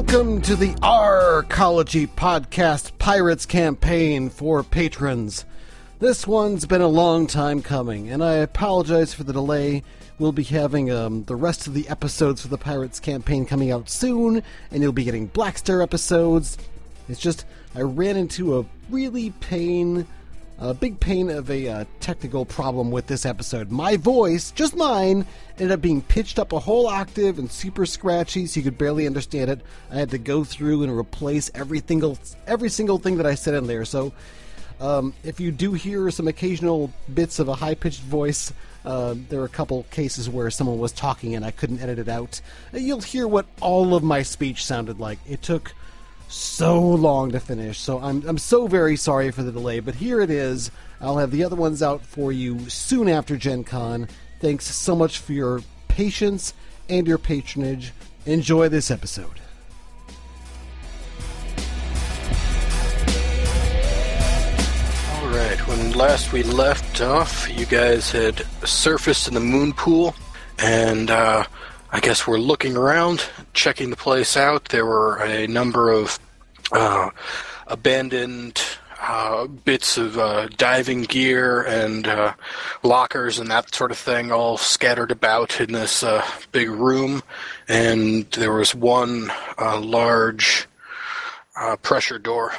Welcome to the Arcology Podcast Pirates campaign for patrons. This one's been a long time coming, and I apologize for the delay. We'll be having um, the rest of the episodes for the Pirates campaign coming out soon, and you'll be getting Blackstar episodes. It's just, I ran into a really pain a big pain of a uh, technical problem with this episode. My voice, just mine, ended up being pitched up a whole octave and super scratchy, so you could barely understand it. I had to go through and replace every single every single thing that I said in there. So, um, if you do hear some occasional bits of a high pitched voice, uh, there are a couple cases where someone was talking and I couldn't edit it out. You'll hear what all of my speech sounded like. It took so long to finish. So I'm I'm so very sorry for the delay, but here it is. I'll have the other ones out for you soon after Gen Con. Thanks so much for your patience and your patronage. Enjoy this episode. All right, when last we left off, you guys had surfaced in the moon pool, and uh, I guess we're looking around, checking the place out. There were a number of uh, abandoned uh, bits of uh, diving gear and uh, lockers and that sort of thing all scattered about in this uh, big room. And there was one uh, large pressure door.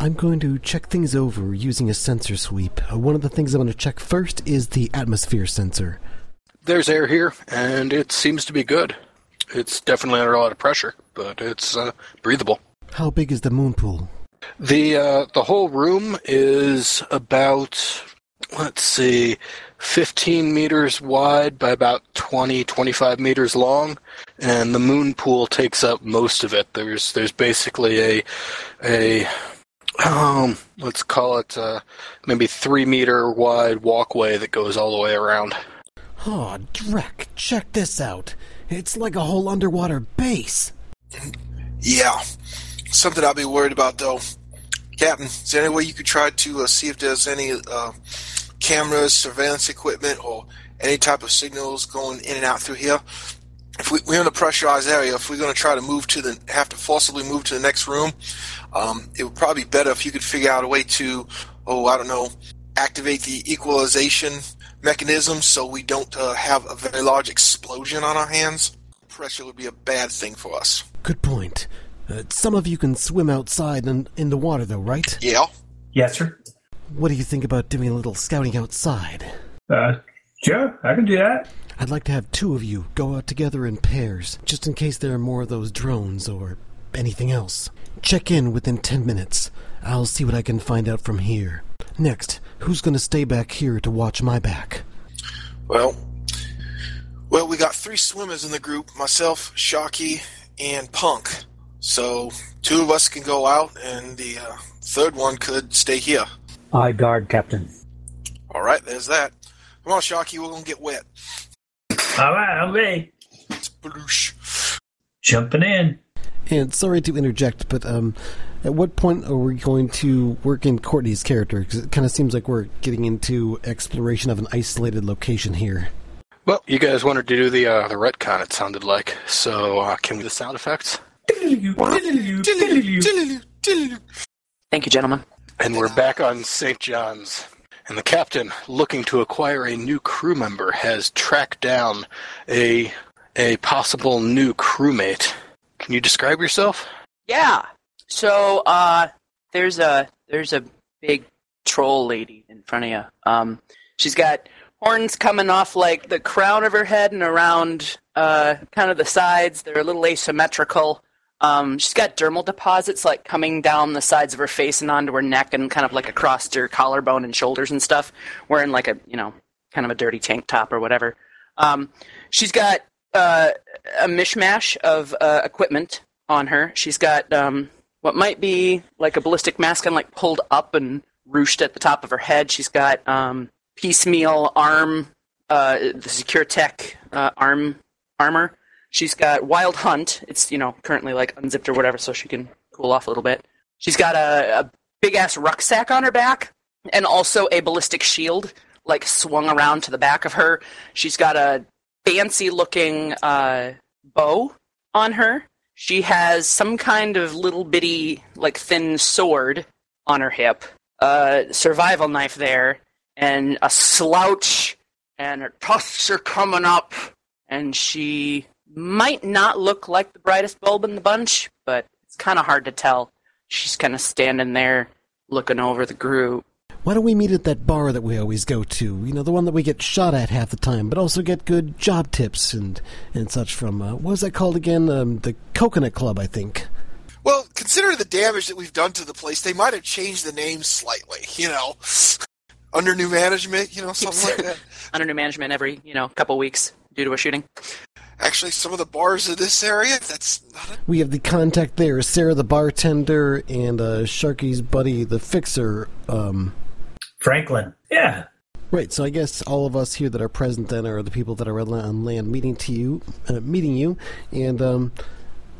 I'm going to check things over using a sensor sweep. one of the things I'm going to check first is the atmosphere sensor. There's air here, and it seems to be good. It's definitely under a lot of pressure, but it's breathable. How big is the moon pool? The uh, the whole room is about let's see 15 meters wide by about 20 25 meters long and the moon pool takes up most of it there's there's basically a a um let's call it uh, maybe 3 meter wide walkway that goes all the way around oh Drek check this out it's like a whole underwater base yeah something I'll be worried about, though. Captain, is there any way you could try to uh, see if there's any uh, cameras, surveillance equipment, or any type of signals going in and out through here? If we, are in a pressurized area, if we're going to try to move to the, have to forcibly move to the next room, um, it would probably be better if you could figure out a way to, oh, I don't know, activate the equalization mechanism so we don't uh, have a very large explosion on our hands. Pressure would be a bad thing for us. Good point. Uh, some of you can swim outside and in the water, though, right? Yeah. Yes, sir. What do you think about doing a little scouting outside? Uh, sure, I can do that. I'd like to have two of you go out together in pairs, just in case there are more of those drones or anything else. Check in within ten minutes. I'll see what I can find out from here. Next, who's going to stay back here to watch my back? Well, well, we got three swimmers in the group: myself, Sharky, and Punk. So two of us can go out, and the uh, third one could stay here. I guard, Captain. All right, there's that. Come on, Sharky, we're gonna get wet. All right, I'm ready. It's bloosh. Jumping in. And sorry to interject, but um, at what point are we going to work in Courtney's character? Because it kind of seems like we're getting into exploration of an isolated location here. Well, you guys wanted to do the uh, the retcon. It sounded like. So, uh, can we the sound effects? Thank you, gentlemen. And we're back on St. John's. And the captain, looking to acquire a new crew member, has tracked down a a possible new crewmate. Can you describe yourself? Yeah. So, uh, there's a there's a big troll lady in front of you. Um, she's got horns coming off like the crown of her head and around uh, kind of the sides. They're a little asymmetrical. Um, she's got dermal deposits like coming down the sides of her face and onto her neck and kind of like across her collarbone and shoulders and stuff, wearing like a you know kind of a dirty tank top or whatever. Um, she's got uh, a mishmash of uh, equipment on her. She's got um, what might be like a ballistic mask, of like pulled up and ruched at the top of her head. She's got um, piecemeal arm, uh, the Secure Tech uh, arm armor She's got Wild Hunt. It's you know currently like unzipped or whatever, so she can cool off a little bit. She's got a, a big ass rucksack on her back, and also a ballistic shield like swung around to the back of her. She's got a fancy looking uh, bow on her. She has some kind of little bitty, like thin sword on her hip, a survival knife there, and a slouch, and her tusks are coming up, and she might not look like the brightest bulb in the bunch, but it's kind of hard to tell. She's kind of standing there looking over the group. Why don't we meet at that bar that we always go to? You know, the one that we get shot at half the time, but also get good job tips and and such from. Uh, what was that called again? Um, the Coconut Club, I think. Well, considering the damage that we've done to the place, they might have changed the name slightly. You know, under new management, you know, something like that. Under new management every, you know, couple weeks due to a shooting. Actually, some of the bars in this area, that's not a We have the contact there, Sarah the bartender and uh, Sharky's buddy the fixer. Um, Franklin. Yeah. Right, so I guess all of us here that are present then are the people that are on land meeting to you, uh, meeting you, and um,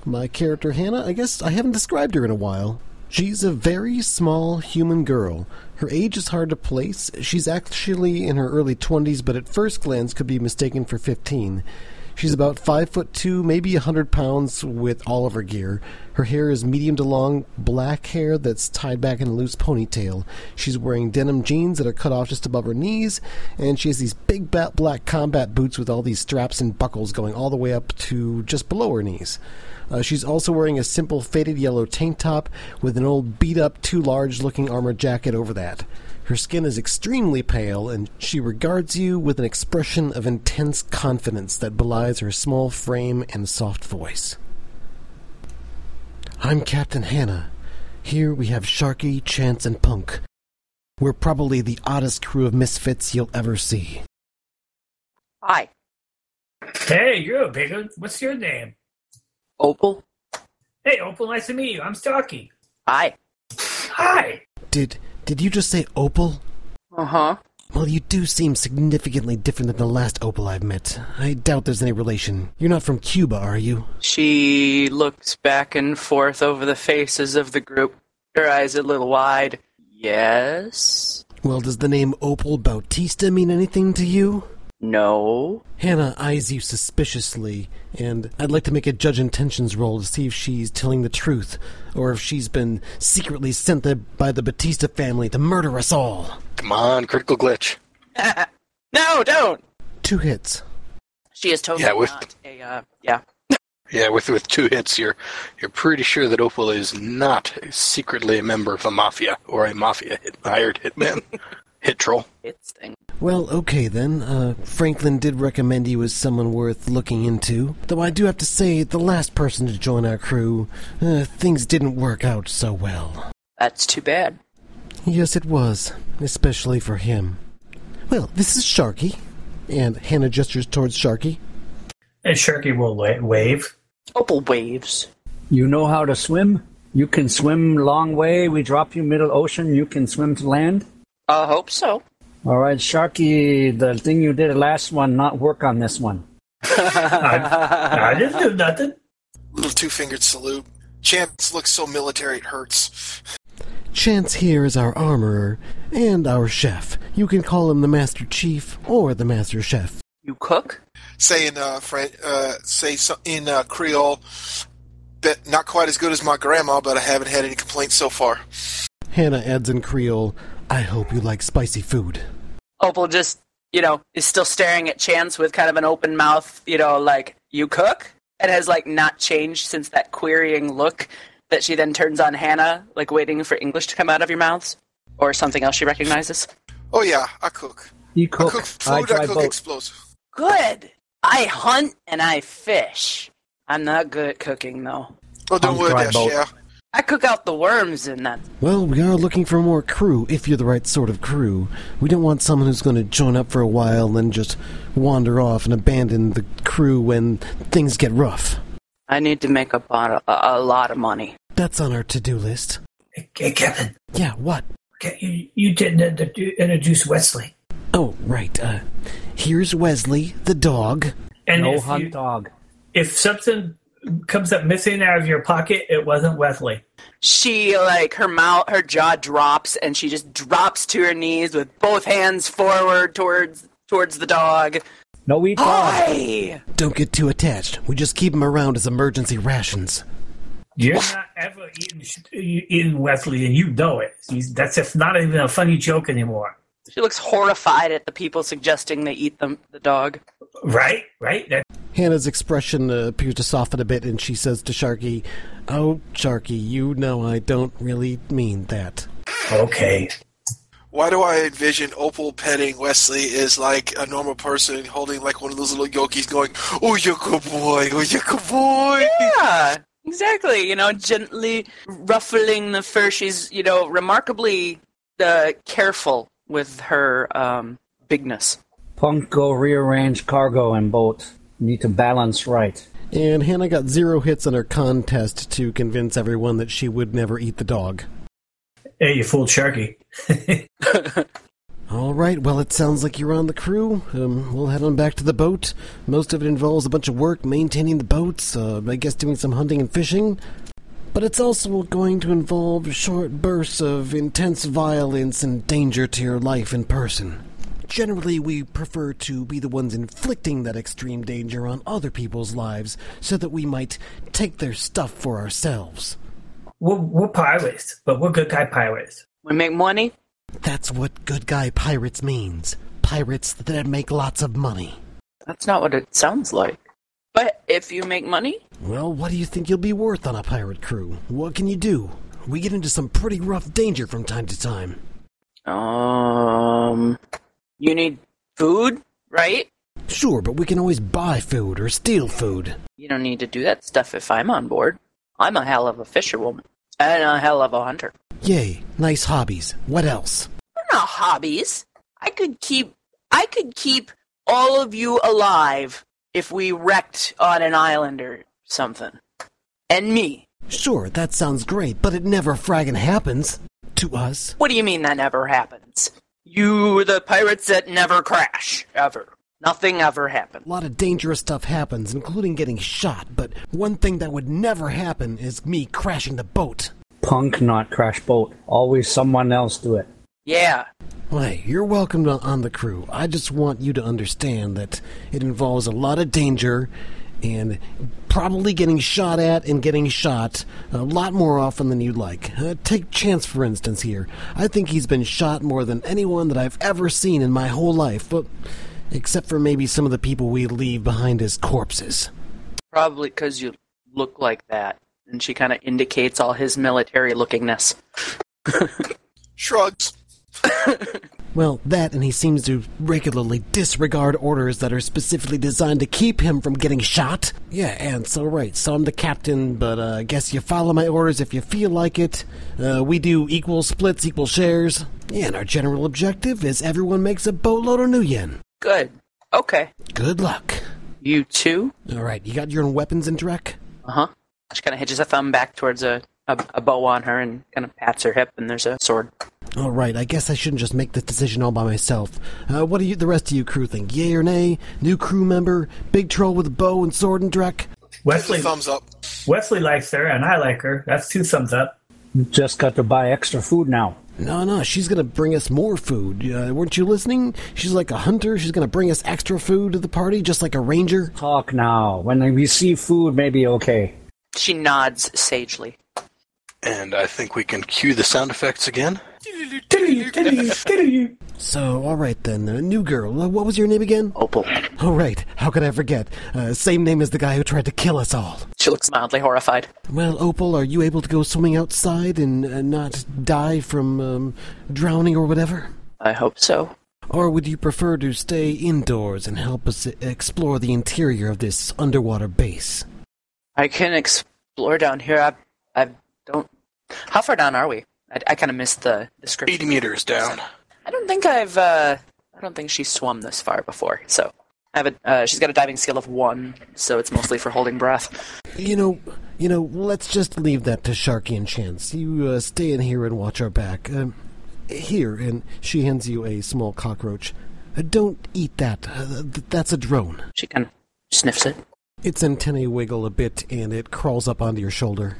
my character Hannah. I guess I haven't described her in a while. She's a very small human girl. Her age is hard to place. She's actually in her early twenties, but at first glance could be mistaken for fifteen. She's about five foot two, maybe a hundred pounds with all of her gear. Her hair is medium to long black hair that's tied back in a loose ponytail. She's wearing denim jeans that are cut off just above her knees, and she has these big black combat boots with all these straps and buckles going all the way up to just below her knees. Uh, she's also wearing a simple faded yellow tank top with an old beat up, too large looking armor jacket over that. Her skin is extremely pale, and she regards you with an expression of intense confidence that belies her small frame and soft voice. I'm Captain Hannah. Here we have Sharky, Chance, and Punk. We're probably the oddest crew of misfits you'll ever see. Hi. Hey, you're a big one. What's your name? Opal? Hey, Opal, nice to meet you. I'm Starkey. Hi. Hi. Did did you just say Opal? Uh huh. Well, you do seem significantly different than the last Opal I've met. I doubt there's any relation. You're not from Cuba, are you? She looks back and forth over the faces of the group, her eyes a little wide. Yes? Well, does the name Opal Bautista mean anything to you? No? Hannah eyes you suspiciously, and I'd like to make a judge intentions roll to see if she's telling the truth, or if she's been secretly sent there by the Batista family to murder us all. Come on, critical glitch. no, don't! Two hits. She is totally Yeah, with- not a, uh, yeah. Yeah, with with two hits, you're you're pretty sure that Opal is not secretly a member of a mafia or a mafia hit, hired hitman, hit troll. It's thing. Well, okay then. Uh, Franklin did recommend you as someone worth looking into. Though I do have to say, the last person to join our crew, uh, things didn't work out so well. That's too bad. Yes, it was, especially for him. Well, this is Sharky, and Hannah gestures towards Sharky. And Sharky will wa- wave. Opal waves. You know how to swim? You can swim long way. We drop you middle ocean. You can swim to land. I hope so. All right, Sharky, the thing you did last one, not work on this one. I, I didn't do nothing. little two fingered salute. Chance looks so military it hurts. Chance here is our armorer and our chef. You can call him the Master Chief or the Master Chef. You cook? Say in uh, Fran- uh say so- in uh, Creole. Bet not quite as good as my grandma, but I haven't had any complaints so far. Hannah adds in Creole, I hope you like spicy food. Opal just, you know, is still staring at Chance with kind of an open mouth, you know, like, you cook? And has, like, not changed since that querying look that she then turns on Hannah, like, waiting for English to come out of your mouths? Or something else she recognizes? Oh yeah, I cook. You cook. I cook. cook food. I I, cook boat. explosive. Good! I hunt and I fish. I'm not good at cooking, though. Oh, don't I'm worry, dry boat. yeah. I cook out the worms in that. Well, we are looking for more crew, if you're the right sort of crew. We don't want someone who's going to join up for a while and then just wander off and abandon the crew when things get rough. I need to make a, bot- a, a lot of money. That's on our to-do list. Hey, hey, Kevin, Yeah, what? okay, you, you didn't introduce Wesley. Oh, right. Uh, here's Wesley, the dog. And No if, hunt you, dog. if something comes up missing out of your pocket, it wasn't Wesley. She, like, her mouth, her jaw drops and she just drops to her knees with both hands forward towards towards the dog. No eat dog. Hi! Don't get too attached. We just keep him around as emergency rations. You're not ever eating, eating Wesley, and you know it. That's just not even a funny joke anymore. She looks horrified at the people suggesting they eat them, the dog. Right? Right? That, Hannah's expression uh, appears to soften a bit, and she says to Sharky, Oh, Sharky, you know I don't really mean that. okay. Why do I envision Opal petting Wesley is like a normal person holding like one of those little yokis going, Oh, you're a good boy. Oh, you're a good boy. Yeah, exactly. You know, gently ruffling the fur. She's, you know, remarkably uh, careful with her um, bigness. Punk go rearrange cargo and boat. Need to balance right. And Hannah got zero hits in her contest to convince everyone that she would never eat the dog. Hey, you fooled Sharky. All right, well, it sounds like you're on the crew. Um, we'll head on back to the boat. Most of it involves a bunch of work maintaining the boats, uh, I guess doing some hunting and fishing. But it's also going to involve short bursts of intense violence and danger to your life in person. Generally, we prefer to be the ones inflicting that extreme danger on other people's lives so that we might take their stuff for ourselves. We're, we're pirates, but we're good guy pirates. We make money. That's what good guy pirates means. Pirates that make lots of money. That's not what it sounds like. But if you make money, Well, what do you think you'll be worth on a pirate crew? What can you do? We get into some pretty rough danger from time to time. um, you need food, right? Sure, but we can always buy food or steal food. You don't need to do that stuff if I'm on board. I'm a hell of a fisherwoman and a hell of a hunter. Yay, nice hobbies. What else? They're not hobbies. I could keep I could keep all of you alive if we wrecked on an island or something. And me. Sure, that sounds great, but it never fraggin' happens. To us. What do you mean that never happens? You the pirates that never crash ever. Nothing ever happens. A lot of dangerous stuff happens, including getting shot, but one thing that would never happen is me crashing the boat. Punk not crash boat. Always someone else do it. Yeah. Hey, you're welcome to, on the crew. I just want you to understand that it involves a lot of danger and probably getting shot at and getting shot a lot more often than you'd like. Uh, take Chance, for instance, here. I think he's been shot more than anyone that I've ever seen in my whole life, but except for maybe some of the people we leave behind as corpses. Probably because you look like that. And she kind of indicates all his military lookingness. Shrugs. Well, that, and he seems to regularly disregard orders that are specifically designed to keep him from getting shot. Yeah, and so, right, so I'm the captain, but uh, I guess you follow my orders if you feel like it. Uh, we do equal splits, equal shares. Yeah, and our general objective is everyone makes a boatload of nuyen. Good. Okay. Good luck. You too? All right, you got your own weapons in Drek? Uh huh. She kind of hitches a thumb back towards a, a, a bow on her and kind of pats her hip, and there's a sword. All right, I guess I shouldn't just make this decision all by myself. Uh, what do you, the rest of you crew think? Yay or nay? New crew member? Big troll with a bow and sword and Drek? Wesley, Thumbs up. Wesley likes her, and I like her. That's two thumbs up. Just got to buy extra food now. No, no, she's gonna bring us more food. Uh, weren't you listening? She's like a hunter. She's gonna bring us extra food to the party, just like a ranger. Talk now. When we see food, maybe okay. She nods sagely. And I think we can cue the sound effects again. So, all right then, uh, new girl. Uh, what was your name again? Opal. All right, how could I forget? Uh, same name as the guy who tried to kill us all. She looks mildly horrified. Well, Opal, are you able to go swimming outside and uh, not die from um, drowning or whatever? I hope so. Or would you prefer to stay indoors and help us explore the interior of this underwater base? I can explore down here. I, I don't. How far down are we? I, I kind of missed the description. 80 meters down. I don't think I've. Uh, I don't think she's swum this far before. So I have a. Uh, she's got a diving skill of one, so it's mostly for holding breath. You know, you know, let's just leave that to Sharky and Chance. You uh, stay in here and watch our back. Um, here, and she hands you a small cockroach. Uh, don't eat that. Uh, th- that's a drone. She kind of sniffs it. Its antennae wiggle a bit, and it crawls up onto your shoulder.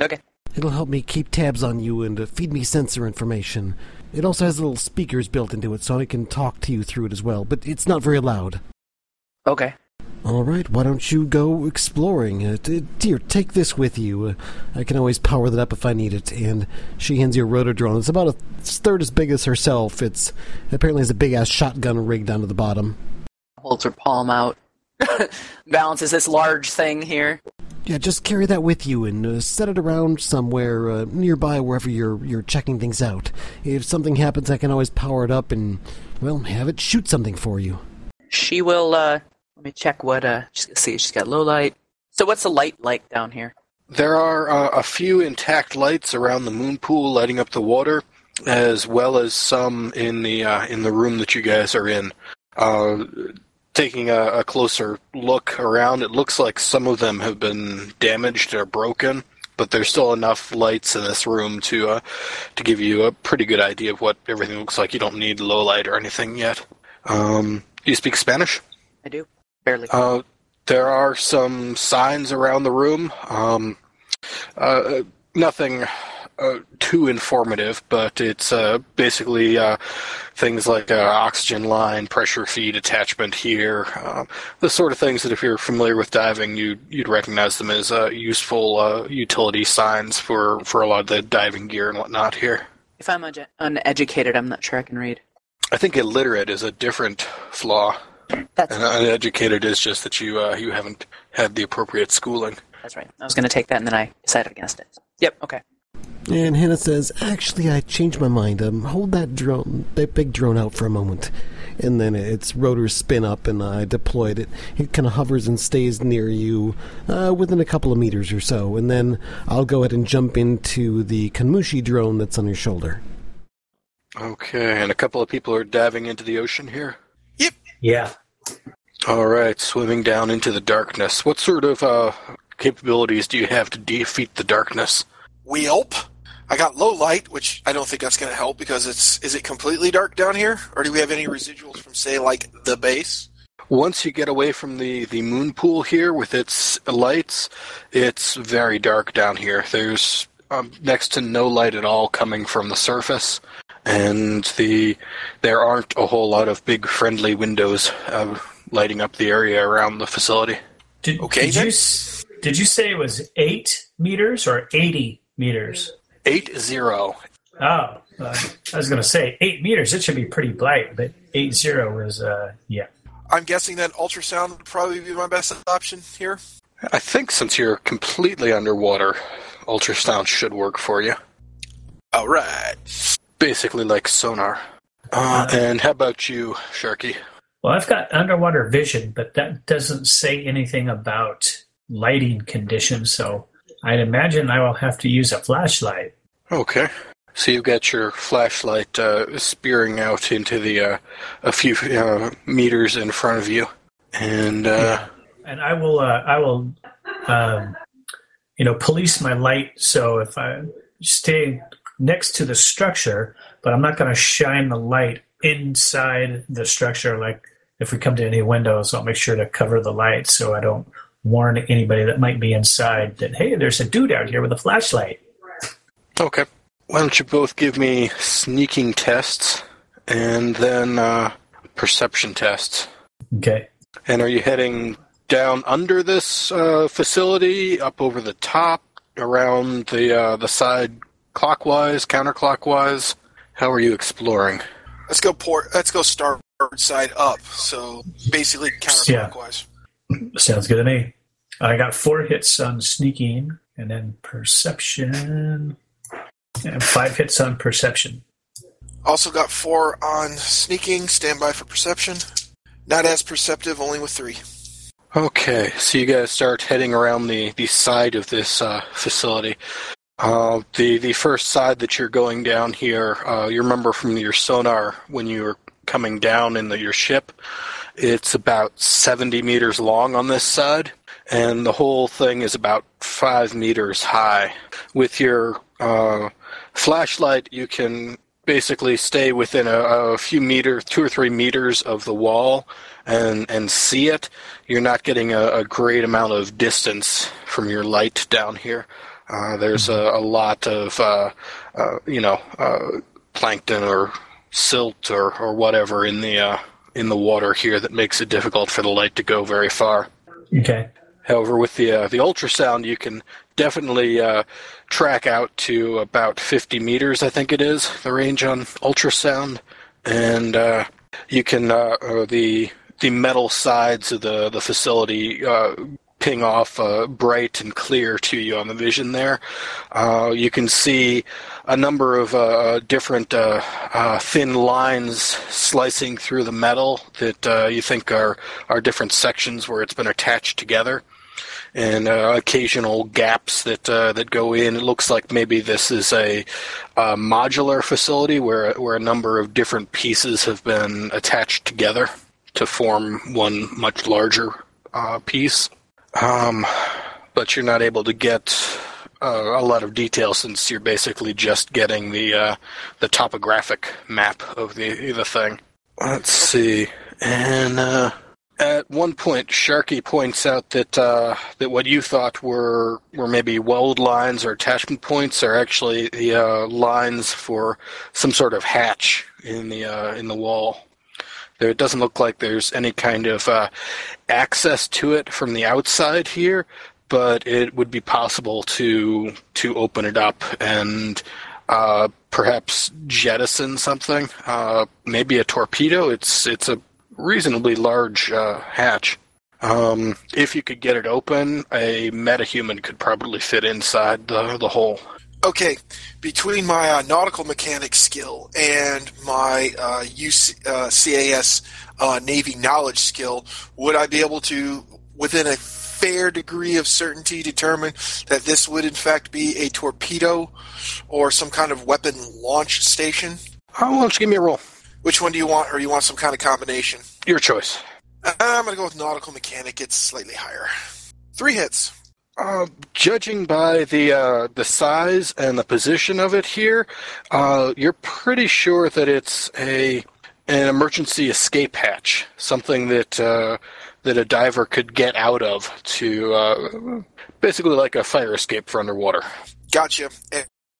Okay. It'll help me keep tabs on you and uh, feed me sensor information. It also has little speakers built into it, so I can talk to you through it as well, but it's not very loud. Okay. All right, why don't you go exploring? Uh, dear, take this with you. Uh, I can always power that up if I need it. And she hands you a rotor drone. It's about a third as big as herself. It's apparently has a big ass shotgun rigged down to the bottom. Holds her palm out. Balances this large thing here. Yeah, just carry that with you and uh, set it around somewhere uh, nearby, wherever you're you're checking things out. If something happens, I can always power it up and well have it shoot something for you. She will. uh Let me check what. uh She's see. She's got low light. So what's the light like down here? There are uh, a few intact lights around the moon pool lighting up the water, as well as some in the uh, in the room that you guys are in. Uh, taking a, a closer look around, it looks like some of them have been damaged or broken, but there's still enough lights in this room to uh, to give you a pretty good idea of what everything looks like. You don't need low light or anything yet. Um, you speak Spanish? I do barely. Uh, there are some signs around the room. Um, uh, nothing uh, too informative, but it's uh, basically uh, things like uh, oxygen line, pressure feed attachment here, uh, the sort of things that if you're familiar with diving, you, you'd recognize them as uh, useful uh, utility signs for, for a lot of the diving gear and whatnot here. if I'm un- uneducated, I'm not sure I can read. I think illiterate is a different flaw, That's and uneducated is just that you uh, you haven't had the appropriate schooling. that's right. I was gonna take that, and then I decided against it. Yep. Okay. And Hannah says, "Actually, I changed my mind. Um, hold that drone, that big drone, out for a moment." And then its rotors spin up, and I deployed it. It kind of hovers and stays near you, uh, within a couple of meters or so. And then I'll go ahead and jump into the Kanmushi drone that's on your shoulder. Okay, and a couple of people are diving into the ocean here. Yep. Yeah. All right, swimming down into the darkness. What sort of uh, capabilities do you have to defeat the darkness? Whelp. I got low light, which I don't think that's going to help because it's is it completely dark down here, or do we have any residuals from say like the base? Once you get away from the, the moon pool here with its lights, it's very dark down here. There's um, next to no light at all coming from the surface, and the there aren't a whole lot of big friendly windows uh, lighting up the area around the facility. Did, Okay, did you did you say it was eight meters or eighty meters? Eight zero. Oh, uh, I was going to say eight meters. It should be pretty bright, but eight zero is uh, yeah. I'm guessing that ultrasound would probably be my best option here. I think since you're completely underwater, ultrasound should work for you. All right. Basically like sonar. Uh, and how about you, Sharky? Well, I've got underwater vision, but that doesn't say anything about lighting conditions. So I'd imagine I will have to use a flashlight. Okay. So you've got your flashlight uh, spearing out into the uh, a few uh, meters in front of you, and uh, and I will uh, I will um, you know police my light so if I stay next to the structure, but I'm not going to shine the light inside the structure. Like if we come to any windows, I'll make sure to cover the light so I don't warn anybody that might be inside that hey, there's a dude out here with a flashlight. okay. Why don't you both give me sneaking tests and then uh, perception tests? Okay. And are you heading down under this uh, facility, up over the top, around the uh, the side, clockwise, counterclockwise? How are you exploring? Let's go port. Let's go starboard side up. So basically counterclockwise. Sounds good to me. I got four hits on sneaking and then perception. And five hits on perception. Also got four on sneaking. Standby for perception. Not as perceptive, only with three. Okay, so you guys start heading around the, the side of this uh, facility. Uh, the the first side that you're going down here, uh, you remember from your sonar when you were coming down in the, your ship. It's about 70 meters long on this side, and the whole thing is about five meters high. With your uh, flashlight, you can basically stay within a, a few meters, two or three meters of the wall, and and see it. You're not getting a, a great amount of distance from your light down here. Uh, there's a, a lot of uh, uh, you know uh, plankton or silt or, or whatever in the uh, in the water here that makes it difficult for the light to go very far. Okay. However, with the uh, the ultrasound, you can definitely uh, track out to about 50 meters. I think it is the range on ultrasound, and uh, you can uh, uh, the the metal sides of the the facility uh, ping off uh, bright and clear to you on the vision there. Uh, you can see a number of uh, different thin lines slicing through the metal that you think are, are different sections where it's been attached together. And uh, occasional gaps that uh, that go in. It looks like maybe this is a, a modular facility where where a number of different pieces have been attached together to form one much larger uh, piece. Um, but you're not able to get uh, a lot of detail since you're basically just getting the uh, the topographic map of the the thing. Let's see, and uh, at one point, Sharky points out that uh, that what you thought were were maybe weld lines or attachment points are actually the uh, lines for some sort of hatch in the uh, in the wall. There, it doesn't look like there's any kind of uh, access to it from the outside here, but it would be possible to to open it up and uh, perhaps jettison something. Uh, maybe a torpedo. It's it's a reasonably large uh, hatch. Um, if you could get it open, a metahuman could probably fit inside the the hole. Okay, between my uh, nautical mechanics skill and my uh, UC, uh, CAS uh, Navy knowledge skill, would I be able to, within a fair degree of certainty, determine that this would in fact be a torpedo or some kind of weapon launch station? Oh, why don't you give me a roll? Which one do you want, or you want some kind of combination? Your choice. Uh, I'm going to go with nautical mechanic. It's slightly higher. Three hits. Uh, judging by the uh, the size and the position of it here, uh, you're pretty sure that it's a an emergency escape hatch, something that uh, that a diver could get out of to uh, basically like a fire escape for underwater. Gotcha.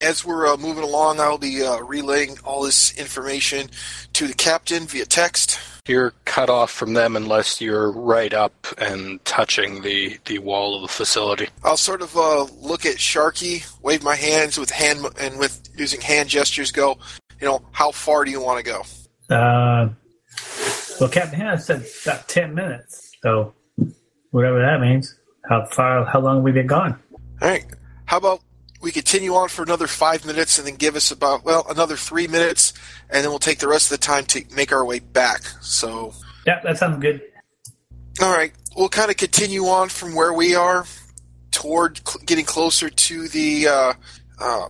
As we're uh, moving along, I'll be uh, relaying all this information to the captain via text. You're cut off from them unless you're right up and touching the, the wall of the facility. I'll sort of uh, look at Sharky, wave my hands with hand and with using hand gestures. Go, you know, how far do you want to go? Uh, well, Captain Hannah said about ten minutes. So, whatever that means. How far? How long have we been gone? All right. How about we continue on for another five minutes and then give us about well another three minutes, and then we'll take the rest of the time to make our way back. So, Yeah, that sounds good. all right, we'll kind of continue on from where we are toward cl- getting closer to the uh, uh,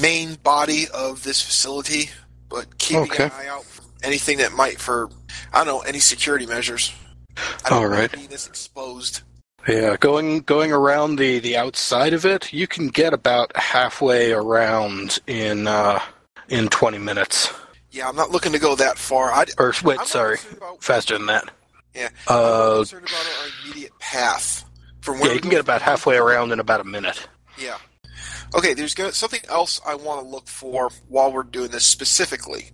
main body of this facility, but keeping Okay. an eye out for anything that might for I don't know any security measures. I don't All want being this exposed. Yeah, going going around the, the outside of it, you can get about halfway around in uh, in 20 minutes. Yeah, I'm not looking to go that far. I, Or wait, I'm sorry, about- faster than that. Yeah. Uh, concerned about our immediate path. From where yeah, you can get about halfway around in about a minute. Yeah. Okay, there's gonna, something else I want to look for while we're doing this specifically.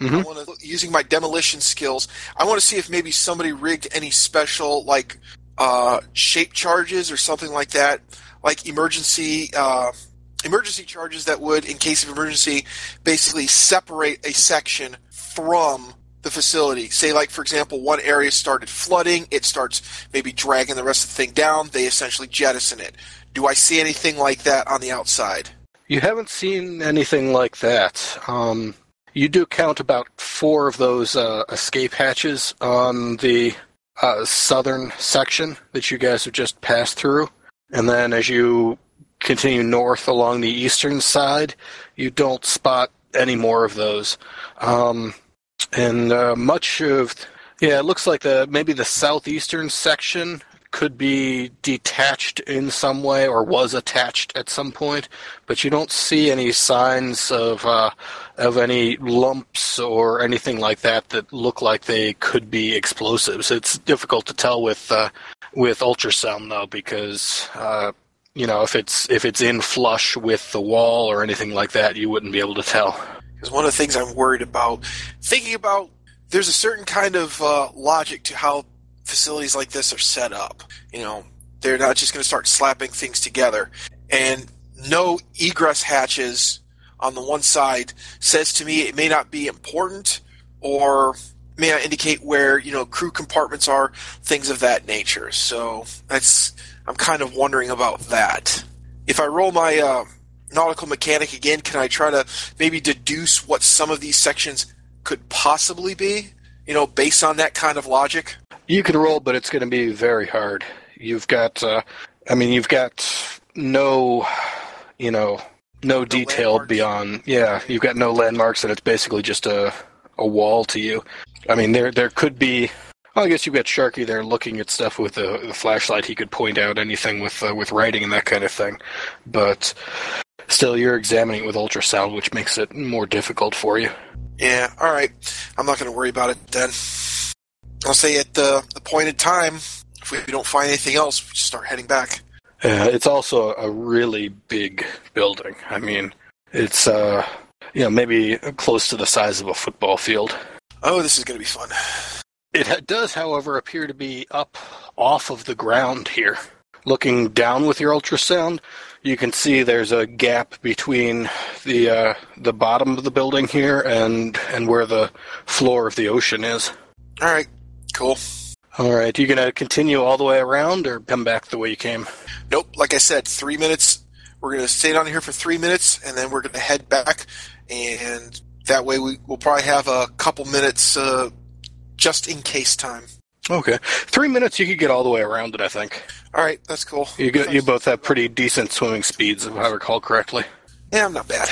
I Mhm. want to using my demolition skills. I want to see if maybe somebody rigged any special like uh, shape charges or something like that, like emergency uh, emergency charges that would, in case of emergency, basically separate a section from the facility. Say, like for example, one area started flooding, it starts maybe dragging the rest of the thing down. They essentially jettison it. Do I see anything like that on the outside? You haven't seen anything like that. Um, you do count about four of those uh, escape hatches on the uh, southern section that you guys have just passed through. And then as you continue north along the eastern side, you don't spot any more of those. Um, and uh, much of, yeah, it looks like the maybe the southeastern section could be detached in some way or was attached at some point, but you don't see any signs of uh, of any lumps or anything like that that look like they could be explosives. It's difficult to tell with uh, with ultrasound though because uh, you know if it's if it's in flush with the wall or anything like that, you wouldn't be able to tell. Because one of the things I'm worried about, thinking about there's a certain kind of uh, logic to how facilities like this are set up. You know, they're not just going to start slapping things together. And no egress hatches on the one side says to me it may not be important or may not indicate where you know crew compartments are, things of that nature. So that's I'm kind of wondering about that. If I roll my uh, nautical mechanic again, can I try to maybe deduce what some of these sections could possibly be? You know, based on that kind of logic. You can roll, but it's going to be very hard. You've got, uh, I mean, you've got no, you know, no, detail landmarks. beyond. Yeah, you've got no landmarks, and it's basically just a a wall to you. I mean, there there could be. Well, I guess you've got Sharky there looking at stuff with a, a flashlight. He could point out anything with uh, with writing and that kind of thing, but still, you're examining it with ultrasound, which makes it more difficult for you. Yeah, all right. I'm not going to worry about it then. I'll say at the appointed time, if we don't find anything else, we just start heading back. Uh, it's also a really big building. I mean, it's uh, you know maybe close to the size of a football field. Oh, this is going to be fun. It does, however, appear to be up off of the ground here. Looking down with your ultrasound, you can see there's a gap between the uh, the bottom of the building here and and where the floor of the ocean is. All right, cool. All right, you gonna continue all the way around or come back the way you came? Nope, like I said, three minutes. We're going to stay down here for three minutes, and then we're going to head back. And that way, we, we'll probably have a couple minutes uh, just in case time. Okay, three minutes. You could get all the way around it. I think All right, that's cool. you go, you both have pretty decent swimming speeds, if I recall correctly. Yeah, I'm not bad.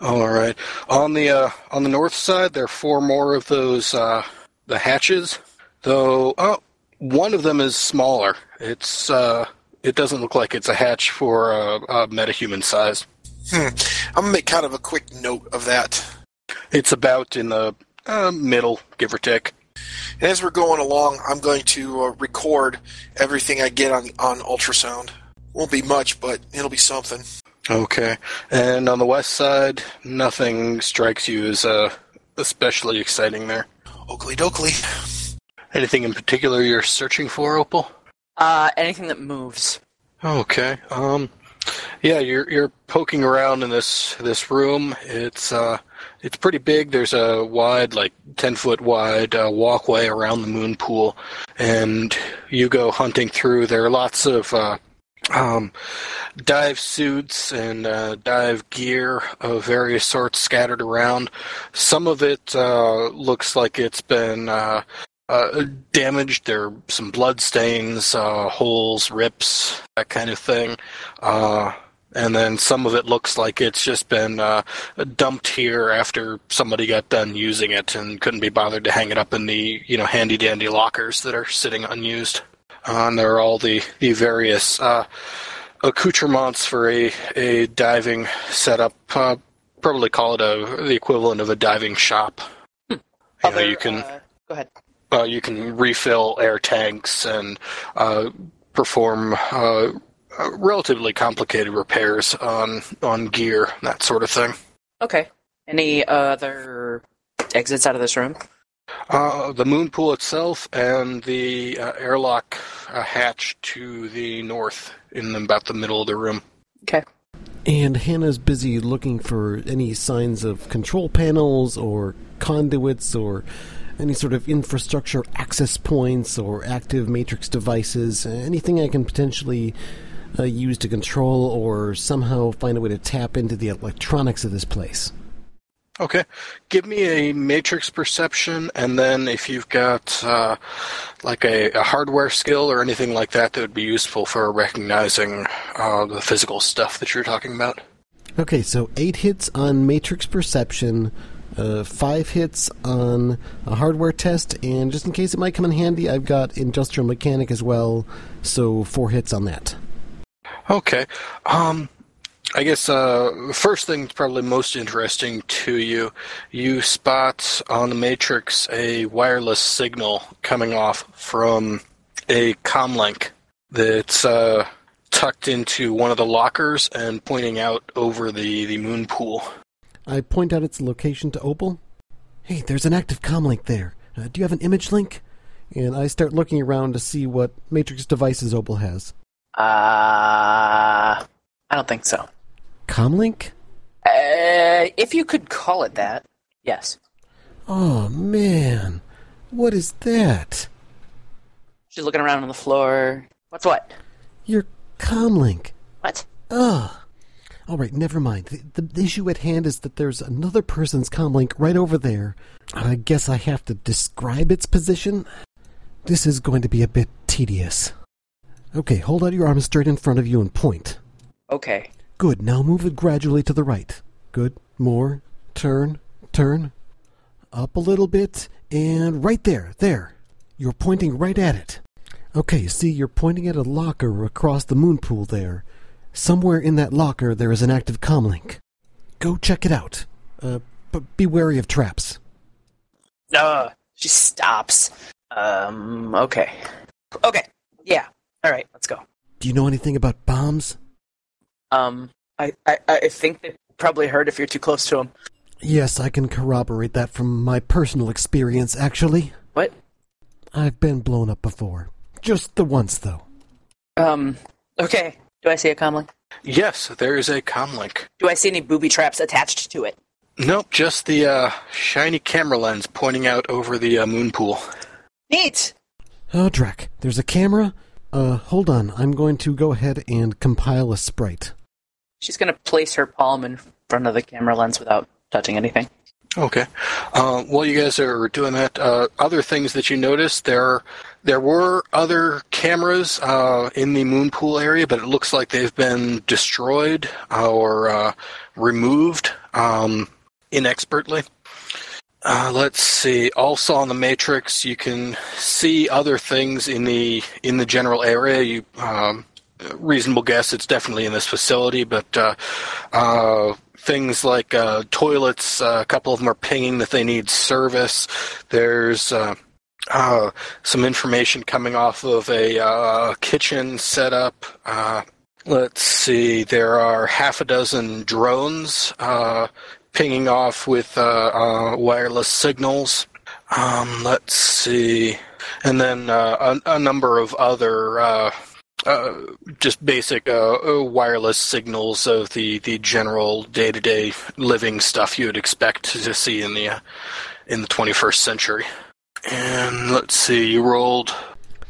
All right. On the uh, on the north side, there are four more of those uh, the hatches. Though, oh, one of them is smaller. It's uh, it doesn't look like it's a hatch for a, a metahuman size. Hmm. I'm going to make kind of a quick note of that. It's about in the uh, middle, give or take. And as we're going along, I'm going to uh, record everything I get on on ultrasound. Won't be much, but it'll be something. Okay. And on the west side, nothing strikes you as uh, especially exciting there. Oakley dokley. Anything in particular you're searching for, Opal? Uh, anything that moves. Okay. Um yeah, you're you're poking around in this this room. It's uh it's pretty big. There's a wide like 10 foot wide uh, walkway around the moon pool and you go hunting through. There are lots of uh um, dive suits and uh, dive gear of various sorts scattered around. Some of it uh, looks like it's been uh, uh, damaged. There are some blood stains, uh, holes, rips, that kind of thing. Uh, and then some of it looks like it's just been uh, dumped here after somebody got done using it and couldn't be bothered to hang it up in the you know handy dandy lockers that are sitting unused. Uh, and there are all the the various uh, accoutrements for a a diving setup. Uh, probably call it a the equivalent of a diving shop. You, know, you can uh, go ahead. uh, you can refill air tanks and uh, perform relatively complicated repairs on on gear, that sort of thing. Okay. Any other exits out of this room? Uh, the moon pool itself and the uh, airlock uh, hatch to the north, in about the middle of the room. Okay. And Hannah's busy looking for any signs of control panels or conduits or any sort of infrastructure access points or active matrix devices, anything I can potentially uh, use to control or somehow find a way to tap into the electronics of this place. Okay, give me a matrix perception, and then if you've got uh, like a, a hardware skill or anything like that that would be useful for recognizing uh, the physical stuff that you're talking about. Okay, so eight hits on matrix perception, uh, five hits on a hardware test, and just in case it might come in handy, I've got industrial mechanic as well, so four hits on that. Okay. Um, I guess uh, first thing that's probably most interesting to you, you spot on the matrix a wireless signal coming off from a comlink that's uh, tucked into one of the lockers and pointing out over the, the moon pool. I point out its location to Opal. Hey, there's an active comlink there. Uh, do you have an image link? And I start looking around to see what Matrix devices Opal has. Uh, I don't think so. Comlink? Uh, if you could call it that, yes. Oh, man. What is that? She's looking around on the floor. What's what? Your comlink. What? Ugh. All right, never mind. The, the issue at hand is that there's another person's comlink right over there. I guess I have to describe its position. This is going to be a bit tedious. Okay, hold out your arm straight in front of you and point. Okay. Good. Now move it gradually to the right. Good. More. Turn. Turn. Up a little bit. And right there. There. You're pointing right at it. Okay, see, you're pointing at a locker across the moon pool there. Somewhere in that locker there is an active comlink. Go check it out. Uh, but be wary of traps. Uh, she stops. Um, okay. Okay. Yeah. All right, let's go. Do you know anything about bombs? Um, I, I, I think they probably hurt if you're too close to them. Yes, I can corroborate that from my personal experience, actually. What? I've been blown up before. Just the once, though. Um, okay. Do I see a comlink? Yes, there is a comlink. Do I see any booby traps attached to it? Nope, just the uh, shiny camera lens pointing out over the uh, moon pool. Neat! Oh, Drek, there's a camera? Uh, hold on. I'm going to go ahead and compile a sprite. She's gonna place her palm in front of the camera lens without touching anything. Okay. Uh, while you guys are doing that, uh, other things that you noticed there there were other cameras uh, in the moon pool area, but it looks like they've been destroyed or uh, removed um, inexpertly. Uh, let's see. Also on the matrix, you can see other things in the in the general area. You um, reasonable guess it's definitely in this facility, but uh, uh, things like uh, toilets, uh, a couple of them are pinging that they need service. There's uh, some information coming off of a kitchen setup. Let's see, there are half a dozen drones uh, pinging off with uh, uh, wireless signals. Um, let's see, and then uh, a, a number of other. Uh, uh, just basic wireless signals of the, the general day to day living stuff you would expect to see in the in the 21st century. And let's see, you rolled.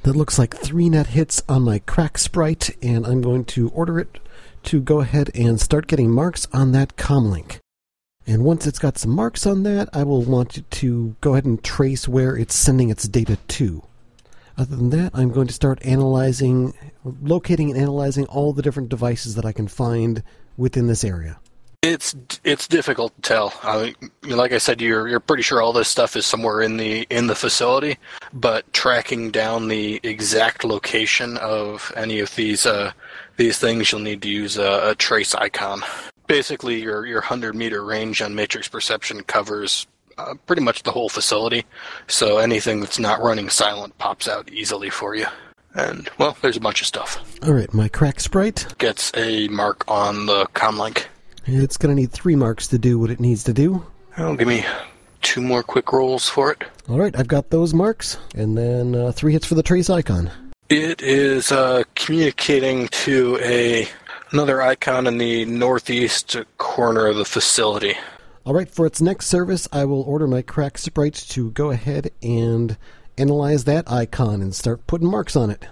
That looks like three net hits on my crack sprite, and I'm going to order it to go ahead and start getting marks on that comlink. And once it's got some marks on that, I will want it to go ahead and trace where it's sending its data to. Other than that, I'm going to start analyzing, locating and analyzing all the different devices that I can find within this area. It's it's difficult to tell. I like I said, you're you're pretty sure all this stuff is somewhere in the in the facility, but tracking down the exact location of any of these uh, these things, you'll need to use a, a trace icon. Basically, your your hundred meter range on matrix perception covers uh, pretty much the whole facility, so anything that's not running silent pops out easily for you. And well, there's a bunch of stuff. All right, my crack sprite. Gets a mark on the comlink. It's going to need three marks to do what it needs to do. Oh, give me two more quick rolls for it. All right, I've got those marks, and then uh, three hits for the trace icon. It is uh, communicating to a another icon in the northeast corner of the facility. All right, for its next service, I will order my crack sprite to go ahead and analyze that icon and start putting marks on it.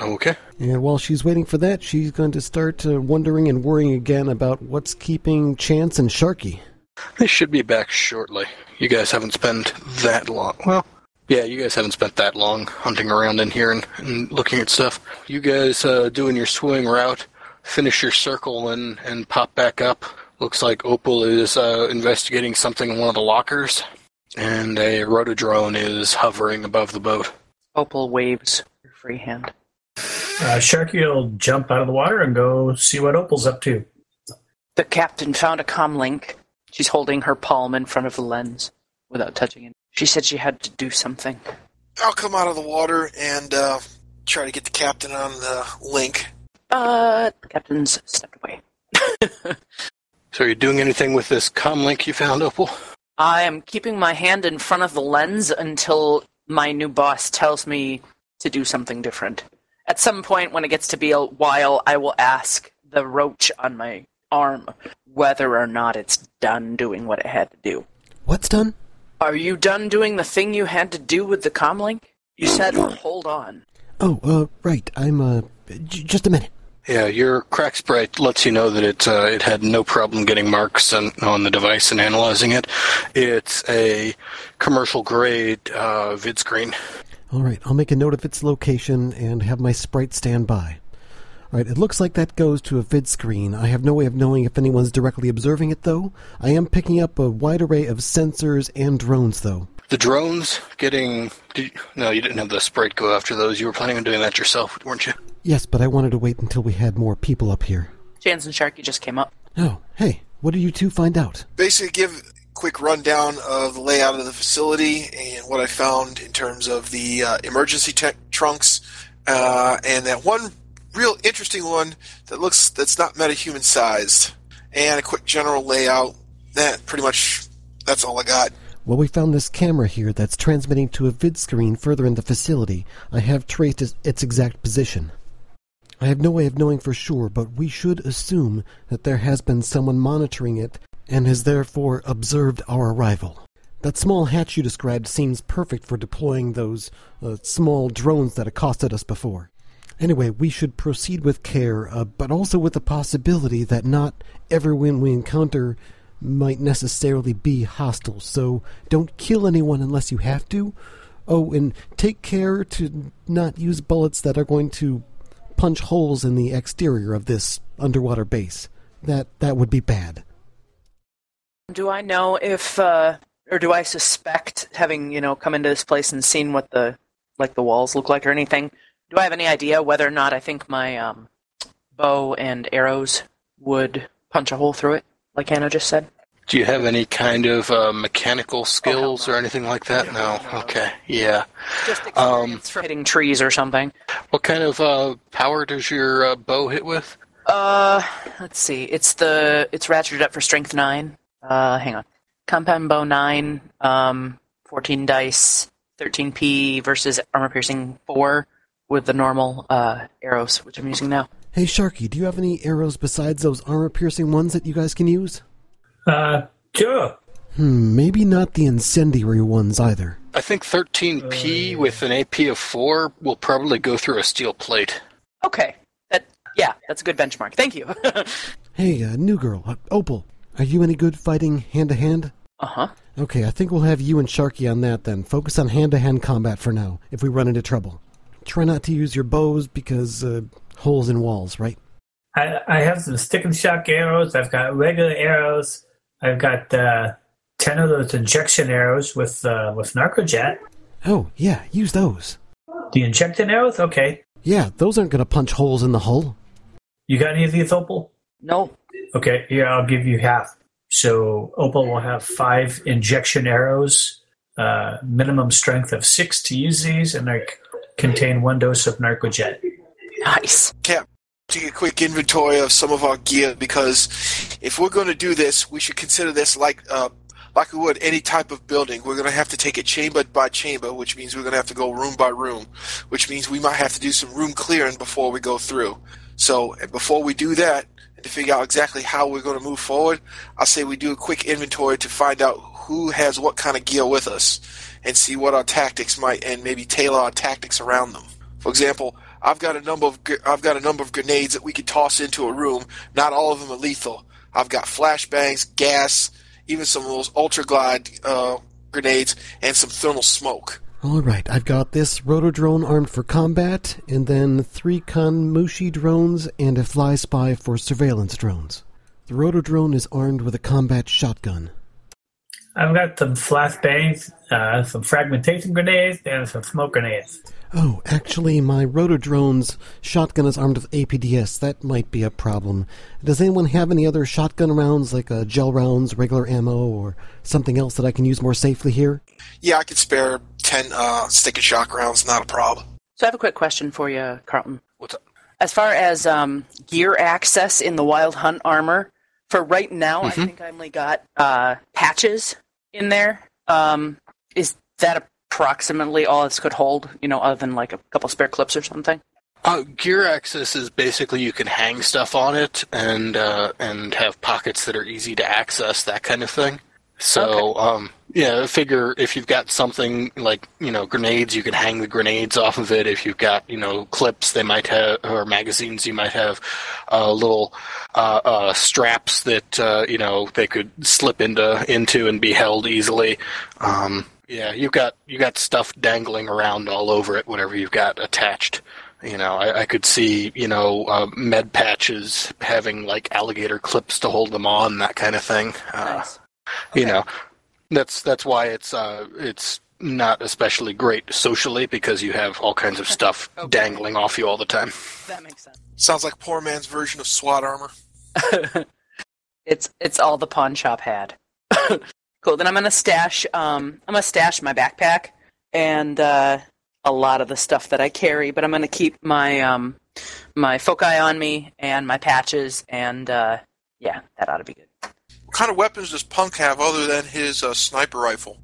Okay. And while she's waiting for that, she's going to start uh, wondering and worrying again about what's keeping Chance and Sharky. They should be back shortly. You guys haven't spent that long. Well, yeah, you guys haven't spent that long hunting around in here and, and looking at stuff. You guys uh, doing your swing route, finish your circle and, and pop back up. Looks like Opal is uh, investigating something in one of the lockers, and a rotodrone is hovering above the boat. Opal waves her free hand. Uh, Sharky will jump out of the water and go see what Opal's up to. The captain found a comlink. She's holding her palm in front of the lens without touching it. She said she had to do something. I'll come out of the water and uh, try to get the captain on the link. But the captain's stepped away. So, are you doing anything with this comlink you found, Opal? I am keeping my hand in front of the lens until my new boss tells me to do something different. At some point, when it gets to be a while, I will ask the roach on my arm whether or not it's done doing what it had to do. What's done? Are you done doing the thing you had to do with the comlink? You said hold on. Oh, uh, right. I'm, uh, j- just a minute. Yeah, your crack sprite lets you know that it uh, it had no problem getting marks on, on the device and analyzing it. It's a commercial grade uh, vid screen. All right, I'll make a note of its location and have my sprite stand by. All right, it looks like that goes to a vid screen. I have no way of knowing if anyone's directly observing it, though. I am picking up a wide array of sensors and drones, though. The drones getting. Did, no, you didn't have the sprite go after those. You were planning on doing that yourself, weren't you? Yes, but I wanted to wait until we had more people up here. Chance and Sharky just came up. Oh, hey, what did you two find out? Basically, give a quick rundown of the layout of the facility and what I found in terms of the uh, emergency te- trunks, uh, and that one real interesting one that looks that's not metahuman sized, and a quick general layout. That pretty much that's all I got. Well, we found this camera here that's transmitting to a vid screen further in the facility. I have traced its- its exact position. I have no way of knowing for sure, but we should assume that there has been someone monitoring it and has therefore observed our arrival. That small hatch you described seems perfect for deploying those uh, small drones that accosted us before. Anyway, we should proceed with care, uh, but also with the possibility that not everyone we encounter might necessarily be hostile, so don't kill anyone unless you have to. Oh, and take care to not use bullets that are going to punch holes in the exterior of this underwater base. That that would be bad. Do I know if, uh, or do I suspect, having you know come into this place and seen what the like the walls look like or anything? Do I have any idea whether or not I think my um, bow and arrows would punch a hole through it, like Hannah just said? Do you have any kind of uh, mechanical skills no. or anything like that? No. Okay. Yeah. Just Um, experience for hitting trees or something. What kind of uh, power does your uh, bow hit with? Uh, let's see. It's the it's ratcheted up for strength nine. Uh, hang on. Compound bow nine. Um, fourteen dice. Thirteen P versus armor piercing four with the normal uh arrows, which I'm using now. Hey Sharky, do you have any arrows besides those armor piercing ones that you guys can use? Uh, sure. Hmm, maybe not the incendiary ones either. I think 13P with an AP of 4 will probably go through a steel plate. Okay. That yeah, that's a good benchmark. Thank you. Hey, uh, new girl, uh, Opal, are you any good fighting hand to hand? uh huh. Okay, I think we'll have you and Sharky on that then. Focus on hand to hand combat for now, if we run into trouble. Try not to use your bows because, uh, holes in walls, right? I, I have some stick and shock arrows. I've got regular arrows. I've got uh, ten of those injection arrows with uh, with narcojet. Oh, yeah, use those. The injection arrows? Okay. Yeah, those aren't gonna punch holes in the hull. You got any of these, Opal? No. Okay, yeah, I'll give you half. So Opal will have five injection arrows, uh, minimum strength of six to use these, and they contain one dose of narcojet. Nice. Cap, take a quick inventory of some of our gear because if we're going to do this, we should consider this like uh, like we would any type of building. We're going to have to take it chamber by chamber, which means we're going to have to go room by room, which means we might have to do some room clearing before we go through. So before we do that, and to figure out exactly how we're going to move forward, I say we do a quick inventory to find out who has what kind of gear with us, and see what our tactics might, and maybe tailor our tactics around them. For example, I've got a number of I've got a number of grenades that we could toss into a room. Not all of them are lethal. I've got flashbangs, gas, even some of those ultra glide uh, grenades, and some thermal smoke. Alright, I've got this rotodrone armed for combat, and then three Kanmushi drones and a fly spy for surveillance drones. The rotodrone is armed with a combat shotgun. I've got some flashbangs, uh, some fragmentation grenades, and some smoke grenades. Oh, actually, my rotodrone's shotgun is armed with APDS. That might be a problem. Does anyone have any other shotgun rounds, like uh, gel rounds, regular ammo, or something else that I can use more safely here? Yeah, I could spare ten uh, stick and shock rounds. Not a problem. So I have a quick question for you, Carlton. What's up? As far as um, gear access in the Wild Hunt armor, for right now, I think I only got uh, patches in there. Um, is that approximately all this could hold? You know, other than like a couple spare clips or something. Uh, gear access is basically you can hang stuff on it and uh, and have pockets that are easy to access, that kind of thing. So, um, yeah, figure if you've got something like you know grenades, you can hang the grenades off of it. If you've got you know clips, they might have or magazines, you might have uh, little uh, uh, straps that uh, you know they could slip into into and be held easily. Um, yeah, you've got you got stuff dangling around all over it, whatever you've got attached. You know, I, I could see you know uh, med patches having like alligator clips to hold them on, that kind of thing. Uh, Nice. You know, that's that's why it's uh, it's not especially great socially because you have all kinds of stuff Okay. dangling off you all the time. That makes sense. Sounds like poor man's version of SWAT armor. it's it's all the pawn shop had. cool. Then I'm gonna stash um I'm gonna stash my backpack and uh, a lot of the stuff that I carry, but I'm gonna keep my um my foci on me and my patches and uh, yeah, that ought to be good. What kind of weapons does Punk have other than his uh, sniper rifle?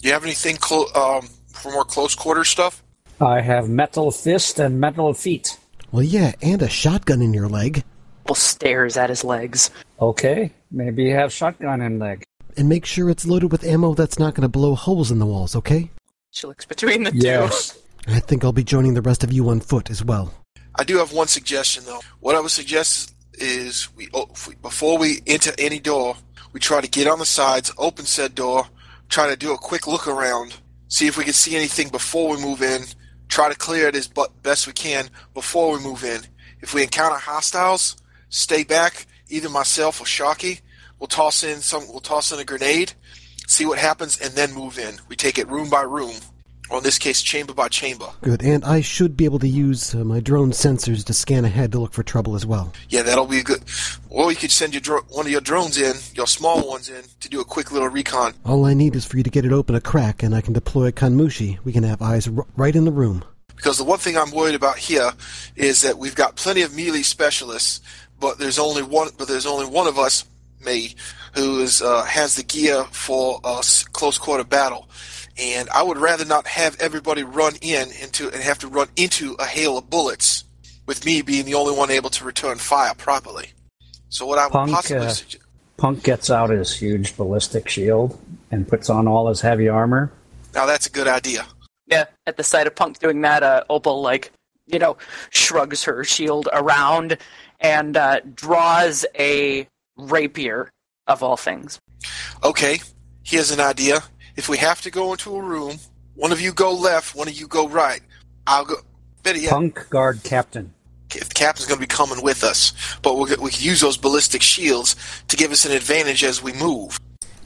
Do you have anything clo- um, for more close quarter stuff? I have metal fist and metal feet. Well, yeah, and a shotgun in your leg. Well, stares at his legs. Okay, maybe you have shotgun in leg. And make sure it's loaded with ammo that's not going to blow holes in the walls, okay? She looks between the Yes. I think I'll be joining the rest of you on foot as well. I do have one suggestion though. What I would suggest is we, oh, if we before we enter any door, we try to get on the sides, open said door, try to do a quick look around, see if we can see anything before we move in. Try to clear it as best we can before we move in. If we encounter hostiles, stay back. Either myself or Shocky will toss in some. We'll toss in a grenade, see what happens, and then move in. We take it room by room, or in this case, chamber by chamber. Good, and I should be able to use uh, my drone sensors to scan ahead to look for trouble as well. Yeah, that'll be good. Or you could send your dro- one of your drones in, your small ones in, to do a quick little recon. All I need is for you to get it open a crack, and I can deploy a Kanmushi. We can have eyes r- right in the room. Because the one thing I'm worried about here is that we've got plenty of melee specialists, but there's only one. But there's only one of us, me, who is uh, has the gear for a close quarter battle. And I would rather not have everybody run in into and have to run into a hail of bullets, with me being the only one able to return fire properly. So what I would Punk, possibly uh, suggest. Punk gets out his huge ballistic shield and puts on all his heavy armor. Now that's a good idea. Yeah, at the sight of Punk doing that, uh, Opal like you know shrugs her shield around and uh, draws a rapier of all things. Okay, here's an idea. If we have to go into a room, one of you go left, one of you go right. I'll go. Better yet, Punk guard captain. if the captain's going to be coming with us, but we'll, we can use those ballistic shields to give us an advantage as we move.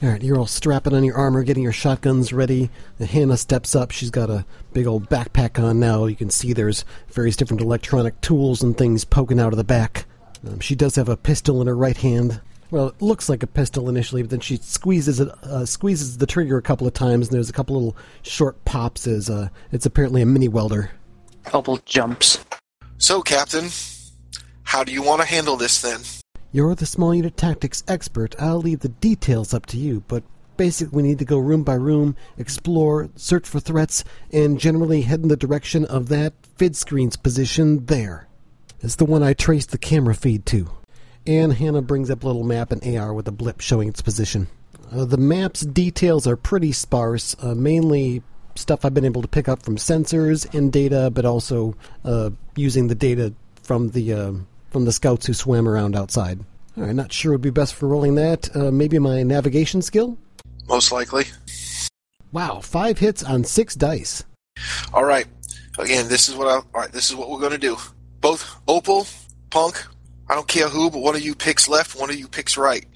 All right, you're all strapping on your armor, getting your shotguns ready. And Hannah steps up. She's got a big old backpack on now. You can see there's various different electronic tools and things poking out of the back. Um, she does have a pistol in her right hand. Well, it looks like a pistol initially, but then she squeezes it, uh, squeezes the trigger a couple of times, and there's a couple little short pops. As uh, it's apparently a mini welder. Opal jumps. So, Captain, how do you want to handle this then? You're the small unit tactics expert. I'll leave the details up to you, but basically we need to go room by room, explore, search for threats, and generally head in the direction of that vid screen's position there. It's the one I traced the camera feed to. And Hannah brings up a little map in AR with a blip showing its position. Uh, the map's details are pretty sparse, uh, mainly stuff I've been able to pick up from sensors and data, but also uh, using the data from the uh, from the scouts who swam around outside. All right, not sure would be best for rolling that. Uh, maybe my navigation skill. Most likely. Wow, five hits on six dice. All right. Again, this is what I. All right, this is what we're going to do. Both Opal, Punk. I don't care who, but one of you picks left, one of you picks right.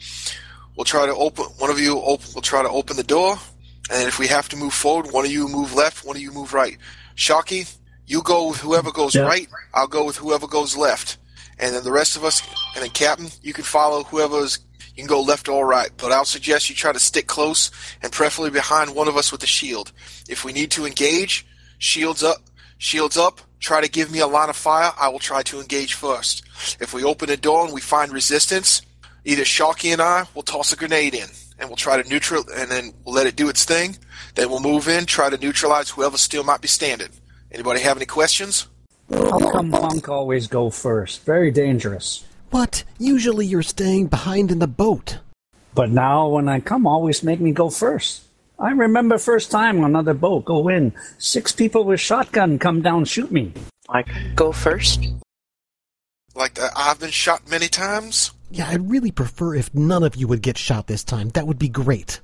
We'll try to open. One of you open. We'll try to open the door, and if we have to move forward, one of you move left, one of you move right. Shocky, you go with whoever goes Yeah. right. I'll go with whoever goes left, and then the rest of us. And then Captain, you can follow whoever's. You can go left or right, but I'll suggest you try to stick close and preferably behind one of us with a shield. If we need to engage, shields up, shields up. Try to give me a line of fire. I will try to engage first. If we open a door and we find resistance, either Sharky and I will toss a grenade in. and we'll try to neutral, and then we'll let it do its thing. Then we'll move in, try to neutralize whoever still might be standing. Anybody have any questions? How come Punk always go first? Very dangerous. But usually you're staying behind in the boat. But now when I come, always make me go first. I remember first time on another boat, go in, six people with shotgun come down, shoot me. I go first. Like uh, I've been shot many times. Yeah, I'd really prefer if none of you would get shot this time. That would be great.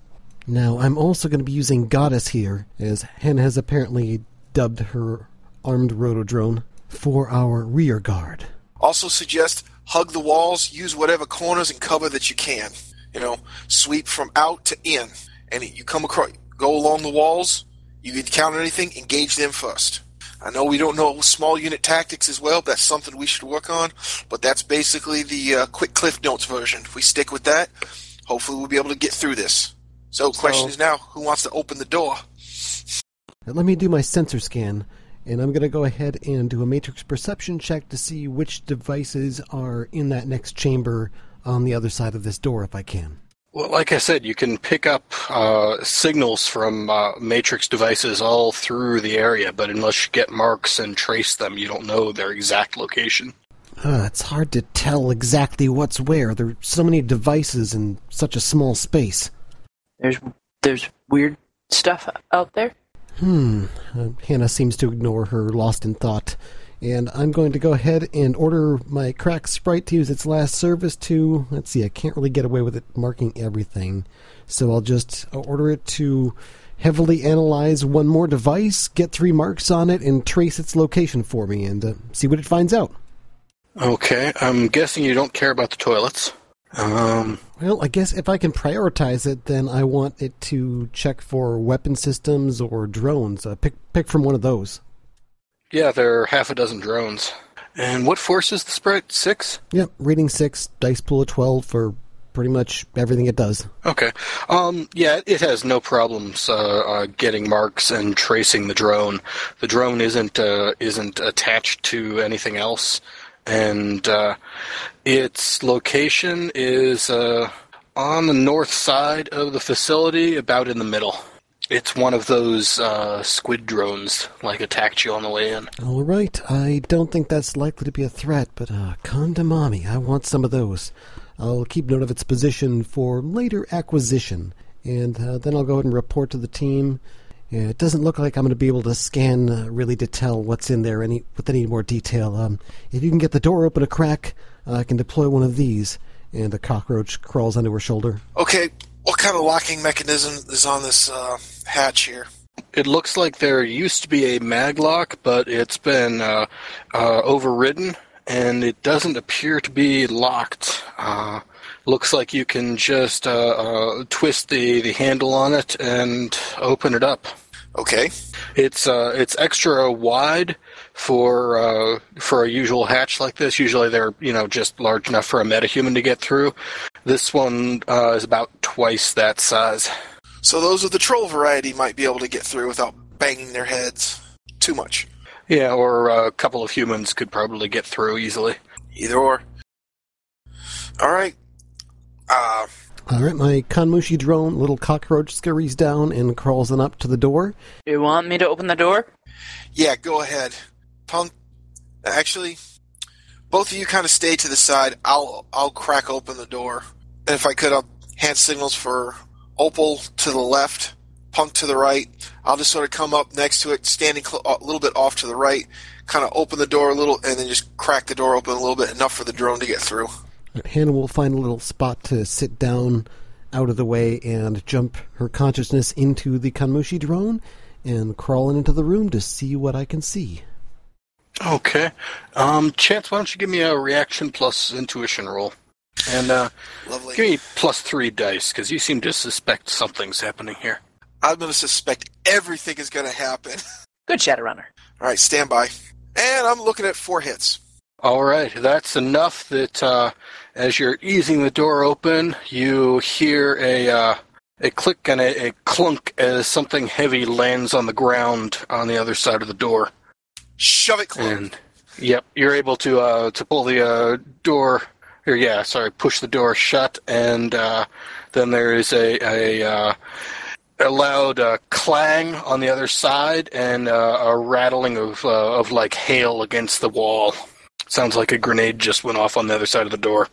Now, I'm also going to be using Goddess here, as Hen has apparently dubbed her armed rotodrone, for our rear guard. Also suggest hug the walls, use whatever corners and cover that you can. You know, sweep from out to in. And you come across, go along the walls, you encounter anything, engage them first. I know we don't know small unit tactics as well. That's something we should work on. But that's basically the uh, quick Cliff Notes version. If we stick with that, hopefully we'll be able to get through this. So, question is now, who wants to open the door? Let me do my sensor scan, and I'm going to go ahead and do a matrix perception check to see which devices are in that next chamber on the other side of this door if I can. Well, like I said, you can pick up uh, signals from uh, matrix devices all through the area, but unless you get marks and trace them, you don't know their exact location. Uh, it's hard to tell exactly what's where. There are so many devices in such a small space. There's there's weird stuff out there. Hmm. Uh, Hannah seems to ignore her lost in thought. And I'm going to go ahead and order my crack sprite to use its last service to. Let's see, I can't really get away with it marking everything. So I'll just order it to heavily analyze one more device, get three marks on it, and trace its location for me and uh, see what it finds out. Okay, I'm guessing you don't care about the toilets. Um, Well, I guess if I can prioritize it, then I want it to check for weapon systems or drones. Uh, pick pick from one of those. Yeah, there are half a dozen drones. And what force is the sprite? Six? Yep, reading six, dice pool of twelve for pretty much everything it does. Okay. Um, yeah, it has no problems uh, uh, getting marks and tracing the drone. The drone isn't uh, isn't attached to anything else, and uh, its location is uh, on the north side of the facility, about in the middle. It's one of those uh, squid drones, like attacked you on the way in. All right, I don't think that's likely to be a threat, but uh, come to mommy. I want some of those. I'll keep note of its position for later acquisition, and uh, then I'll go ahead and report to the team. Yeah, it doesn't look like I'm going to be able to scan uh, really to tell what's in there any with any more detail. Um, if you can get the door open a crack, uh, I can deploy one of these. And the cockroach crawls onto her shoulder. Okay, what kind of locking mechanism is on this uh, hatch here? It looks like there used to be a maglock, but it's been uh, uh, overridden, and it doesn't appear to be locked. Uh, looks like you can just uh, uh, twist the, the handle on it and open it up. Okay, It's uh, it's extra wide for uh, for a usual hatch like this. Usually they're you know just large enough for a metahuman to get through. This one uh, is about twice that size. so those of the troll variety might be able to get through without banging their heads too much. Yeah, or a couple of humans could probably get through easily. Either or. All right. Uh, All right, my Kanmushi drone, little cockroach, scurries down and crawls on up to the door. You want me to open the door? yeah, go ahead. Punk. Actually, both of you kind of stay to the side. I'll I'll crack open the door, and if I could, I'll hand signals for Opal to the left, Punk to the right. I'll just sort of come up next to it, standing cl- a little bit off to the right, kind of open the door a little, and then just crack the door open a little bit, enough for the drone to get through. Hannah will find a little spot to sit down out of the way and jump her consciousness into the Kanmushi drone and crawl into the room to see what I can see. Okay. Um, Chance, why don't you give me a reaction plus intuition roll? And uh, Lovely. give me plus three dice, because you seem to suspect something's happening here. I'm going to suspect everything is going to happen. Good Shadowrunner. All right, stand by. And I'm looking at four hits. All right, that's enough that uh, as you're easing the door open, you hear a uh, a click and a, a clunk as something heavy lands on the ground on the other side of the door. Shove it close. And yep, you're able to uh, to pull the uh, door, or yeah, sorry, push the door shut, and uh, Then there is a a, uh, a loud uh, clang on the other side, and uh, a rattling of uh, of like hail against the wall. Sounds like a grenade just went off on the other side of the door.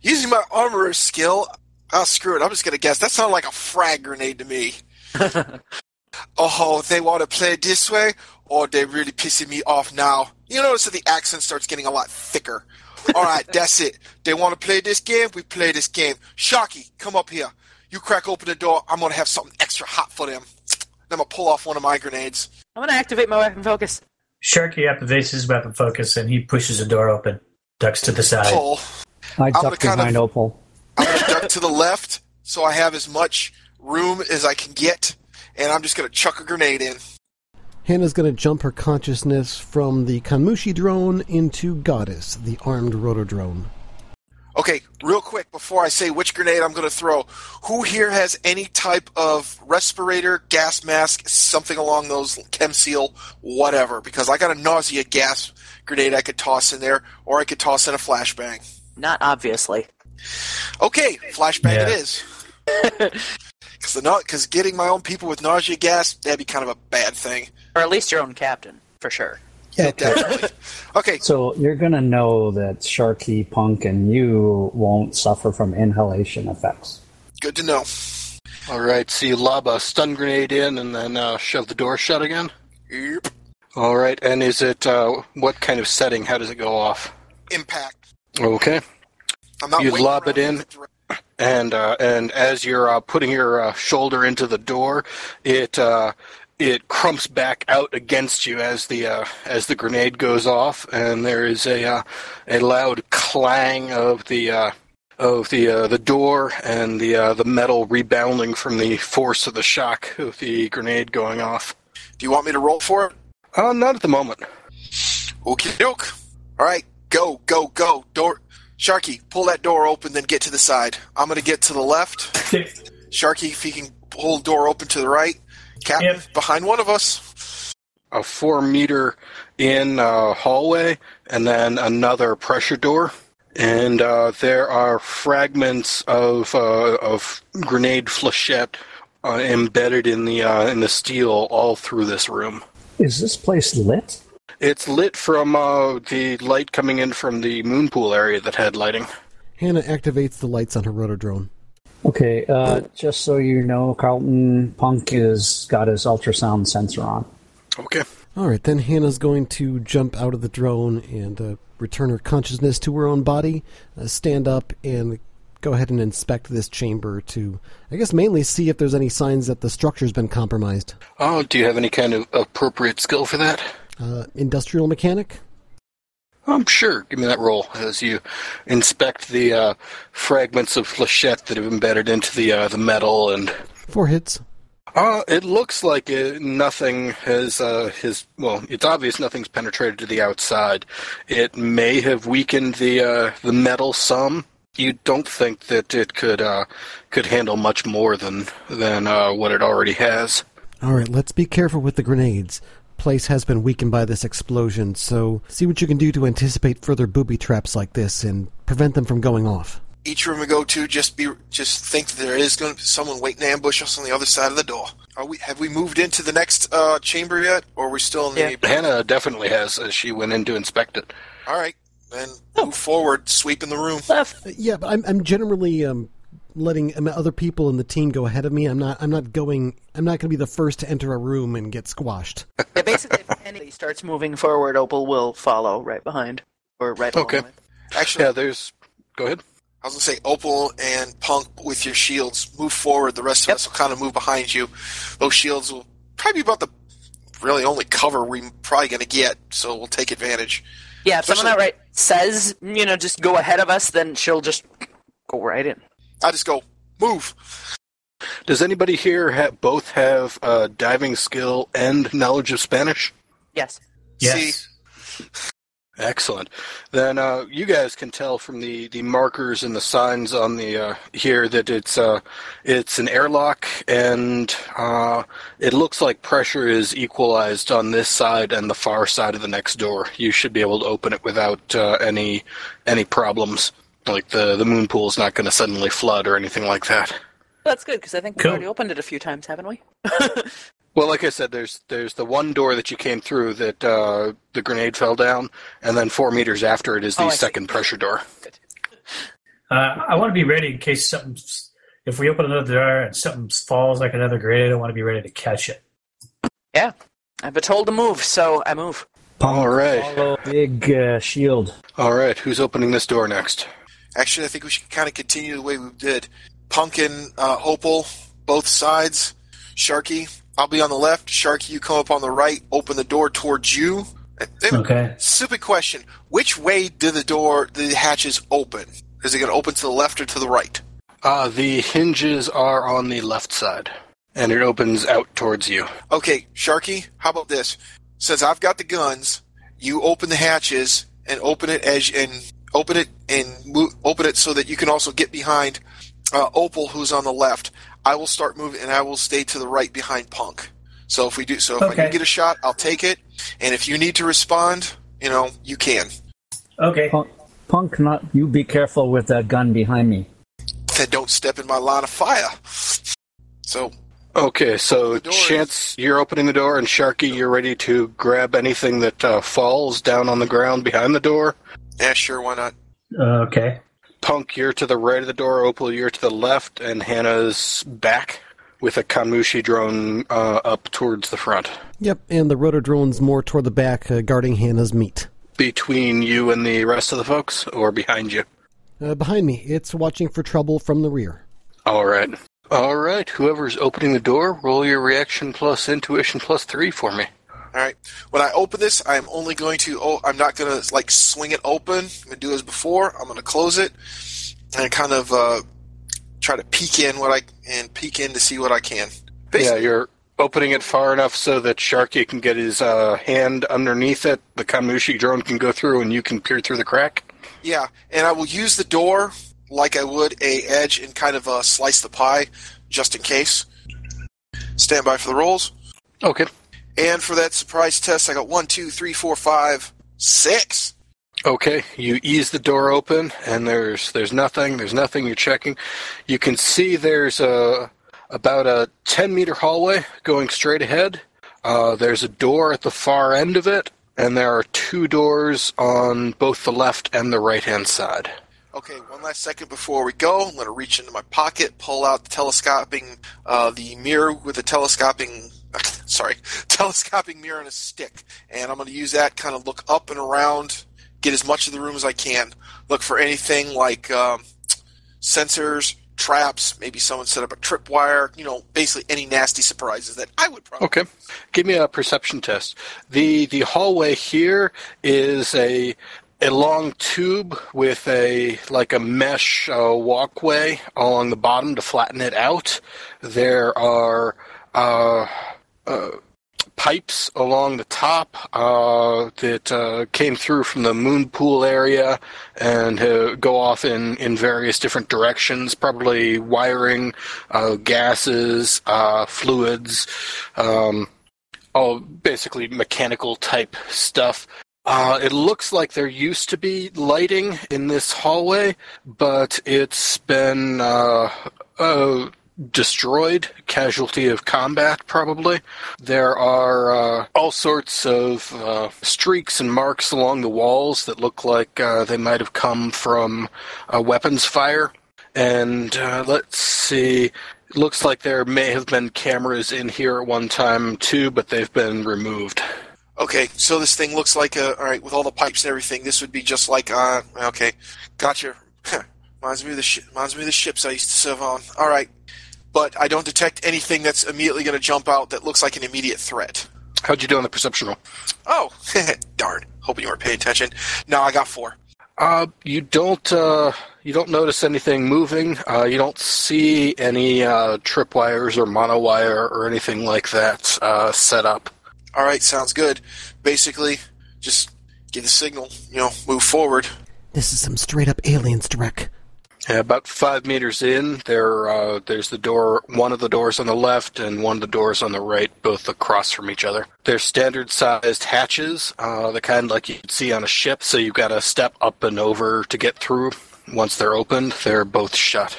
Using my armorer's skill, oh screw it, I'm just gonna guess. That sounded like a frag grenade to me. oh, they want to play this way, or they're really pissing me off now. You notice that the accent starts getting a lot thicker. All right, that's it. They want to play this game, we play this game. Shocky, come up here. You crack open the door, I'm gonna have something extra hot for them. I'm gonna pull off one of my grenades. I'm gonna activate my weapon focus. Sharky activates his weapon focus and he pushes the door open, ducks to the side. Pull. I gonna duck kind behind of- Opal. I'm gonna duck to the left so I have as much room as I can get, and I'm just gonna chuck a grenade in. Hannah's going to jump her consciousness from the Kanmushi drone into Goddess, the armed rotodrone. Okay, real quick before I say which grenade I'm going to throw, who here has any type of respirator, gas mask, something along those, chem seal, whatever? Because I got a nausea gas grenade I could toss in there, or I could toss in a flashbang. Not obviously. Okay, flashbang it Yeah. is. Because because getting my own people with nausea gas that'd be kind of a bad thing. Or at least your own captain, for sure. Yeah, definitely. Okay, So you're gonna know that Sharky, Punk, and you won't suffer from inhalation effects. good to know. All right, so you lob a stun grenade in and then uh, shove the door shut again. Yep. All right, and is it uh, what kind of setting? How does it go off? Impact. Okay, I'm not You lob it in. direct- and uh, and as you're uh, putting your uh, shoulder into the door, it uh, it crumps back out against you as the uh, as the grenade goes off, and there is a uh, a loud clang of the uh, of the uh, the door and the uh, the metal rebounding from the force of the shock of the grenade going off. Do you want me to roll for it? Uh, not at the moment. Okie doke. All right, go, go, go. Door, Sharky, pull that door open, then get to the side. I'm gonna get to the left. Sharky, if he can pull the door open to the right. Captain, Yep. behind one of us. A four meter in uh, hallway, and then another pressure door. And uh, there are fragments of uh, of grenade flechette uh, embedded in the uh, in the steel all through this room. Is this place lit? It's lit from uh, the light coming in from the moon pool area that had lighting. Hannah activates the lights on her rotodrone. Okay, uh, just so you know, Carlton Punk has got his ultrasound sensor on. Okay. All right, then Hannah's going to jump out of the drone and uh, return her consciousness to her own body, uh, stand up, and go ahead and inspect this chamber to, I guess, mainly see if there's any signs that the structure's been compromised. Oh, do you have any kind of appropriate skill for that? Uh, industrial mechanic? Um, sure. Give me that roll as you inspect the uh, fragments of flechette that have embedded into the uh, the metal, and Four hits. uh, it looks like it, nothing has uh, has well. It's obvious nothing's penetrated to the outside. It may have weakened the uh, the metal some. You don't think that it could uh, could handle much more than than uh, what it already has. All right, let's be careful with the grenades. Place has been weakened by this explosion, so see what you can do to anticipate further booby traps like this and prevent them from going off. Each room we go to, just be, just think that there is going to be someone waiting to ambush us on the other side of the door. Are we? Have we moved into the next uh, chamber yet, or are we still in the? Hannah definitely has as she went in to inspect it. All right, then move forward, sweeping the room. Left. Uh, Yeah, but I'm I'm generally um, letting other people in the team go ahead of me. I'm not I'm not going. I'm not going to be the first to enter a room and get squashed. Yeah, basically, if anybody starts moving forward, Opal will follow right behind. Or right along Okay. with. Actually, Yeah, there's. Go ahead. I was gonna say Opal and Punk with your shields move forward. The rest of Yep. us will kind of move behind you. Those shields will probably be about the really only cover we're probably gonna get, so we'll take advantage. Yeah, if someone Especially- outright says, you know, just go ahead of us, then she'll just go right in. I just go move. Does anybody here ha- both have uh, diving skill and knowledge of Spanish? Yes. Yes. See, Excellent. Then uh, you guys can tell from the, the markers and the signs on the uh, here that it's uh, it's an airlock, and uh, it looks like pressure is equalized on this side and the far side of the next door. You should be able to open it without uh, any any problems. Like the the moon pool is not going to suddenly flood or anything like that. That's good because I think we've Cool. already opened it a few times, haven't we? Well, like I said, there's there's the one door that you came through that uh, the grenade fell down, and then four meters after it is the Oh, I see. second pressure door. Uh, I want to be ready in case something. If we open another door and something falls like another grenade, I want to be ready to catch it. Yeah. I've been told to move, so I move. All right, Follow big uh, shield. all right. Who's opening this door next? Actually, I think we should kind of continue the way we did. Punk and uh, Opal, both sides. Sharky, I'll be on the left. Sharky, you come up on the right. Open the door towards you. Okay. Stupid question. Which way do the door, the hatches open? Is it going to open to the left or to the right? Uh, the hinges are on the left side, and it opens out towards you. Okay, Sharky, how about this? Since I've got the guns, you open the hatches and open it as and open it and move, open it so that you can also get behind uh, Opal, who's on the left. I will start moving, and I will stay to the right behind Punk. So if we do, so if I can get a shot, I'll take it. And if you need to respond, you know, you can. Okay. Punk, Punk, not you. Be careful with that gun behind me. Then don't step in my line of fire. So Okay, so The is- Chance, you're opening the door, and Sharky, you're ready to grab anything that uh, falls down on the ground behind the door. yeah, sure, why not? Uh, okay. Punk, you're to the right of the door. Opal, you're to the left, and Hannah's back with a Kanmushi drone uh, up towards the front. Yep, and the rotor drone's more toward the back, uh, guarding Hannah's meat. Between you and the rest of the folks, or behind you? Uh, behind me, it's watching for trouble from the rear. All right. All right. Whoever's opening the door, roll your reaction plus intuition plus three for me. All right. When I open this, I'm only going to. Oh, I'm not going to like swing it open. I'm going to do as before. I'm going to close it and kind of uh, try to peek in what I and peek in to see what I can. Yeah, Basically, you're opening it far enough so that Sharky can get his uh, hand underneath it. The Kanmushi drone can go through, and you can peer through the crack. yeah. And I will use the door like I would a edge and kind of uh, slice the pie just in case. Stand by for the rolls. Okay. And for that surprise test, I got one, two, three, four, five, six. Okay, you ease the door open, and there's there's nothing. There's nothing. You're checking. You can see there's a about a 10 meter hallway going straight ahead. Uh, there's a door at the far end of it, and there are two doors on both the left and the right hand side. Okay, one last second before we go. I'm going to reach into my pocket, pull out the telescoping, uh, the mirror with the telescoping, sorry, telescoping mirror and a stick, and I'm going to use that kind of look up and around, get as much of the room as I can. Look for anything like um, sensors, traps, maybe someone set up a tripwire. You know, basically any nasty surprises that I would probably. Okay, give me a perception test. the The hallway here is a a long tube with a like a mesh uh, walkway along the bottom to flatten it out. There are uh, uh, pipes along the top uh, that uh, came through from the moon pool area and uh, go off in, in various different directions, probably wiring, uh, gases, uh, fluids, um, all basically mechanical type stuff. Uh, it looks like there used to be lighting in this hallway, but it's been destroyed, casualty of combat, probably. There are uh, all sorts of uh, streaks and marks along the walls that look like uh, they might have come from uh, weapons fire. And uh, let's see. It looks like there may have been cameras in here at one time too, but they've been removed. Okay, so this thing looks like a all right with all the pipes and everything. This would be just like uh okay, gotcha. reminds me of the shi reminds me of the ships I used to serve on. All right, but I don't detect anything that's immediately going to jump out that looks like an immediate threat. How'd you do on the perception roll? Oh, darn! Hoping you weren't paying attention. No, I got four. Uh, you don't uh, you don't notice anything moving. Uh, you don't see any uh, tripwires or monowire or anything like that uh, set up. All right, sounds good. Basically, just give the signal. You know, move forward. This is some straight up aliens, Drek. Yeah, about five meters in, there uh, there's the door. One of the doors on the left and one of the doors on the right, both across from each other. They're standard sized hatches, uh, the kind like you'd see on a ship. So you've got to step up and over to get through. once they're opened, they're both shut.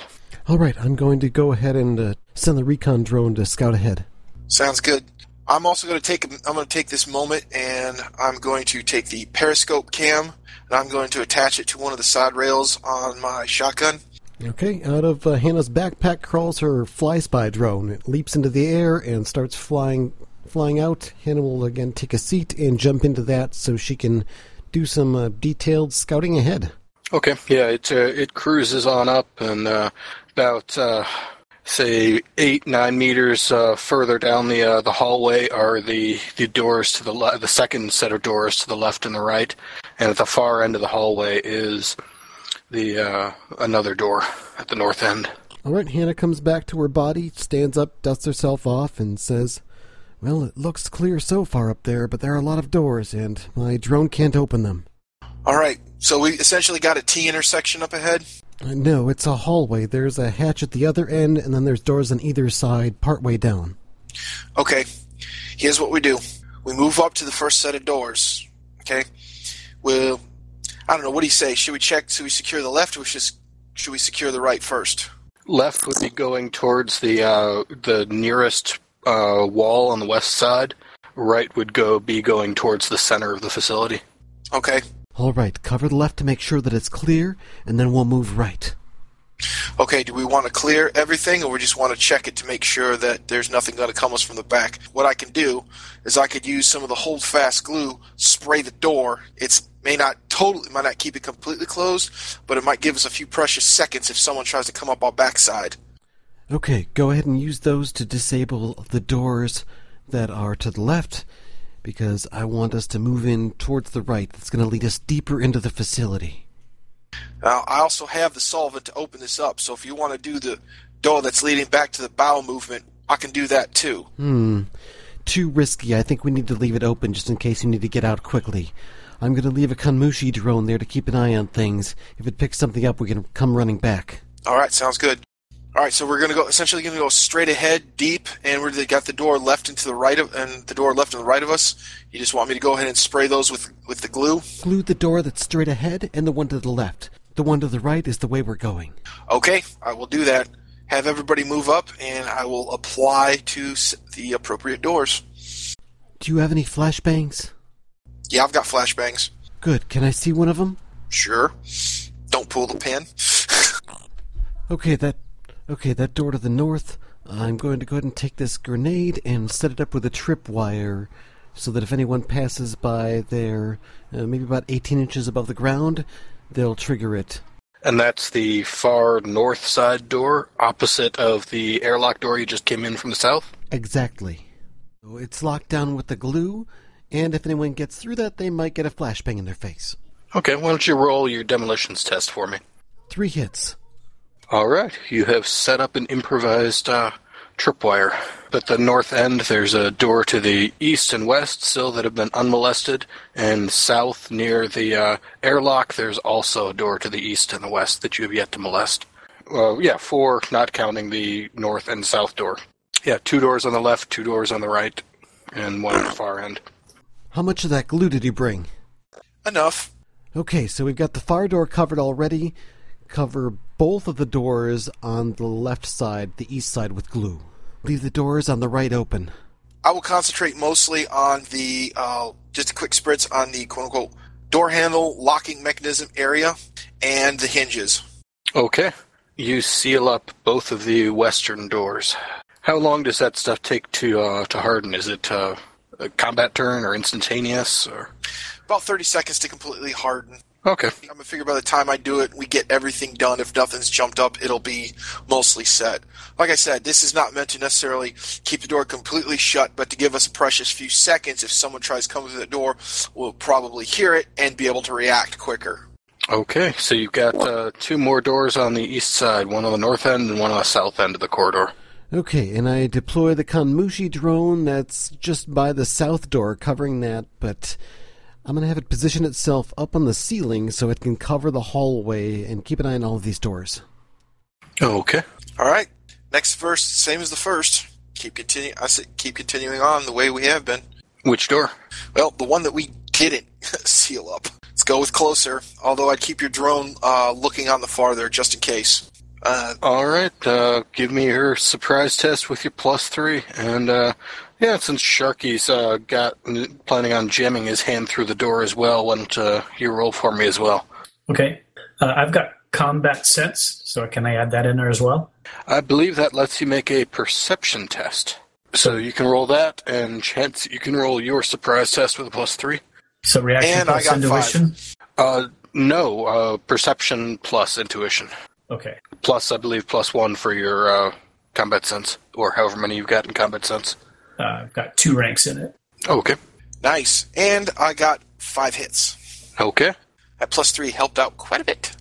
All right, I'm going to go ahead and uh, send the recon drone to scout ahead. Sounds good. I'm also going to take I'm going to take this moment and I'm going to take the periscope cam and I'm going to attach it to one of the side rails on my shotgun. Okay, out of uh, Hannah's backpack crawls her fly spy drone. It leaps into the air and starts flying flying out. Hannah will again take a seat and jump into that so she can do some uh, detailed scouting ahead. Okay, yeah, it uh, it cruises on up and uh, about uh, say eight nine meters uh, further down the uh, the hallway are the the doors to the le- the second set of doors to the left and the right, and at the far end of the hallway is the uh, another door at the north end. All right, Hannah comes back to her body, stands up, dusts herself off, and says, "Well, it looks clear so far up there, but there are a lot of doors, and my drone can't open them." All right. So we essentially got a T intersection up ahead. Uh, no, it's a hallway. There's a hatch at the other end, and then there's doors on either side, partway down. Okay. Here's what we do. We move up to the first set of doors. Okay. We'll I don't know, what do you say? Should we check should we secure the left or should should we secure the right first? Left would be going towards the uh, the nearest uh, wall on the west side. Right would go be going towards the center of the facility. Okay. All right, cover the left to make sure that it's clear, and then we'll move right. Okay, do we want to clear everything or we just want to check it to make sure that there's nothing going to come us from the back? What I can do is I could use some of the hold fast glue, spray the door. It's may not totally might not keep it completely closed, but it might give us a few precious seconds if someone tries to come up our backside. Okay, go ahead and use those to disable the doors that are to the left, because I want us to move in towards the right. That's going to lead us deeper into the facility. Now, I also have the solvent to open this up, so if you want to do the door that's leading back to the bowel movement, I can do that too. Hmm. Too risky. I think we need to leave it open just in case you need to get out quickly. I'm going to leave a Kanmushi drone there to keep an eye on things. If it picks something up, we can come running back. All right, sounds good. All right, so we're going to go essentially going to go straight ahead, deep, and we've got the door left and to the right of, and the door left and the right of us. You just want me to go ahead and spray those with with the glue? Glue the door that's straight ahead and the one to the left. The one to the right is the way we're going. Okay, I will do that. Have everybody move up, and I will apply to the appropriate doors. Do you have any flashbangs? Yeah, I've got flashbangs. Good. Can I see one of them? Sure. Don't pull the pin. Okay, that okay, that door to the north. I'm going to go ahead and take this grenade and set it up with a tripwire so that if anyone passes by there, uh, maybe about 18 inches above the ground, they'll trigger it. And that's the far north side door, opposite of the airlock door you just came in from the south. Exactly. So it's locked down with the glue, and if anyone gets through that, they might get a flashbang in their face. Okay, why don't you roll your demolitions test for me? Three hits. All right, you have set up an improvised uh, tripwire. At the north end, there's a door to the east and west still that have been unmolested, and south near the uh, airlock, there's also a door to the east and the west that you have yet to molest. Well, yeah, four, not counting the north and south door. Yeah, two doors on the left, two doors on the right, and one at the far end. How much of that glue did you bring? Enough. Okay, so we've got the far door covered already. Cover both of the doors on the left side, the east side, with glue. Leave the doors on the right open. I will concentrate mostly on the uh, just a quick spritz on the quote unquote door handle locking mechanism area and the hinges. Okay. You seal up both of the western doors. How long does that stuff take to uh, to harden? Is it uh, a combat turn or instantaneous? Or About 30 seconds to completely harden. Okay, I'm gonna figure by the time I do it, we get everything done. If nothing's jumped up, it'll be mostly set. Like I said, this is not meant to necessarily keep the door completely shut, but to give us a precious few seconds. If someone tries coming through the door, we'll probably hear it and be able to react quicker. okay. So you've got uh, two more doors on the east side, one on the north end and one on the south end of the corridor. Okay, and I deploy the Kanmushi drone that's just by the south door, covering that, but I'm going to have it position itself up on the ceiling so it can cover the hallway and keep an eye on all of these doors. Okay. All right. Next verse, same as the first. Keep continue. I say keep continuing on the way we have been. Which door? Well, the one that we didn't seal up. Let's go with closer. Although I'd keep your drone uh, looking on the farther just in case. Uh, All right, uh, give me your surprise test with your plus three, and uh, yeah, since Sharky's uh, got planning on jamming his hand through the door as well, why don't uh, you roll for me as well? Okay. Uh, I've got combat sense, so can I add that in there as well? I believe that lets you make a perception test. So you can roll that, and chance you can roll your surprise test with a plus three. So reaction And I plus got intuition. Uh, no, uh, perception plus intuition. Okay. Plus, I believe, plus one for your uh, combat sense, or however many you've got in combat sense. Uh, I've got two ranks in it. Okay. nice. And I got five hits. Okay. That plus three helped out quite a bit.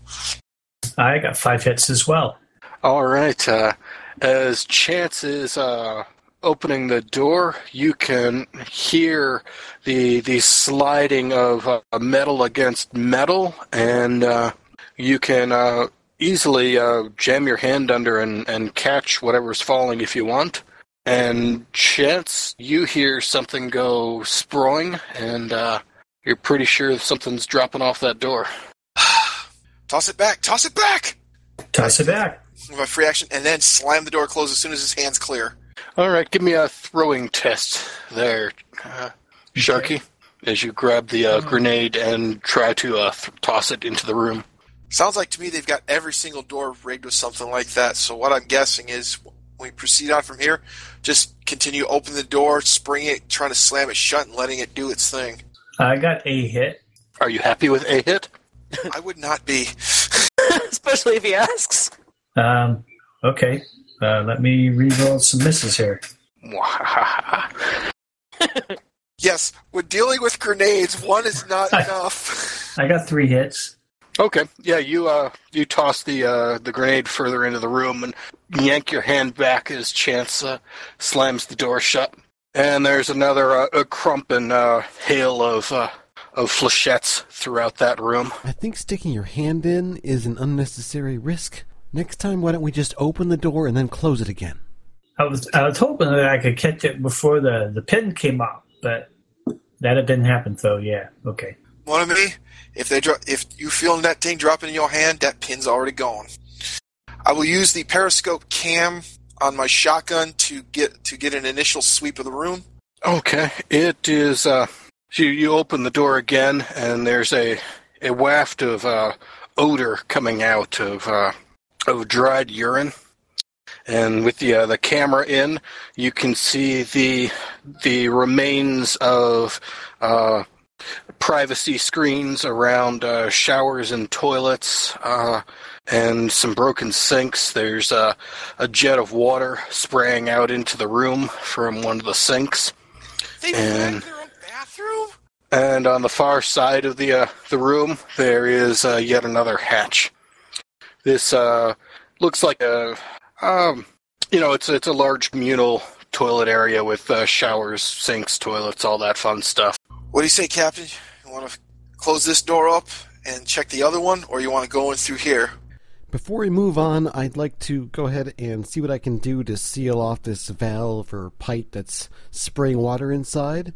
I got five hits as well. All right. Uh, as Chance is uh, opening the door, you can hear the the sliding of uh, metal against metal, and uh, you can uh, easily uh, jam your hand under and, and catch whatever's falling if you want. And Chance, you hear something go sproing, and uh, you're pretty sure something's dropping off that door. Toss it back. Toss it back. Toss it back. With a free action, and then slam the door closed as soon as his hand's clear. All right, give me a throwing test there, uh, Sharky, as you grab the uh, grenade and try to uh, th- toss it into the room. Sounds like to me they've got every single door rigged with something like that. So what I'm guessing is when we proceed on from here, just continue open the door, spring it, trying to slam it shut, and letting it do its thing. I got a hit. Are you happy with a hit? I would not be. Especially if he asks. Um, okay. Uh, let me re-roll some misses here. Yes, when dealing with grenades, one is not enough. I got three hits. Okay, yeah, you uh, you toss the uh, the grenade further into the room and yank your hand back as Chance uh, slams the door shut. And there's another uh, a crump and uh, hail of uh, of flechettes throughout that room. I think sticking your hand in is an unnecessary risk. Next time, why don't we just open the door and then close it again? I was I was hoping that I could catch it before the, the pin came up, but that didn't happen. So yeah, okay. One of me, if they dro- if you feel that thing dropping in your hand, that pin's already gone. I will use the periscope cam on my shotgun to get to get an initial sweep of the room. Okay, it is. Uh, you you open the door again, and there's a a waft of uh, odor coming out of uh, of dried urine. And with the uh, the camera in, you can see the the remains of uh, privacy screens around uh, showers and toilets, uh, and some broken sinks. There's uh, a jet of water spraying out into the room from one of the sinks. They And- their own bathroom. And on the far side of the uh, the room, there is uh, yet another hatch. This uh, looks like a, um, you know, it's it's a large communal toilet area with uh, showers, sinks, toilets, all that fun stuff. What do you say, Captain? You want to close this door up and check the other one, or you want to go in through here? Before we move on, I'd like to go ahead and see what I can do to seal off this valve or pipe that's spraying water inside.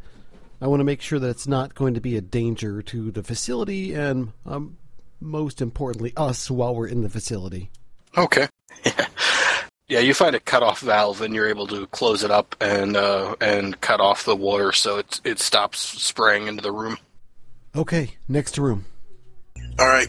I want to make sure that it's not going to be a danger to the facility and, um, most importantly, us while we're in the facility. Okay. yeah, you find a cut-off valve, and you're able to close it up and uh, and cut off the water, so it it stops spraying into the room. Okay, next room. All right.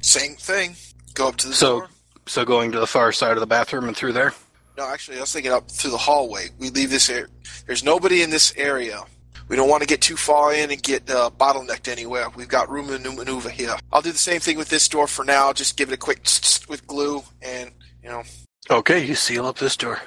Same thing. Go up to the So- door. So going to the far side of the bathroom and through there. No, actually, I was thinking up through the hallway. We leave this area. There's nobody in this area. We don't want to get too far in and get uh, bottlenecked anywhere. We've got room to maneuver here. I'll do the same thing with this door for now. Just give it a quick tsk-tsk with glue, and you know, Okay, you seal up this door.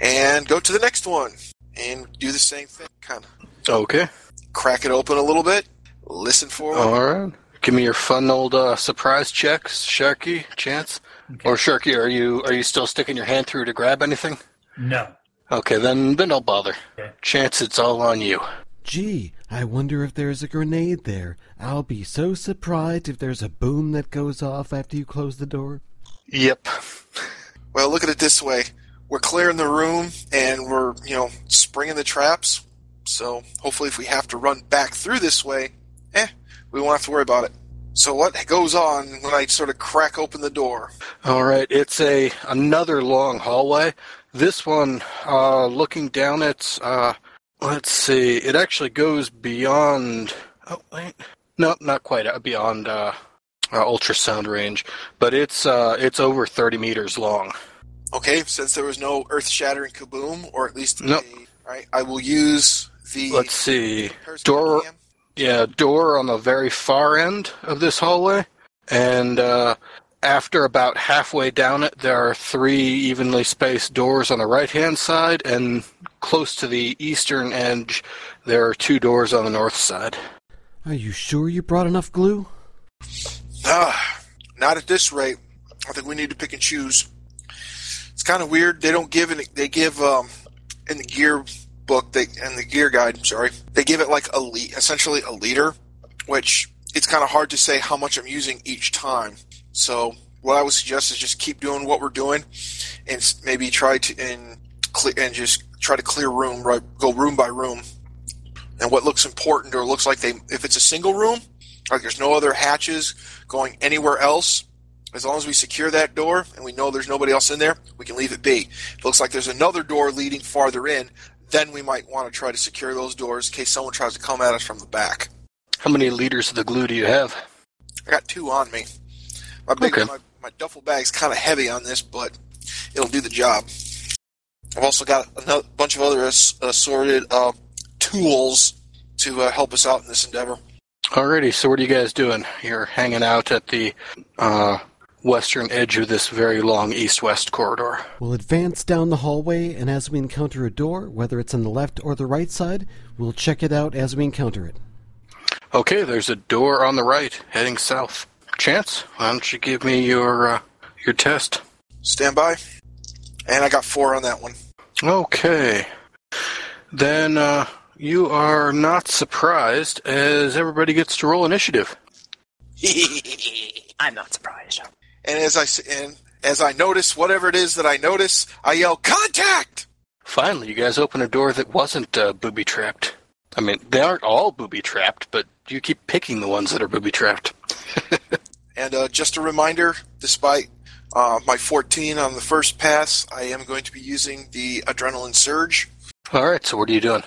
and go to the next one and do the same thing. Kind of Okay. crack it open a little bit. Listen for it. All right. Give me your fun old uh, surprise checks, Sharky. Chance. Or Sharky, are you are you still sticking your hand through to grab anything? No. Okay, then then don't bother. Okay. Chance, it's all on you. Gee, I wonder if there's a grenade there. I'll be so surprised if there's a boom that goes off after you close the door. Yep. Well, look at it this way: we're clearing the room, and we're you know springing the traps. So hopefully, if we have to run back through this way eh, we won't have to worry about it. So what goes on when I sort of crack open the door? All right, it's a another long hallway. This one, uh, looking down it's uh, let's see, it actually goes beyond. Oh wait, no, not quite uh, beyond uh, ultrasound range, but it's uh, it's over thirty meters long. Okay, since there was no earth-shattering kaboom, or at least Nope. a, right, I will use the Let's see, periscope door. Yeah, door on the very far end of this hallway, and uh, after about halfway down it, there are three evenly spaced doors on the right hand side, and close to the eastern edge, there are two doors on the north side. Are you sure you brought enough glue? Ah, not at this rate. I think we need to pick and choose. It's kind of weird. They don't give any. They give um, in the gear book. They and the gear guide. Sorry. They give it like a le- essentially a liter, which it's kind of hard to say how much I'm using each time. So what I would suggest is just keep doing what we're doing, and maybe try to and clear and just try to clear room right. Go room by room. And what looks important or looks like they, if it's a single room, like there's no other hatches going anywhere else. As long as we secure that door and we know there's nobody else in there, we can leave it be. If it looks like there's another door leading farther in, then we might want to try to secure those doors in case someone tries to come at us from the back. How many liters of the glue do you have? I got two on me. My big Okay. my, my duffel bag's kind of heavy on this, but it'll do the job. I've also got a bunch of other assorted uh, tools to uh, help us out in this endeavor. Alrighty, so what are you guys doing? You're hanging out at the uh, western edge of this very long east-west corridor. We'll advance down the hallway, and as we encounter a door, whether it's on the left or the right side, we'll check it out as we encounter it. Okay, there's a door on the right heading south. Chance, why don't you give me your uh, your test? Stand by. And I got four on that one. Okay, then uh, you are not surprised as everybody gets to roll initiative. I'm not surprised. And as I s- and as I notice whatever it is that I notice, I yell contact. Finally, you guys open a door that wasn't uh, booby trapped. I mean, they aren't all booby trapped, but you keep picking the ones that are booby trapped. And uh, just a reminder, despite uh, my 14 on the first pass, I am going to be using the adrenaline surge. All right, so what are you doing?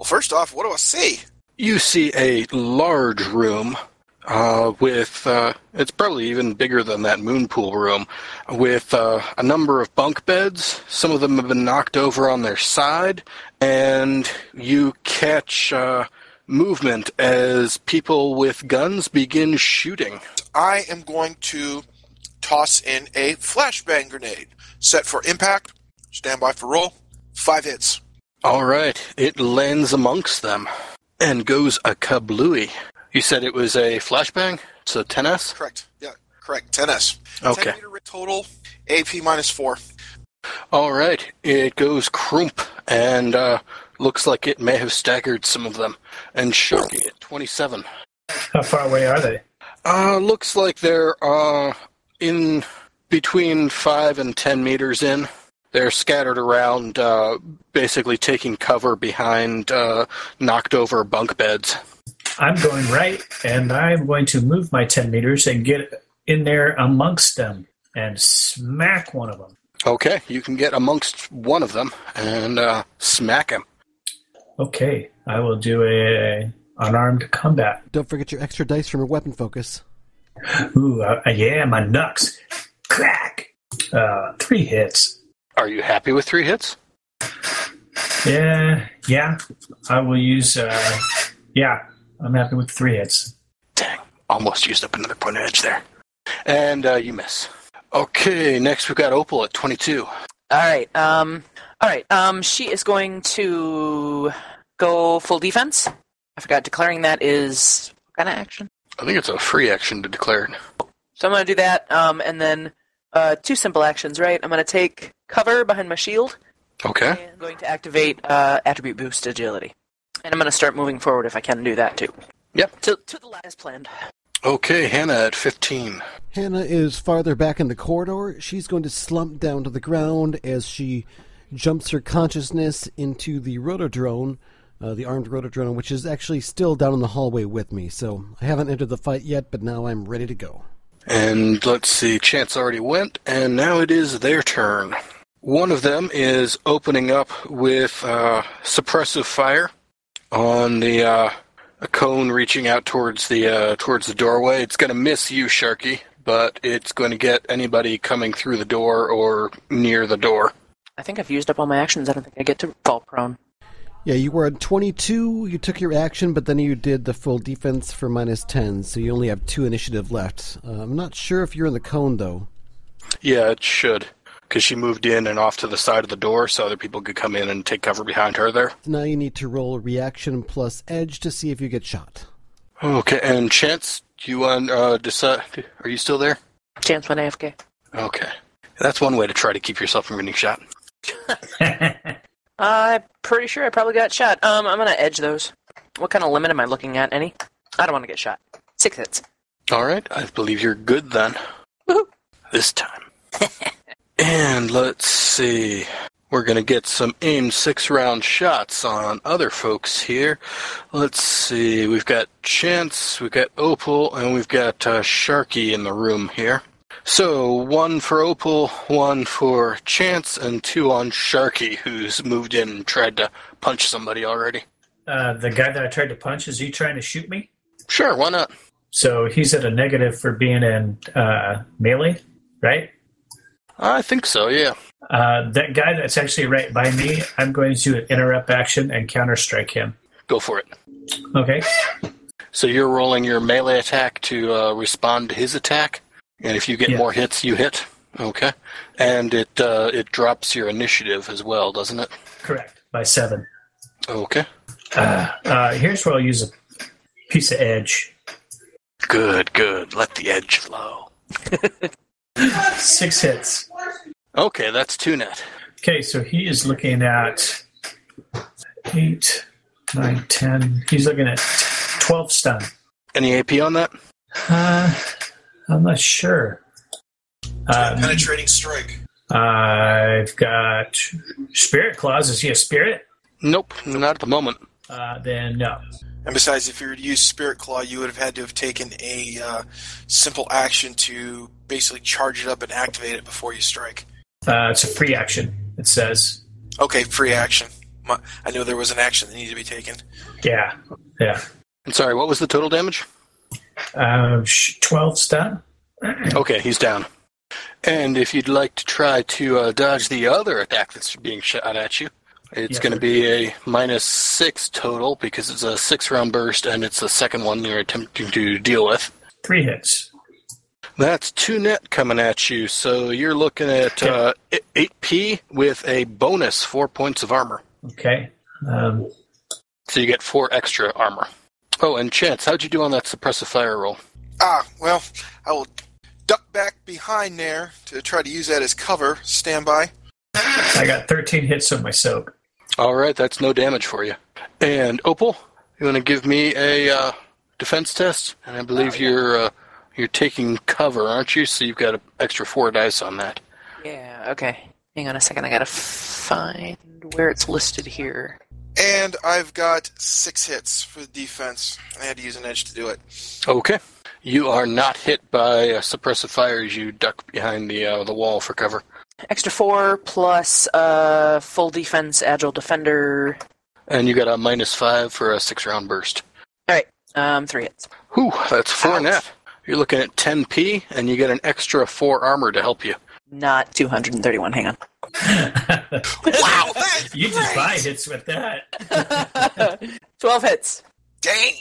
Well, first off, what do I see? You see a large room uh, with, uh, it's probably even bigger than that moon pool room, with uh, a number of bunk beds. Some of them have been knocked over on their side, and you catch uh, movement as people with guns begin shooting. I am going to toss in a flashbang grenade. Set for impact. Stand by for roll. Five hits. All right, it lands amongst them and goes a kablooey. You said it was a flashbang? It's a 10S? Correct. Yeah, correct. 10S. Okay. 10 meter total. AP minus four. All right, it goes crump and uh, looks like it may have staggered some of them. And Sharky at 27. How far away are they? Uh, looks like they're uh, in between 5 and 10 meters in. They're scattered around, uh, basically taking cover behind uh, knocked over bunk beds. I'm going right, and I'm going to move my 10 meters and get in there amongst them and smack one of them. Okay, you can get amongst one of them and uh, smack him. Okay, I will do a unarmed combat. Don't forget your extra dice from your weapon focus. Ooh, uh, yeah, my knucks. Crack. Uh, three hits. Are you happy with three hits? Yeah, yeah. I will use. Uh, yeah, I'm happy with three hits. Dang, almost used up another point of edge there. And uh, you miss. Okay, next we've got Opal at 22. All right. Um. All right. Um. She is going to go full defense. I forgot declaring that is what kind of action. I think it's a free action to declare. So I'm going to do that. Um. And then uh, two simple actions. Right. I'm going to take cover behind my shield. Okay. And I'm going to activate uh, attribute boost agility. And I'm going to start moving forward if I can do that too. Yep. To to the last planned. Okay, Hannah at 15. Hannah is farther back in the corridor. She's going to slump down to the ground as she jumps her consciousness into the rotodrone uh, the armed rotodrone, which is actually still down in the hallway with me. So I haven't entered the fight yet, but now I'm ready to go. And let's see, Chance already went, and now it is their turn. One of them is opening up with uh, suppressive fire on the uh, a cone reaching out towards the uh, towards the doorway. It's going to miss you, Sharky, but it's going to get anybody coming through the door or near the door. I think I've used up all my actions. I don't think I get to fall prone. Yeah, you were at 22. You took your action, but then you did the full defense for minus 10, so you only have two initiative left. Uh, I'm not sure if you're in the cone, though. Yeah, it should. Because she moved in and off to the side of the door so other people could come in and take cover behind her there. Now you need to roll reaction plus edge to see if you get shot. Okay, and Chance, do you want uh, decide? Are you still there? Chance went AFK. Okay. That's one way to try to keep yourself from getting shot. I'm pretty sure I probably got shot. Um, I'm gonna edge those. What kind of limit am I looking at? Any? I don't want to get shot. Six hits. All right, I believe you're good then. Woohoo. This time. and let's see. We're going to get some aim six round shots on other folks here. Let's see. We've got Chance, we've got Opal, and we've got uh, Sharky in the room here. So one for Opal, one for Chance, and two on Sharky, who's moved in and tried to punch somebody already. Uh, the guy that I tried to punch, is he trying to shoot me? Sure, why not? So he's at a negative for being in uh, melee, right? I think so, yeah. Uh, that guy that's actually right by me, I'm going to interrupt action and counter strike him. Go for it. Okay. So you're rolling your melee attack to uh, respond to his attack, and if you get Yeah. more hits, you hit. Okay, and it uh, it drops your initiative as well, doesn't it? Correct. By seven. Okay, Uh, uh, here's where I'll use a piece of edge. good, good. Let the edge flow. Six hits. Okay, that's two net. Okay, so he is looking at eight, nine, ten. He's looking at twelve stun. Any AP on that? Uh, I'm not sure. Um, Penetrating strike. I've got spirit claws. Is he a spirit? Nope, not at the moment. Uh, then no. And besides, if you were to use Spirit Claw, you would have had to have taken a uh, simple action to basically charge it up and activate it before you strike. Uh, it's a free action. It says. Okay, free action. I knew there was an action that needed to be taken. Yeah, yeah. I'm sorry. What was the total damage? Uh, sh- twelve stun. Okay, he's down. And if you'd like to try to uh, dodge the other attack that's being shot at you, it's going to be a minus six total because it's a six round burst and it's the second one you're attempting to deal with. Three hits. That's two net coming at you, so you're looking at uh, 8p with a bonus four points of armor. Okay. Um, So you get four extra armor. Oh, and Chance, how'd you do on that suppressive fire roll? Ah, well, I will duck back behind there to try to use that as cover. Stand by. I got thirteen hits on my soak. All right, that's no damage for you. And Opal, you want to give me a uh, defense test? And I believe you're uh, you're taking cover, aren't you? So you've got an extra four dice on that. Yeah. Okay. Hang on a second. I gotta find where it's listed here. And I've got six hits for the defense. I had to use an edge to do it. Okay. You are not hit by uh, suppressive fire as you duck behind the uh, the wall for cover. Extra four plus uh, full defense, agile defender. And you got a minus five for a six round burst. All right. Um, three hits. Whew, that's four Ouch. net. You're looking at 10p, and you get an extra four armor to help you. Not 231. Hang on. Wow, that's you just buy hits with that. 12 hits. Dang.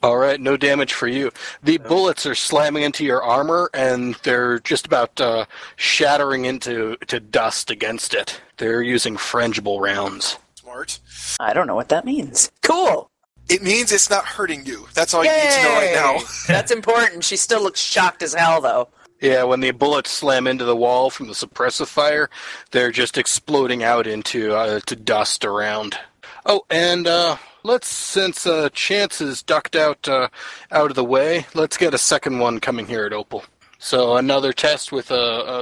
All right, no damage for you. The bullets are slamming into your armor, and they're just about uh, shattering into to dust against it. They're using frangible rounds. Smart. I don't know what that means. Cool. It means it's not hurting you. That's all you need to know right now. That's important. She still looks shocked as hell, though. Yeah, when the bullets slam into the wall from the suppressive fire, they're just exploding out into uh, to dust around. Oh, and uh, let's since uh, Chance is ducked out uh, out of the way, let's get a second one coming here at Opal. So another test with a,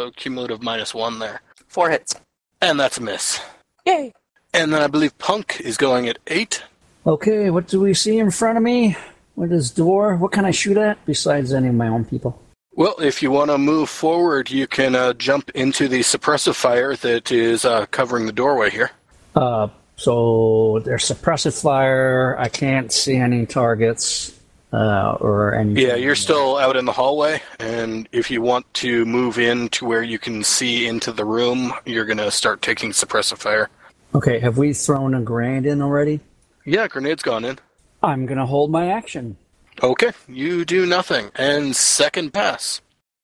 a cumulative minus one there, Four hits. and that's a miss. Yay. And then I believe Punk is going at 8. Okay, what do we see in front of me? What is door? What can I shoot at besides any of my own people? Well, if you want to move forward, you can uh, jump into the suppressive fire that is uh, covering the doorway here. Uh, so there's suppressive fire. I can't see any targets uh, or any. Yeah, you're still out in the hallway, and if you want to move in to where you can see into the room, you're going to start taking suppressive fire. Okay, have we thrown a grenade in already? Yeah, grenade's gone in. I'm gonna hold my action. Okay, you do nothing. And second pass.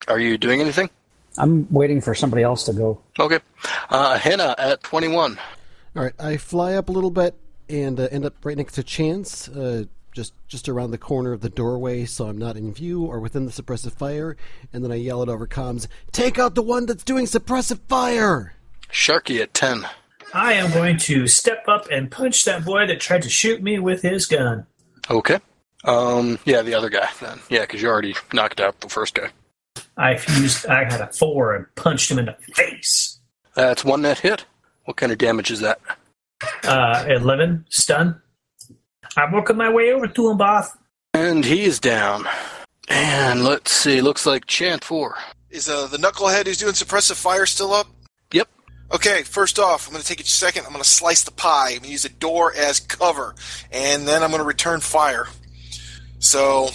Are you doing anything? I'm waiting for somebody else to go. Okay. Uh, Hannah at 21. All right, I fly up a little bit and uh, end up right next to Chance, uh, just just around the corner of the doorway, so I'm not in view or within the suppressive fire. And then I yell it over comms: "Take out the one that's doing suppressive fire!" Sharky at 10. I am going to step up and punch that boy that tried to shoot me with his gun. Okay. Um, yeah, the other guy then. Yeah, because you already knocked out the first guy. I used. I had a four and punched him in the face. That's one net hit. What kind of damage is that? Uh, Eleven stun. I'm working my way over to him, boss. And he's down. And let's see, looks like Chance 4. Is uh, the knucklehead who's doing suppressive fire still up? Yep. Okay, first off, I'm going to take a second. I'm going to slice the pie. I'm going to use the door as cover, and then I'm going to return fire. So,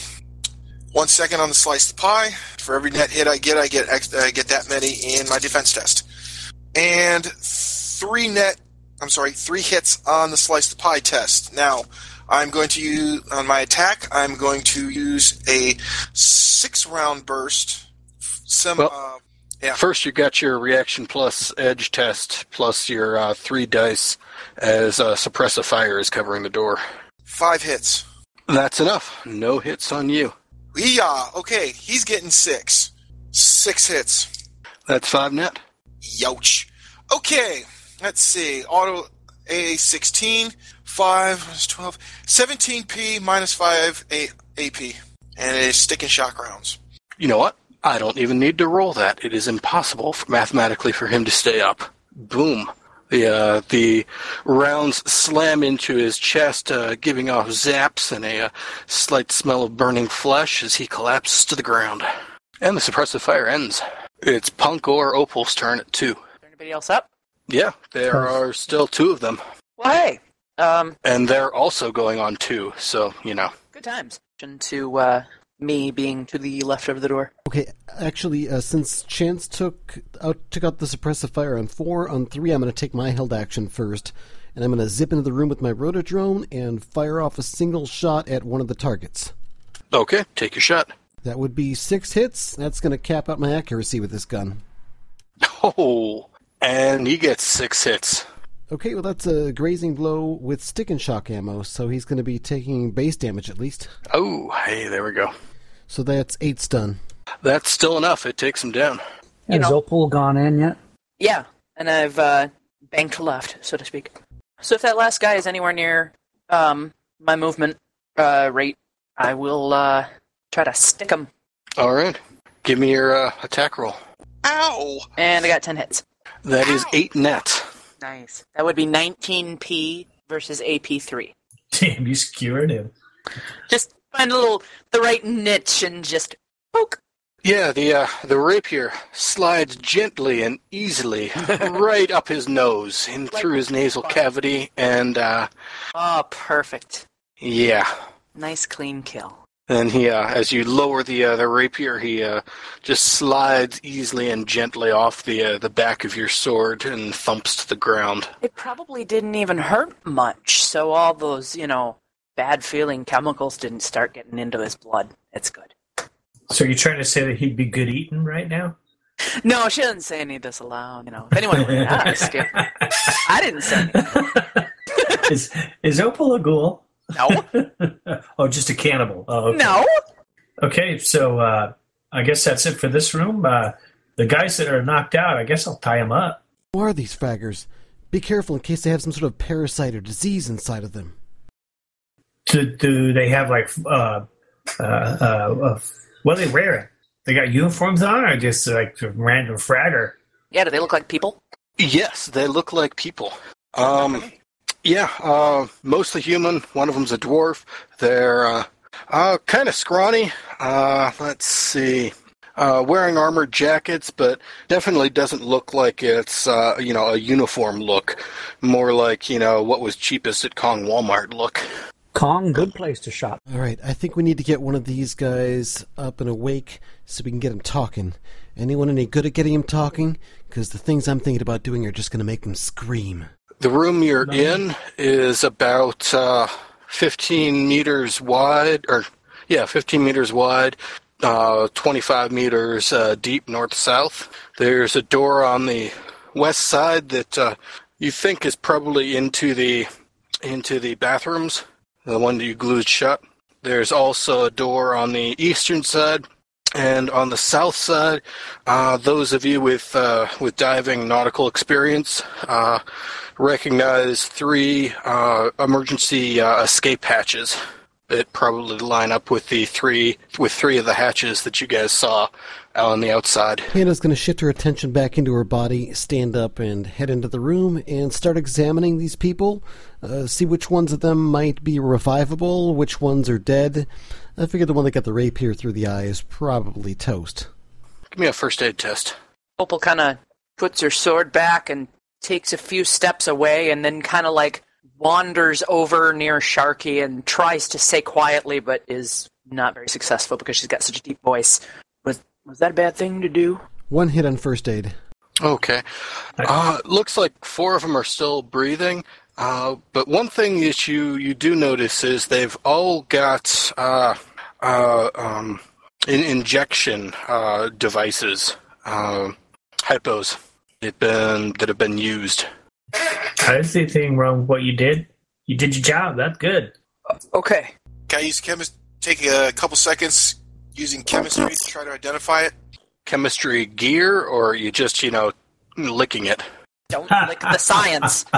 one second on the slice the pie. For every net hit I get, I get ex- I get that many in my defense test, and three net. I'm sorry, three hits on the slice the pie test. Now, I'm going to use on my attack. I'm going to use a six round burst. Some. Well- uh, yeah. First, you got your reaction plus edge test plus your uh, three dice as uh, suppressive fire is covering the door. Five hits. That's enough. No hits on you. Yeah, okay, he's getting six. Six hits. That's five net. Youch. Okay, let's see. Auto A16, 5 minus 12, 17P minus 5 A- AP. And it is stick and shock rounds. You know what? I don't even need to roll that. It is impossible for, mathematically for him to stay up. Boom. The uh, the rounds slam into his chest, uh, giving off zaps and a uh, slight smell of burning flesh as he collapses to the ground. And the suppressive fire ends. It's Punk or Opal's turn at two. Is there anybody else up? Yeah, there are still two of them, Well, hey, um, and they're also going on two. So you know. good times. To uh, me being to the left of the door. Okay, actually, uh, since Chance took out took out the suppressive fire on four, on three, I'm going to take my held action first, and I'm going to zip into the room with my rotodrone and fire off a single shot at one of the targets. Okay, take your shot. That would be six hits. That's going to cap out my accuracy with this gun. Oh, and he gets six hits. Okay, well that's a grazing blow with stick and shock ammo, so he's going to be taking base damage at least. Oh, hey, there we go. So that's eight stun. That's still enough. It takes him down. You Has know- Opal gone in yet? Yeah, and I've uh, banked left, so to speak. So if that last guy is anywhere near um, my movement uh, rate, I will uh, try to stick him. All right. Give me your uh, attack roll. Ow! And I got 10 hits. That is eight net. Nice. That would be 19p versus AP3. Damn, you skewered him. Just find a little, the right niche and just poke. Yeah, the uh, the rapier slides gently and easily right up his nose, in through his nasal cavity, and uh, Oh, perfect. yeah. Nice clean kill. Then he, uh, as you lower the uh, the rapier, he uh, just slides easily and gently off the uh, the back of your sword and thumps to the ground. It probably didn't even hurt much, so all those, you know, bad feeling chemicals didn't start getting into his blood. It's good. So you're trying to say that he'd be good eating right now? No, she doesn't say any of this aloud. You know, if anyone would ask, if- I didn't say anything. is is Opal a ghoul? No, oh, just a cannibal. Oh, okay. no. Okay, so uh, I guess that's it for this room. Uh, the guys that are knocked out, I guess I'll tie them up. Who are these fraggers? Be careful in case they have some sort of parasite or disease inside of them. Do, do they have like uh, uh, uh, uh, what are they wearing? They got uniforms on, or just like a random fragger? Yeah, do they look like people? Yes, they look like people. Um, Yeah, uh, mostly human. One of them's a dwarf. They're uh, uh, kind of scrawny. Uh, let's see. Uh, wearing armored jackets, but definitely doesn't look like it's uh, you know a uniform look. More like you know what was cheapest at Kong Walmart look. Kong, good place to shop. All right, I think we need to get one of these guys up and awake so we can get him talking. Anyone any good at getting him talking? Because the things I'm thinking about doing are just going to make them scream. The room you're in is about uh, 15 meters wide, or yeah, 15 meters wide, uh, 25 meters uh, deep north south. There's a door on the west side that uh, you think is probably into the into the bathrooms, the one that you glued shut. There's also a door on the eastern side. And on the south side, uh, those of you with uh, with diving nautical experience uh, recognize three uh, emergency uh, escape hatches that probably line up with the three with three of the hatches that you guys saw out on the outside. Hannah's going to shift her attention back into her body, stand up, and head into the room and start examining these people. Uh, see which ones of them might be revivable, which ones are dead. I figure the one that got the rapier through the eye is probably toast. Give me a first aid test. Opal kind of puts her sword back and takes a few steps away and then kind of like wanders over near Sharky and tries to say quietly but is not very successful because she's got such a deep voice. Was was that a bad thing to do? One hit on first aid. Okay. Uh, looks like four of them are still breathing. Uh, but one thing that you, you do notice is they've all got uh, uh, um, in injection uh, devices, uh, hypos, that been that have been used. I didn't see anything wrong with what you did. You did your job. That's good. Okay. Can I use chemist? Take a couple seconds using chemistry to try to identify it. Chemistry gear, or you just you know licking it. Don't lick the science.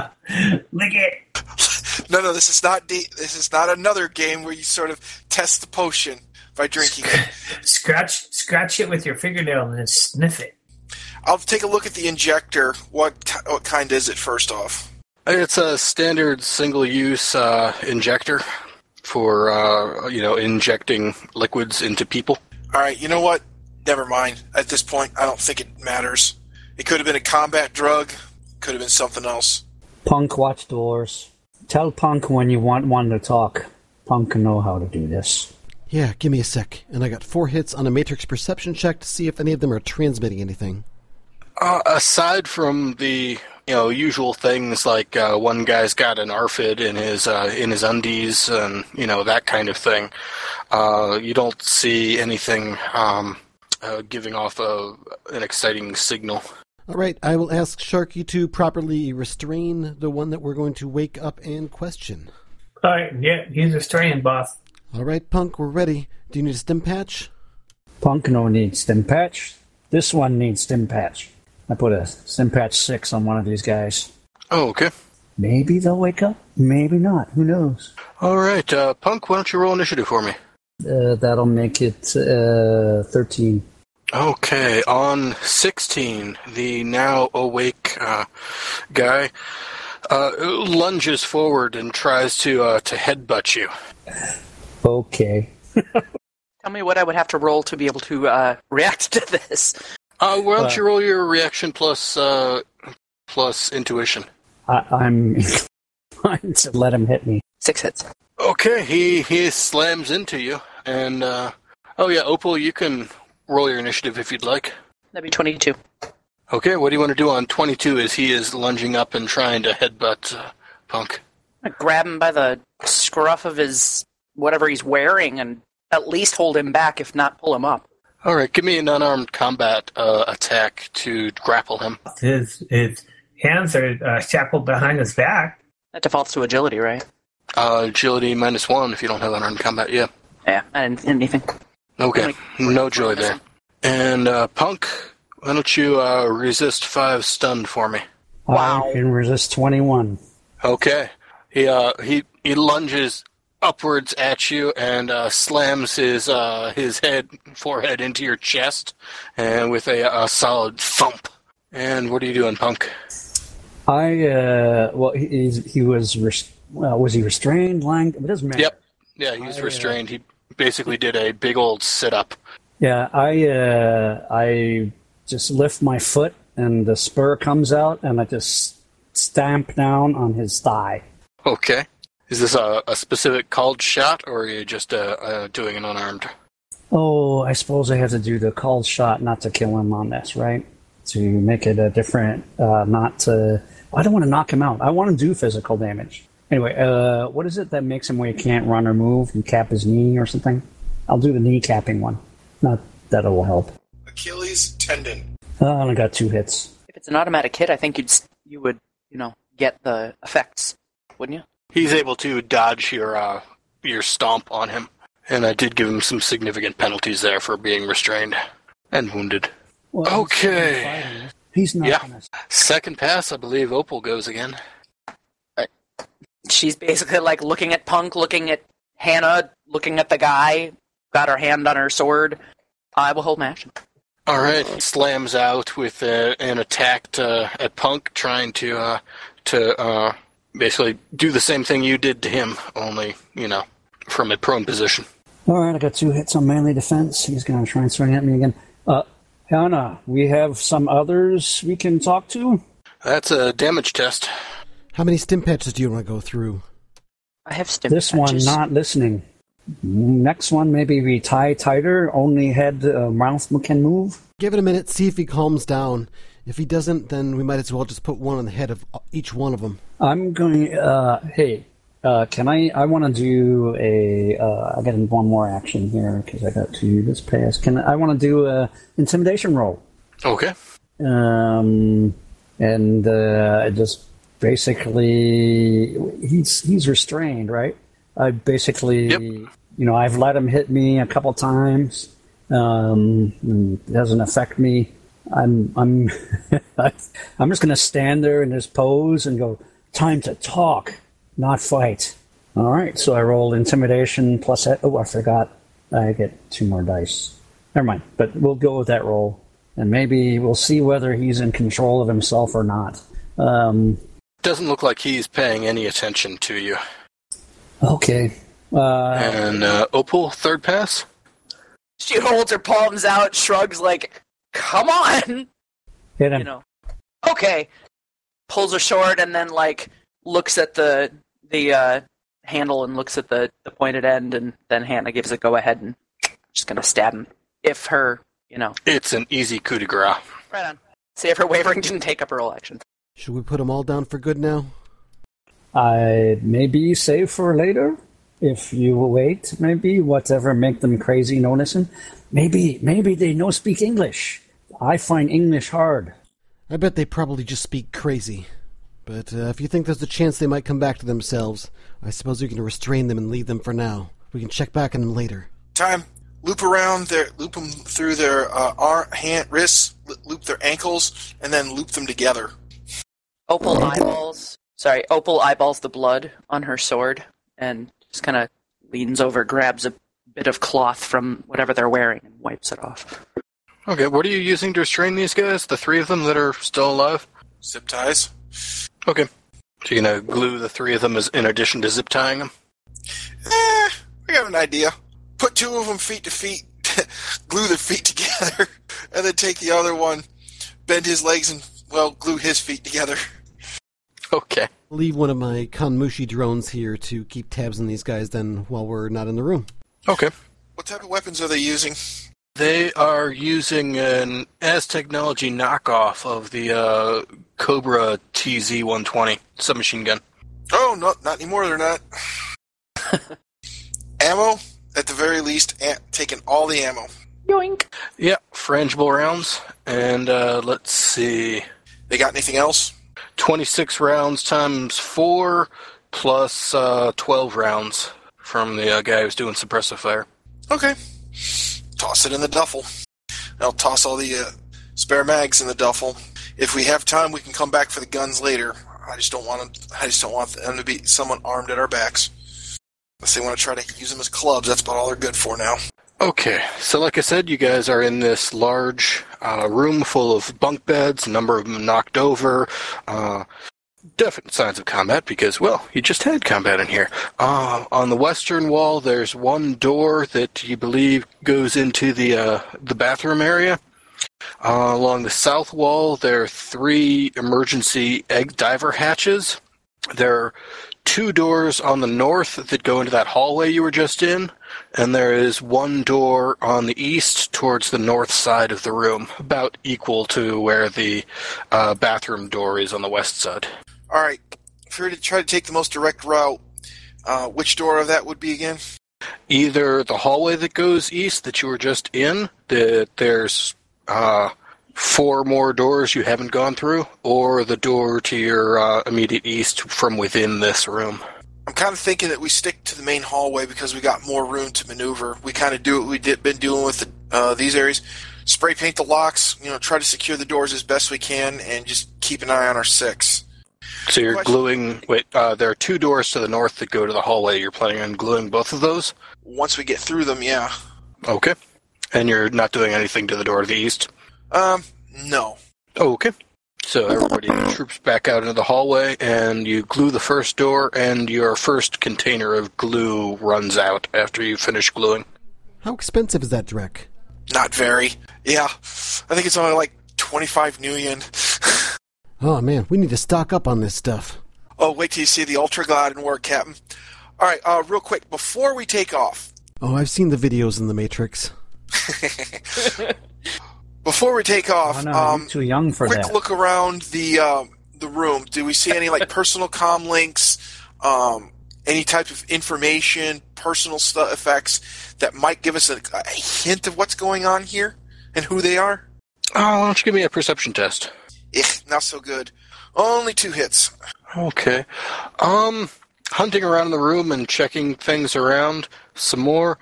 Lick it. No, no, this is not de- this is not another game where you sort of test the potion by drinking it. Scratch scratch it with your fingernail and then sniff it. I'll take a look at the injector. What what kind is it first off? It's a standard single-use uh, injector for uh, you know injecting liquids into people. All right, you know what? Never mind. At this point, I don't think it matters. It could have been a combat drug. Could have been something else. Punk, watch doors. Tell Punk when you want one to talk. Punk can know how to do this. Yeah, give me a sec. And I got four hits on a matrix perception check to see if any of them are transmitting anything. Uh, aside from the you know usual things like uh, one guy's got an RFID in his uh, in his undies and you know that kind of thing, uh, you don't see anything um, uh, giving off a, an exciting signal. All right, I will ask Sharky to properly restrain the one that we're going to wake up and question. All right. Yeah, he's a strain boss. All right, Punk, we're ready. Do you need a stim patch? Punk no needs stim patch. This one needs stim patch. I put a stim patch six on one of these guys. Oh, okay. Maybe they'll wake up. Maybe not. Who knows? All right, uh, Punk. Why don't you roll initiative for me? Uh, that'll make it uh, thirteen. Okay, on 16, the now awake uh, guy uh, lunges forward and tries to uh, to headbutt you. Okay. Tell me what I would have to roll to be able to uh, react to this. Uh, why don't Uh, you roll your reaction plus uh, plus intuition? I, I'm inclined to let him hit me. Six hits. Okay, he he slams into you, and uh, oh yeah, Opal, you can roll your initiative if you'd like. That'd be 22. Okay, what do you want to do on 22 as he is lunging up and trying to headbutt uh, Punk? I'm grab him by the scruff of his whatever he's wearing and at least hold him back, if not pull him up. All right, give me an unarmed combat uh, attack to grapple him. His his hands are uh, shackled behind his back. That defaults to agility, right? Uh, agility minus one if you don't have unarmed combat. Yeah. Yeah, I didn't anything. Okay, no joy there. And uh, Punk, why don't you uh, resist five stunned for me? Wow. I can resist twenty-one. Okay. He uh he he lunges upwards at you and uh, slams his uh his head forehead into your chest and with a, a solid thump. And what are you doing, Punk? I uh, well, he, he was well, was he restrained? Lying? It doesn't matter. Yep. Yeah, he was I, uh, restrained. He basically did a big old sit up. Yeah, I uh, I just lift my foot and the spur comes out and I just stamp down on his thigh. Okay. Is this a, a specific called shot, or are you just uh, uh, doing an unarmed? Oh, I suppose I have to do the called shot not to kill him on this, right? To make it a different, uh, not to. I don't want to knock him out. I want to do physical damage. Anyway, uh, what is it that makes him where he can't run or move? You cap his knee or something? I'll do the knee capping one. Not that it will help. Achilles tendon. Uh, I only got two hits. If it's an automatic hit, I think you'd you would you know get the effects, wouldn't you? He's able to dodge your uh, your stomp on him, and I did give him some significant penalties there for being restrained and wounded. Well, Okay. He's not Yeah. gonna. Second pass, I believe Opal goes again. She's basically like looking at Punk, looking at Hannah, looking at the guy, got her hand on her sword. I will hold my action. All right, slams out with uh, an attack to, at Punk, trying to uh, to uh, basically do the same thing you did to him, only you know from a prone position. All right, I got two hits on manly defense. He's going to try and swing at me again. Uh, Hannah, we have some others we can talk to. That's a damage test. How many stim patches do you want to go through? I have stim This one not listening. Next one maybe we tie tighter. Only head uh, mouth can move. Give it a minute, see if he calms down. If he doesn't, then we might as well just put one on the head of each one of them. I'm going. Uh, hey, uh, can I? I want to do a. Uh, I got one more action here because I got two this pass. Can I want to do a intimidation roll? Okay. um, and uh, I just basically he's he's restrained, right? I basically, Yep. you know, I've let him hit me a couple times. Um, it doesn't affect me. I'm I'm I'm just gonna stand there in this pose and go. Time to talk, not fight. All right. So I roll intimidation plus. Oh, I forgot. I get two more dice. Never mind. But we'll go with that roll, and maybe we'll see whether he's in control of himself or not. Um, Doesn't look like he's paying any attention to you. okay. Uh, And uh, Opal, third pass. She holds her palms out, shrugs like, "Come on," hit him. you know. Okay. Pulls her sword and then like looks at the the uh, handle and looks at the, the pointed end, and then Hannah gives a go ahead and just gonna stab him. If her, you know, It's an easy coup de grace. right on. See if her wavering didn't take up her whole action. Should we put them all down for good now? I maybe save for later. If you wait, maybe whatever make them crazy noticing. Maybe maybe they no speak English. I find English hard. I bet they probably just speak crazy. But uh, if you think there's a chance they might come back to themselves, I suppose we can restrain them and leave them for now. We can check back on them later. Time. Loop around their, loop them through their uh, arm, hand, wrists, loop their ankles, and then loop them together. Opal eyeballs. Sorry, Opal eyeballs the blood on her sword and just kind of leans over, grabs a bit of cloth from whatever they're wearing, and wipes it off. Okay, what are you using to restrain these guys? The three of them that are still alive? Zip ties. Okay. So you're gonna glue the three of them as in addition to zip tying them? Eh, I got an idea. Put two of them feet to feet, glue their feet together, and then take the other one, bend his legs, and well, glue his feet together. Okay. Leave one of my Kanmushi drones here to keep tabs on these guys then while we're not in the room. Okay. What type of weapons are they using? They are using an Aztechnology knockoff of the uh, Cobra TZ120 submachine gun. Oh, no, not anymore. They're not. ammo, at the very least, a- taking all the ammo. Yoink. Yeah, frangible rounds. And uh, let's see. They got anything else? 26 rounds times 4 plus uh, 12 rounds from the uh, guy who's doing suppressive fire. Okay. Toss it in the duffel. I'll toss all the uh, spare mags in the duffel. If we have time, we can come back for the guns later. I just don't want them, I just don't want them to be someone armed at our backs. Unless they want to try to use them as clubs, that's about all they're good for now. Okay, so like I said, you guys are in this large uh, room full of bunk beds, a number of them knocked over. Uh, definite signs of combat because, well, you just had combat in here. Uh, on the western wall, there's one door that you believe goes into the uh, the bathroom area. Uh, along the south wall, there are three emergency egg diver hatches. There are two doors on the north that go into that hallway you were just in, and there is one door on the east towards the north side of the room, about equal to where the uh, bathroom door is on the west side. All right. If we were to try to take the most direct route, uh, which door of that would be again? Either the hallway that goes east that you were just in, that there's uh, four more doors you haven't gone through, or the door to your uh, immediate east from within this room. I'm kind of thinking that we stick to the main hallway because we got more room to maneuver. We kind of do what we did been doing with the, uh, these areas. Spray paint the locks, you know, try to secure the doors as best we can, and just keep an eye on our six. So you're Question. gluing. Wait, uh, there are two doors to the north that go to the hallway. You're planning on gluing both of those? Once we get through them, yeah. Okay. And you're not doing anything to the door to the east? Um, no. Oh, okay. So everybody troops back out into the hallway, and you glue the first door, and your first container of glue runs out after you finish gluing. How expensive is that Drek? Not very. Yeah. I think it's only like 25 nuyen. Oh man, we need to stock up on this stuff. oh, wait till you see the Ultra Glide in work, Captain. All right, uh, real quick, before we take off, Oh, I've seen the videos in the Matrix. before we take off, Oh, no, um, I'm too young for quick that. look around the uh, the room. Do we see any like personal commlinks, um, any type of information, personal stuff effects that might give us a, a hint of what's going on here and who they are? Oh, why don't you give me a perception test? Eh, not so good. Only two hits. Okay. Um, hunting around the room and checking things around some more.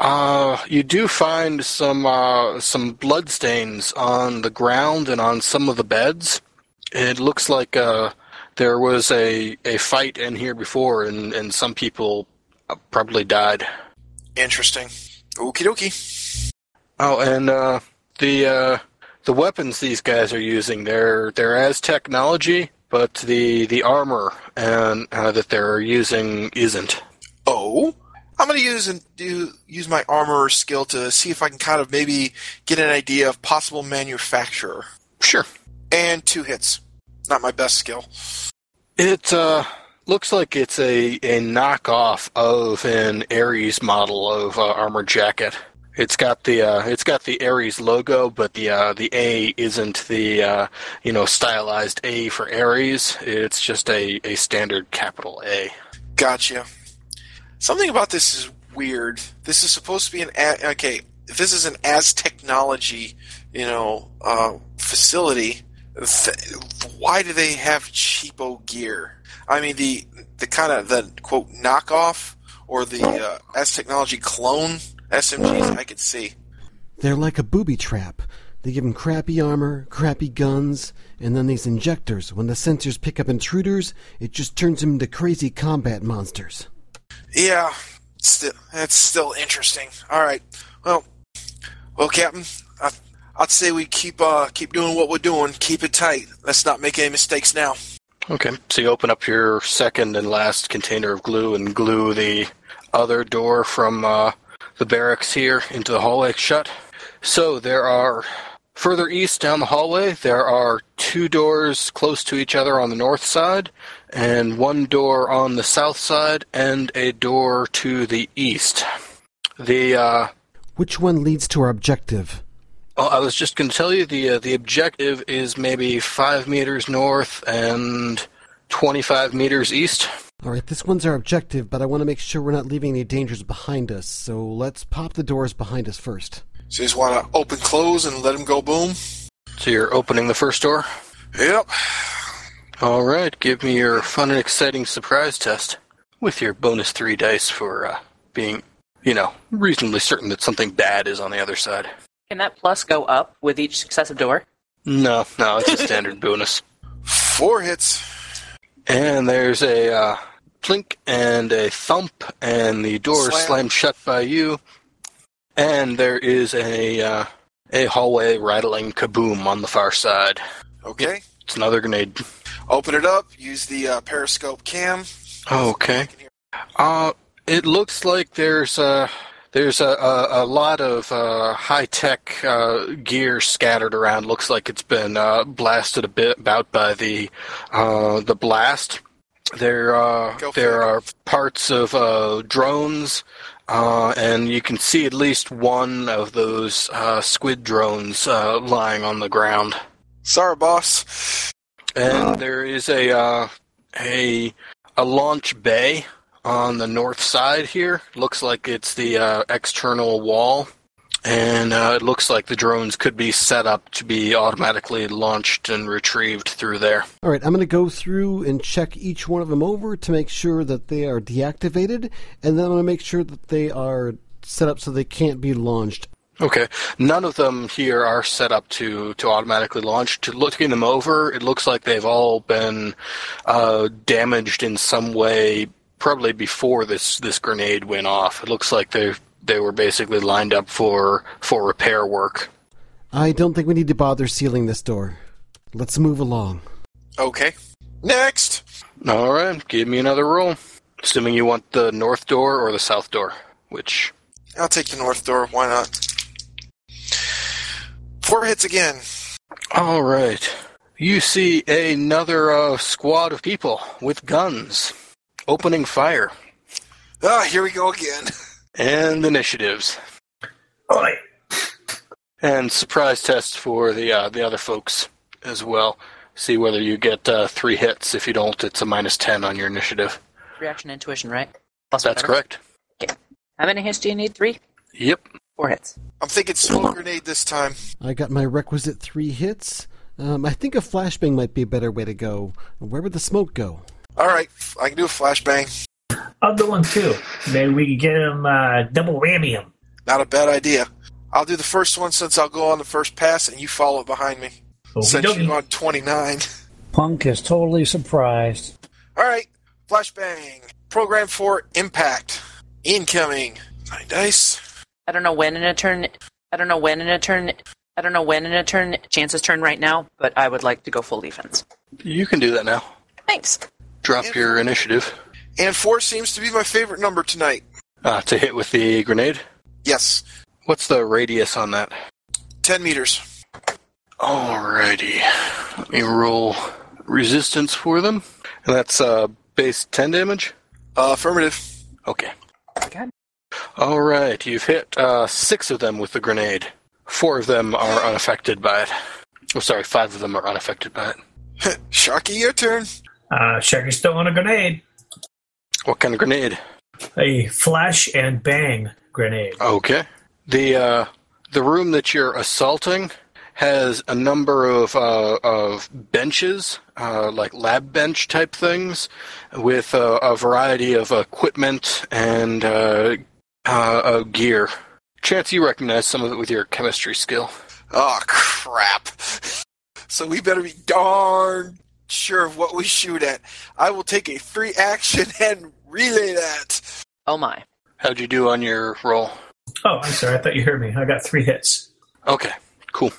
Uh, you do find some uh, some blood stains on the ground and on some of the beds. It looks like uh, there was a, a fight in here before, and, and some people uh, probably died. Interesting. Okie dokie. Oh, and uh, the uh, the weapons these guys are using they're they're Aztechnology, but the the armor and uh, that they're using isn't. Oh, I'm going to use and do use my armor skill to see if I can kind of maybe get an idea of possible manufacturer. Sure. And two hits. Not my best skill. It uh, looks like it's a, a knockoff of an Ares model of uh, armor jacket. It's got the uh, it's got the Ares logo, but the uh, the A isn't the uh, you know stylized A for Ares. It's just a, a standard capital A. Gotcha. Something about this is weird. This is supposed to be an a- okay. This is an Aztechnology, you know, uh, facility, th- why do they have cheapo gear? I mean, the the kind of the quote knockoff or the uh, Aztechnology clone SMGs I could see. They're like a booby trap. They give give 'em crappy armor, crappy guns, and then these injectors. When the sensors pick up intruders, it just turns them into crazy combat monsters. Yeah, still that's still interesting. All right, well, well, Captain, I, I'd say we keep uh keep doing what we're doing. Keep it tight. Let's not make any mistakes now. Okay, so you open up your second and last container of glue and glue the other door from uh, the barracks here into the hallway shut. So there are further east down the hallway. There are two doors close to each other on the north side, and one door on the south side, and a door to the east. The uh, Which one leads to our objective? Oh, I was just going to tell you the uh, the objective is maybe five meters north and twenty five meters east. All right, this one's our objective, but I want to make sure we're not leaving any dangers behind us. So let's pop the doors behind us first. So you just want to open, close, and let them go boom. So you're opening the first door. Yep. All right, give me your fun and exciting surprise test with your bonus three dice for uh, being, you know, reasonably certain that something bad is on the other side. Can that plus go up with each successive door? No, no, it's a standard bonus. Four hits. And there's a uh, plink and a thump, and the door Slam. slammed shut by you. And there is a uh, a hallway rattling kaboom on the far side. Okay. It's another grenade. Open it up. Use the uh, periscope cam. Okay. Uh, it looks like there's a there's a, a, a lot of uh, high tech uh, gear scattered around. Looks like it's been uh, blasted a bit about by the uh, the blast. There uh, there are parts of uh, drones, uh, and you can see at least one of those uh, squid drones uh, lying on the ground. Sorry, boss. And there is a uh, a a launch bay on the north side here. Looks like it's the uh, external wall, and uh, it looks like the drones could be set up to be automatically launched and retrieved through there. All right, I'm going to go through and check each one of them over to make sure that they are deactivated, and then I'm going to make sure that they are set up so they can't be launched. Okay, none of them here are set up to to automatically launch. To looking them over, it looks like they've all been uh, damaged in some way, probably before this this grenade went off. It looks like they they were basically lined up for for repair work. I don't think we need to bother sealing this door. Let's move along. Okay. Next. All right, give me another roll. Assuming you want the north door or the south door, which I'll take the north door. Why not? Four hits again. All right. You see another uh, squad of people with guns opening fire Ah, here we go again. and initiatives Oi. and surprise tests for the uh, the other folks as well. See whether you get uh, three hits. If you don't, it's a minus ten on your initiative. Reaction intuition, right? Plus That's whatever. correct. How many hits do you need? Three? Yep. Four hits. I'm thinking smoke grenade this time. I got my requisite three hits. Um, I think a flashbang might be a better way to go. Where would the smoke go? All right, I can do a flashbang. I'll do one too. Maybe we can get him uh, double whammy him. Not a bad idea. I'll do the first one since I'll go on the first pass and you follow behind me. Since Okey-dokey. you're on 29. Punk is totally surprised. All right, flashbang. Program for impact. Incoming. Nine dice. I don't know when in a turn. I don't know when in a turn. I don't know when in a turn. Chance's turn right now, but I would like to go full defense. You can do that now. Thanks. Drop your initiative And four seems to be my favorite number tonight. uh, to hit with the grenade. Yes, What's the radius on that? 10 meters. Alrighty. Let me roll resistance for them. And that's uh, base 10 damage? Uh, affirmative. Okay. God. Alright, you've hit uh, six of them with the grenade. Four of them are unaffected by it. Oh, sorry, five of them are unaffected by it. Sharky, your turn. Uh, Sharky's still on a grenade. What kind of grenade? A flash and bang grenade. Okay. The uh, the room that you're assaulting has a number of uh, of benches, uh, like lab bench type things, with uh, a variety of equipment and uh, uh, uh, gear. Chance, you recognize some of it with your chemistry skill. Oh, crap. So we better be darn sure of what we shoot at. I will take a free action and relay that. Oh my. How'd you do on your roll? Oh, I'm sorry. I thought you heard me. I got three hits. Okay, cool.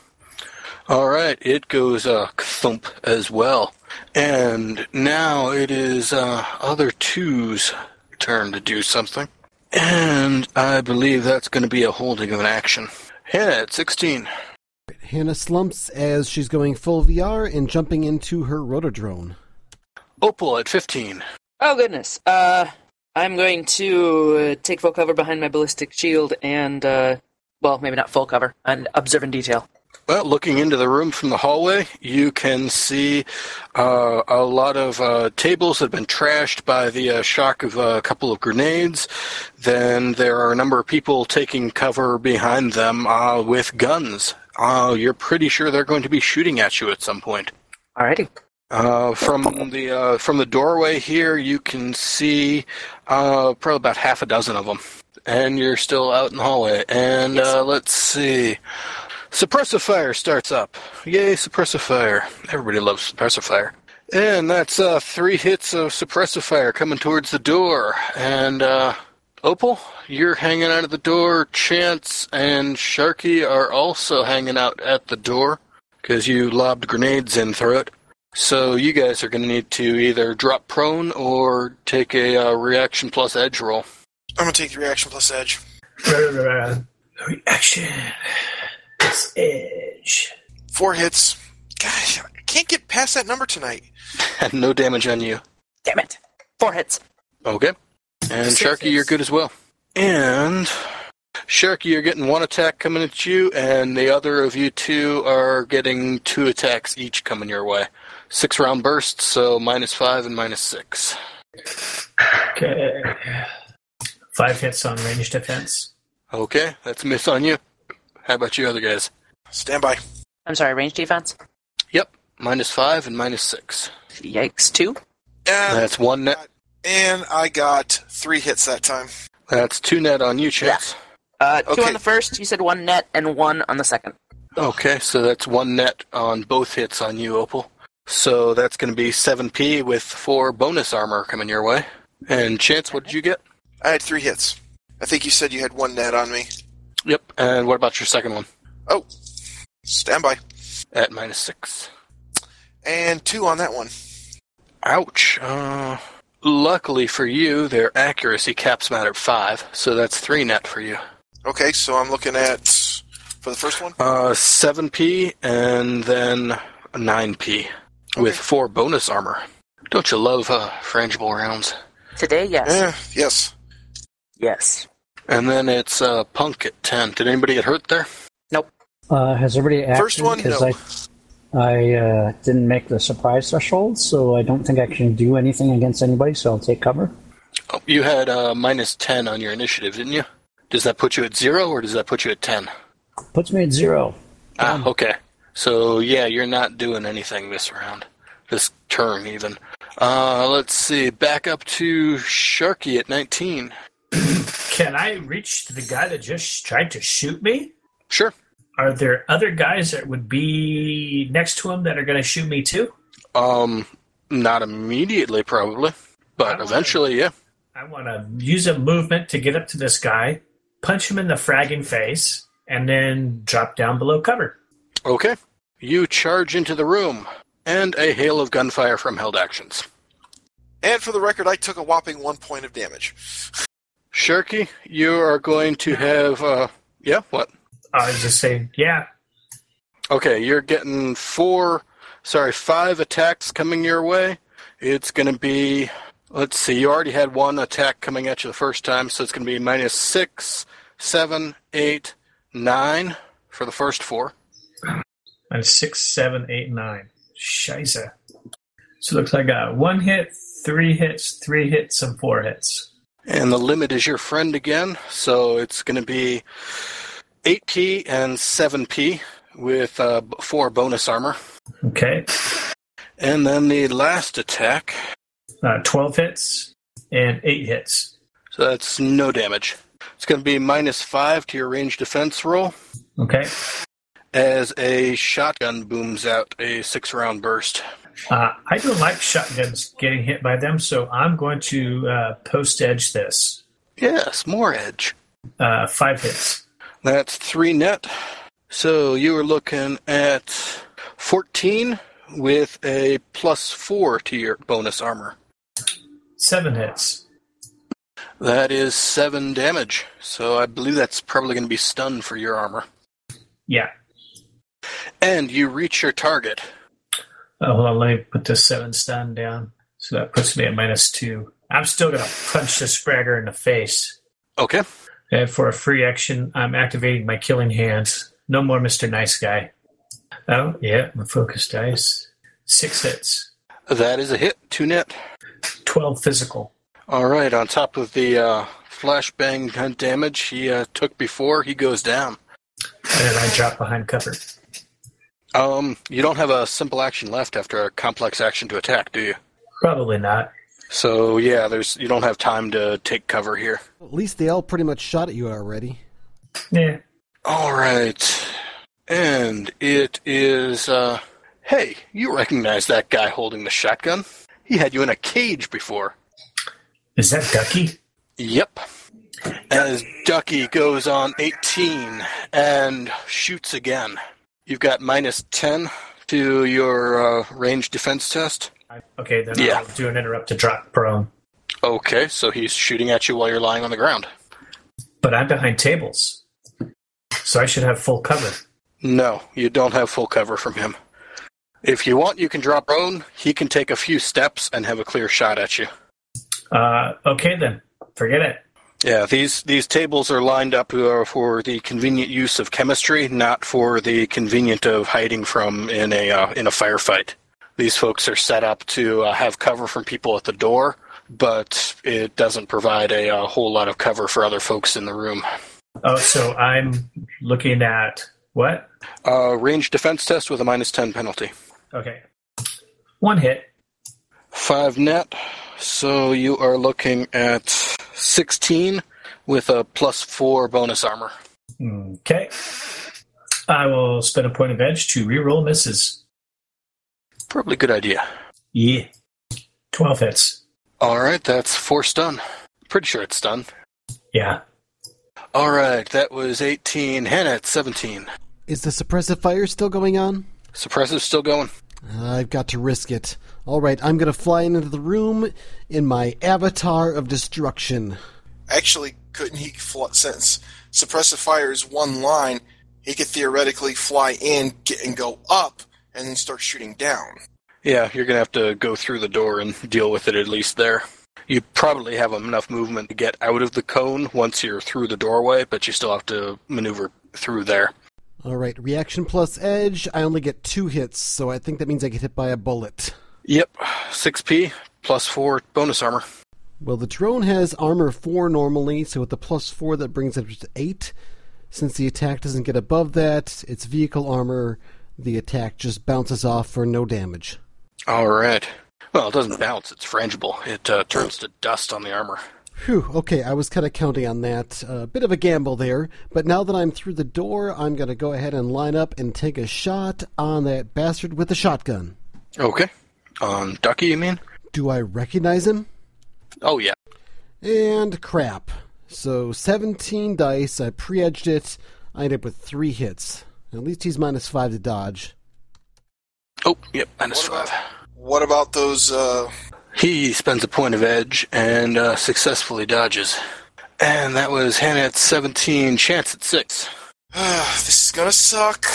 All right, it goes uh, thump as well. And now it is uh, other two's turn to do something. And I believe that's going to be a holding of an action. Hannah at 16. Hannah slumps as she's going full VR and jumping into her rotodrone. Opal at 15. Oh goodness. Uh, I'm going to uh, take full cover behind my ballistic shield and, uh, well, maybe not full cover, and observe in detail. Well, looking into the room from the hallway, you can see uh, a lot of uh, tables that have been trashed by the uh, shock of a couple of grenades. Then there are a number of people taking cover behind them uh, with guns. Uh, you're pretty sure they're going to be shooting at you at some point. Alrighty. Uh, from the uh, from the doorway here, you can see uh, probably about half a dozen of them, and you're still out in the hallway. And Yes. uh, let's see, suppressive fire starts up. Yay, suppressive fire! Everybody loves suppressive fire. And that's uh, three hits of suppressive fire coming towards the door. And uh, Opal, you're hanging out at the door. Chance and Sharky are also hanging out at the door because you lobbed grenades in through it. So you guys are going to need to either drop prone or take a uh, reaction plus edge roll. I'm gonna take the reaction plus edge. Reaction. plus edge. Four hits. Gosh, I can't get past that number tonight. No damage on you. Damn it. Four hits. Okay. And Six Sharky, you're good as well. And Sharky, you're getting one attack coming at you, and the other of you two are getting two attacks each coming your way. Six round bursts, so minus five and minus six. Okay. Five hits on range defense. Okay, that's a miss on you. How about you other guys? Stand by. I'm sorry, range defense? Yep, minus five and minus six. Yikes. Two? And, That's one net. And I got three hits that time. That's two net on you, Chance. Uh, two Okay. on the first, you said one net, and one on the second. Okay, so that's one net on both hits on you, Opal. So that's going to be 7p with four bonus armor coming your way. And Chance, what did you get? I had three hits. I think you said you had one net on me. Yep. And what about your second one? Oh, stand by. At minus six. And two on that one. Ouch. Uh, luckily for you, their accuracy caps them out at five, so that's three net for you. Okay, so I'm looking at for the first one. Uh, 7p and then 9p with four bonus armor. Don't you love uh, frangible rounds? Today, yes. Yeah, yes. Yes. And then it's uh, punk at 10. Did anybody get hurt there? Nope. Uh, has everybody acted? First one, no. I, I uh, didn't make the surprise threshold, so I don't think I can do anything against anybody. So I'll take cover. Oh, you had uh, minus 10 on your initiative, didn't you? Does that put you at zero or does that put you at 10? Puts me at zero. Ah, okay. So, yeah, you're not doing anything this round. This turn, even. Uh, let's see. Back up to Sharky at 19. Can I reach the guy that just tried to shoot me? Sure. Are there other guys that would be next to him that are going to shoot me too? Um, not immediately, probably. But wanna- eventually, yeah. I want to use a movement to get up to this guy, punch him in the fragging face, and then drop down below cover. Okay. You charge into the room, and a hail of gunfire from held actions. And for the record, I took a whopping one point of damage. Sharky, you are going to have, uh, yeah, what? Uh, I was just saying, yeah, Okay, you're getting four, sorry, five attacks coming your way. It's going to be, let's see, you already had one attack coming at you the first time, so it's going to be minus six, seven, eight, nine for the first four. and six, seven, eight, nine. Scheiße. So it looks like I got one hit, three hits, three hits, and four hits. And the limit is your friend again, so it's going to be 8p and 7p with uh, four bonus armor. Okay, And then the last attack, uh, twelve hits and eight hits. so that's no damage. It's going to be minus five to your range defense roll Okay, as a shotgun booms out a six round burst. uh, I don't like shotguns getting hit by them, so I'm going to uh, post edge this. Yes, more edge. Uh, five hits. That's three net. So you are looking at 14 with a plus four to your bonus armor. Seven hits. That is seven damage. So I believe that's probably going to be stun for your armor. Yeah. And you reach your target. Oh, hold on, let me put this seven stun down. So that puts me at minus two. I'm still going to punch the Spragger in the face. Okay. And for a free action, I'm activating my killing hands. No more Mr. Nice Guy. Oh, yeah, my focus dice. Six hits. That is a hit. Two net. 12 physical. All right. On top of the uh, flashbang gun damage he uh, took before, he goes down. And then I drop behind cover. Um, you don't have a simple action left after a complex action to attack, do you? Probably not. So yeah, there's you don't have time to take cover here. At least they all pretty much shot at you already. Yeah. All right, and it is. uh Hey, you recognize that guy holding the shotgun? He had you in a cage before. Is that Ducky? Yep. As Ducky goes on 18 and shoots again. You've got minus 10 to your uh, range defense test. Okay, then Yeah. I'll do an interrupt to drop prone. Okay, so he's shooting at you while you're lying on the ground. But I'm behind tables. So I should have full cover. No, you don't have full cover from him. If you want, you can drop prone. He can take a few steps and have a clear shot at you. Uh, okay then. Forget it. Yeah, these these tables are lined up uh, for the convenient use of chemistry, not for the convenient of hiding from in a uh, in a firefight. These folks are set up to uh, have cover from people at the door, but it doesn't provide a, uh whole lot of cover for other folks in the room. Oh, so I'm looking at what? Uh, range defense test with a minus ten penalty. Okay. One hit. Five net, so you are looking at sixteen with a plus four bonus armor. Okay. I will spend a point of edge to reroll misses. Probably a good idea. Yeah. 12 hits. All right, that's four stun. Pretty sure it's stun. Yeah. All right, that was 18. Hannah at 17. Is the suppressive fire still going on? Suppressive still going. I've got to risk it. All right, I'm going to fly into the room in my avatar of destruction. Actually, couldn't he, fl- since suppressive fire is one line, he could theoretically fly in, get and go up, and then start shooting down. Yeah, you're going to have to go through the door and deal with it at least there. You probably have enough movement to get out of the cone once you're through the doorway, but you still have to maneuver through there. All right, reaction plus edge. I only get two hits, so I think that means I get hit by a bullet. Yep, 6p plus 4 bonus armor. Well, the drone has armor 4 normally, so with the plus 4, that brings it to 8. Since the attack doesn't get above that, it's vehicle armor. The attack just bounces off for no damage. All right. Well, it doesn't bounce, it's frangible. It uh, turns to dust on the armor. Phew, okay, I was kind of counting on that. A uh, bit of a gamble there, but now that I'm through the door, I'm going to go ahead and line up and take a shot on that bastard with the shotgun. Okay. On Ducky, you mean? Do I recognize him? Oh, yeah. And crap. So 17 dice, I pre edged it. I end up with three hits. At least he's minus 5 to dodge. Oh, yep, minus What 5. about, what about those, uh, He spends a point of edge and uh, successfully dodges. And that was Hannah at 17, Chance at 6. this is gonna suck.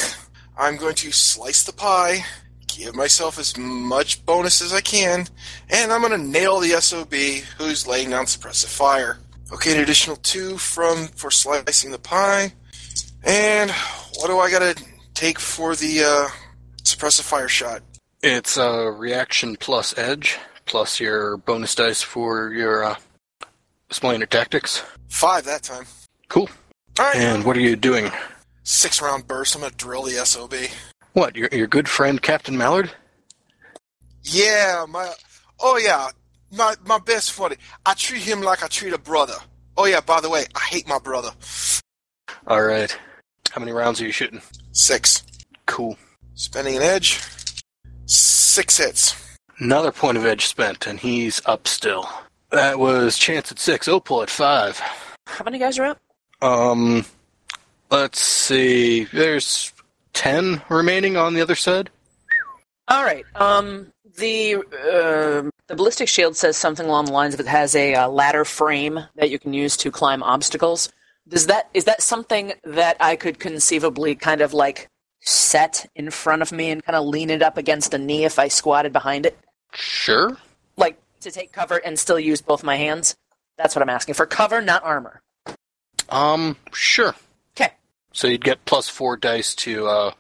I'm going to slice the pie, give myself as much bonus as I can, and I'm gonna nail the SOB who's laying down suppressive fire. Okay, an additional two from for slicing the pie. And what do I gotta take for the uh, suppressive fire shot? It's uh, reaction plus edge, plus your bonus dice for your uh, explainer tactics. Five that time. Cool. Alright. And what are you doing? Six round burst, I'm gonna drill the SOB. What, your, your good friend Captain Mallard? Yeah, my oh yeah, my my best buddy. I treat him like I treat a brother. Oh yeah, by the way, I hate my brother. All right. How many rounds are you shooting? Six. Cool. Spending an edge. Six hits. Another point of edge spent, and he's up still. That was Chance at 6, Opal at 5. How many guys are up? Um, let's see. There's 10 remaining on the other side. All right. Um, the uh, the ballistic shield says something along the lines of it has a uh, ladder frame that you can use to climb obstacles. Does that is that something that I could conceivably kind of like set in front of me and kind of lean it up against a knee if I squatted behind it, Sure. like to take cover and still use both my hands? That's what I'm asking for cover, not armor. Um, sure. Okay. So you'd get plus 4 dice to, uh,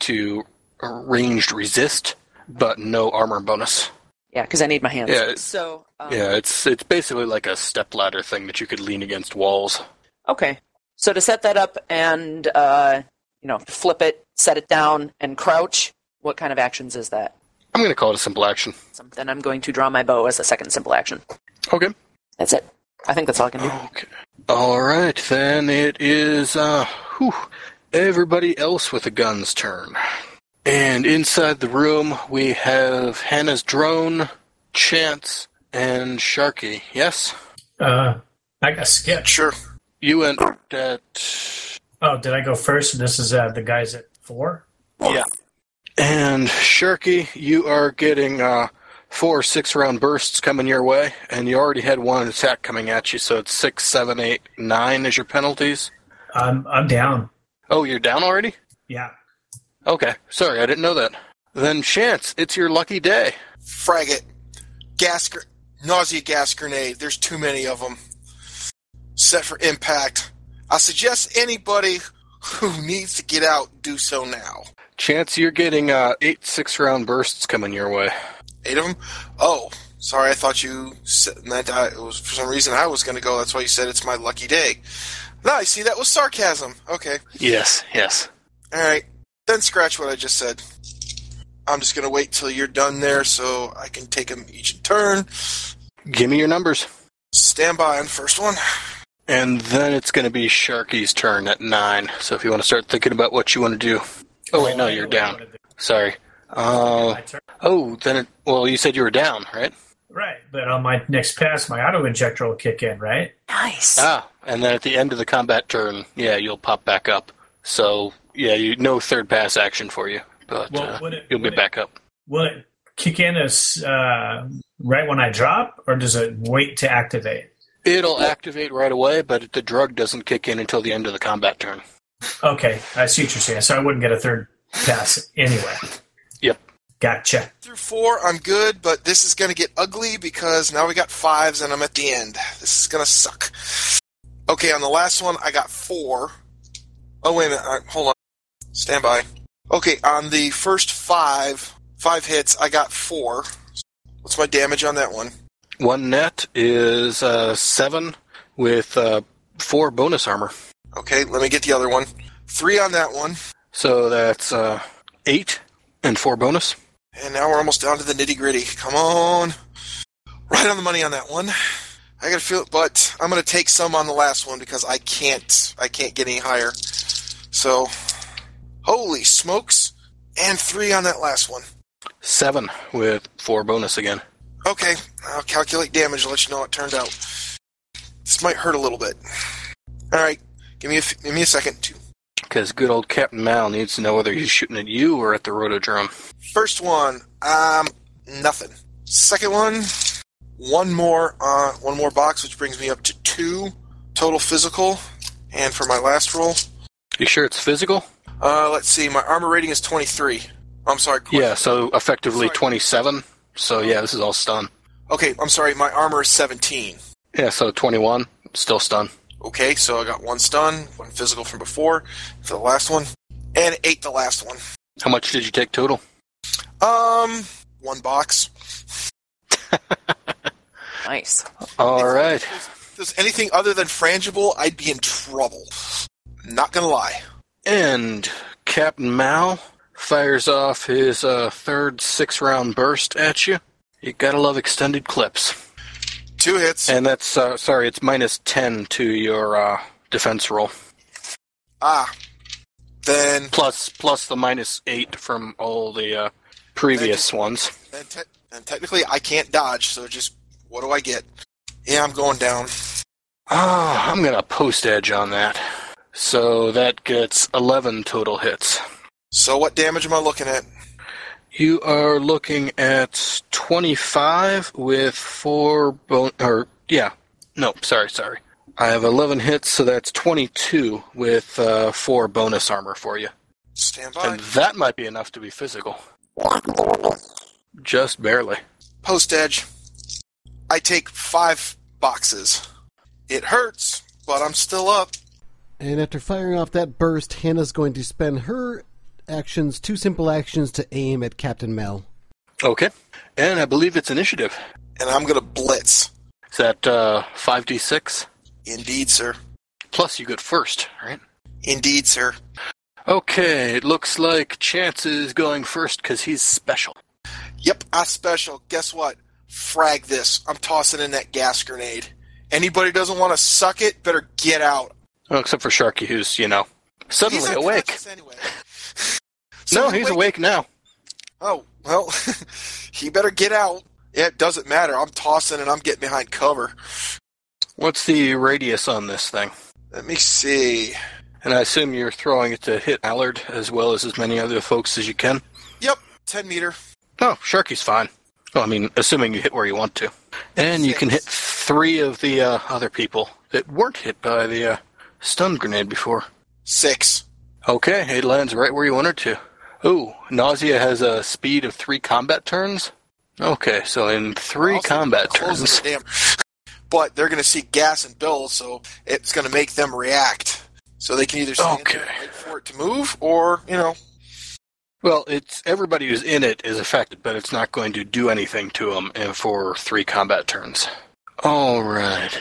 to ranged resist, but no armor bonus. Yeah, because I need my hands. Yeah. So um, Yeah, it's it's basically like a step ladder thing that you could lean against walls. Okay. So to set that up and uh, you know flip it, set it down, and crouch, what kind of actions is that? I'm going to call it a simple action. Then I'm going to draw my bow as a second simple action. Okay. That's it. I think that's all I can do. Okay. All right, then it is uh, whew, everybody else with a gun's turn. And inside the room, we have Hannah's drone, Chance, and Sharky. Yes, Uh, I got skip. Sure. You went at Oh, did I go first? This is uh, the guys at four. yeah, And Sharky, you are getting uh, four six round bursts coming your way, and you already had one attack coming at you, so it's six, seven, eight, nine is your penalties. I'm I'm down. Oh, you're down already? Yeah. Okay, sorry, I didn't know that. Then Chance, it's your lucky day. Frag it. Gas, gr- nausea gas grenade. There's too many of them. Set for impact. I suggest anybody who needs to get out do so now. Chance, you're getting uh, eight six round bursts coming your way. Eight of them. Oh, sorry. I thought you said, meant I, it was for some reason I was going to go. That's why you said it's my lucky day. No, I see. That was sarcasm. Okay. Yes, yes. All right. Then scratch what I just said. I'm just going to wait till you're done there so I can take them each in turn. Give me your numbers. Stand by on the first one. And then it's going to be Sharky's turn at nine. So if you want to start thinking about what you want to do. Oh, wait, no, you're know what I down. Sorry. Uh, oh, then it, well, you said you were down, right? Right, but on my next pass, my auto injector will kick in, right? Nice. Ah, and then at the end of the combat turn, yeah, you'll pop back up. So yeah, you no third pass action for you, but Well, uh, it- you'll be it- back up. Will it kick in as uh, right when I drop, or does it wait to activate? It'll activate right away, but the drug doesn't kick in until the end of the combat turn. Okay, I see what you're saying. So I wouldn't get a third pass anyway. Yep. Gotcha. Through four, I'm good, but this is going to get ugly because now we got fives and I'm at the end. This is going to suck. Okay, on the last one, I got four. Oh, wait a minute. All right, hold on. Stand by. Okay, on the first five, five hits, I got four. What's my damage on that one? One net is uh, seven with uh, four bonus armor, Okay, let me get the other one. Three on that one. so that's uh, eight and four bonus. And now we're almost down to the nitty gritty. Come on. Right on the money on that one. I gotta feel it, but I'm gonna take some on the last one because I can't I can't get any higher. So holy smokes. And three on that last one. Seven with four bonus again. Okay, I'll calculate damage and let you know how it turned out. This might hurt a little bit. Alright, give me a f- give me a second. Because good old Captain Mal needs to know whether he's shooting at you or at the rotodrone. First one, um, nothing. Second one, one more, uh, one more box, which brings me up to two total physical. And for my last roll, You sure it's physical? uh, let's see, my armor rating is 23. I'm sorry. Yeah, so effectively Sorry. 27. So yeah, this is all stun. Okay, I'm sorry, my armor is 17. Yeah, so 21, still stun. Okay, so I got one stun, one physical from before for the last one, and eight the last one. How much did you take total? Um, one box. Nice. All right. If there's anything other than frangible, I'd be in trouble. Not gonna lie. And Captain Mal fires off his uh, third six round burst at you. You gotta love extended clips. Two hits. And that's, uh, sorry, it's minus 10 to your uh, defense roll. Ah. Then, Plus, plus the minus 8 from all the uh, previous ones. then te- and technically, I can't dodge, so just what do I get? Yeah, I'm going down. Ah, I'm gonna post edge on that. So that gets 11 total hits. So, what damage am I looking at? You are looking at 25 with 4 bon- or yeah. No, sorry, sorry. I have 11 hits, so that's 22 with uh, 4 bonus armor for you. Stand by. And that might be enough to be physical. Just barely. Post edge. I take five boxes. It hurts, but I'm still up. And after firing off that burst, Hannah's going to spend her actions, two simple actions, to aim at Captain Mel. Okay. And I believe it's initiative. And I'm gonna blitz. Is that uh, 5d6? Indeed, sir. Plus you get first, right? Indeed, sir. Okay, it looks like Chance is going first because he's special. Yep, I special. Guess what? Frag this. I'm tossing in that gas grenade. Anybody doesn't want to suck it, better get out. Well, except for Sharky, who's, you know, suddenly awake. Anyway. No, So he's awake now. Oh, well, he better get out. It doesn't matter. I'm tossing and I'm getting behind cover. What's the radius on this thing? Let me see. And I assume you're throwing it to hit Allard as well as as many other folks as you can. Yep, 10 meter. Oh, Sharky's fine. Well, I mean, assuming you hit where you want to. And you can hit three of the uh, other people that weren't hit by the uh, stun grenade before. Six. Okay, it lands right where you want it to. Ooh, Nausea has a speed of three combat turns. Okay, so in three combat turns. damn- But they're going to see gas and Bill, so it's going to make them react. So they can either stand Okay. wait for it to move, or you know, Well, it's everybody who's in it is affected, but it's not going to do anything to them eh, for three combat turns. All right.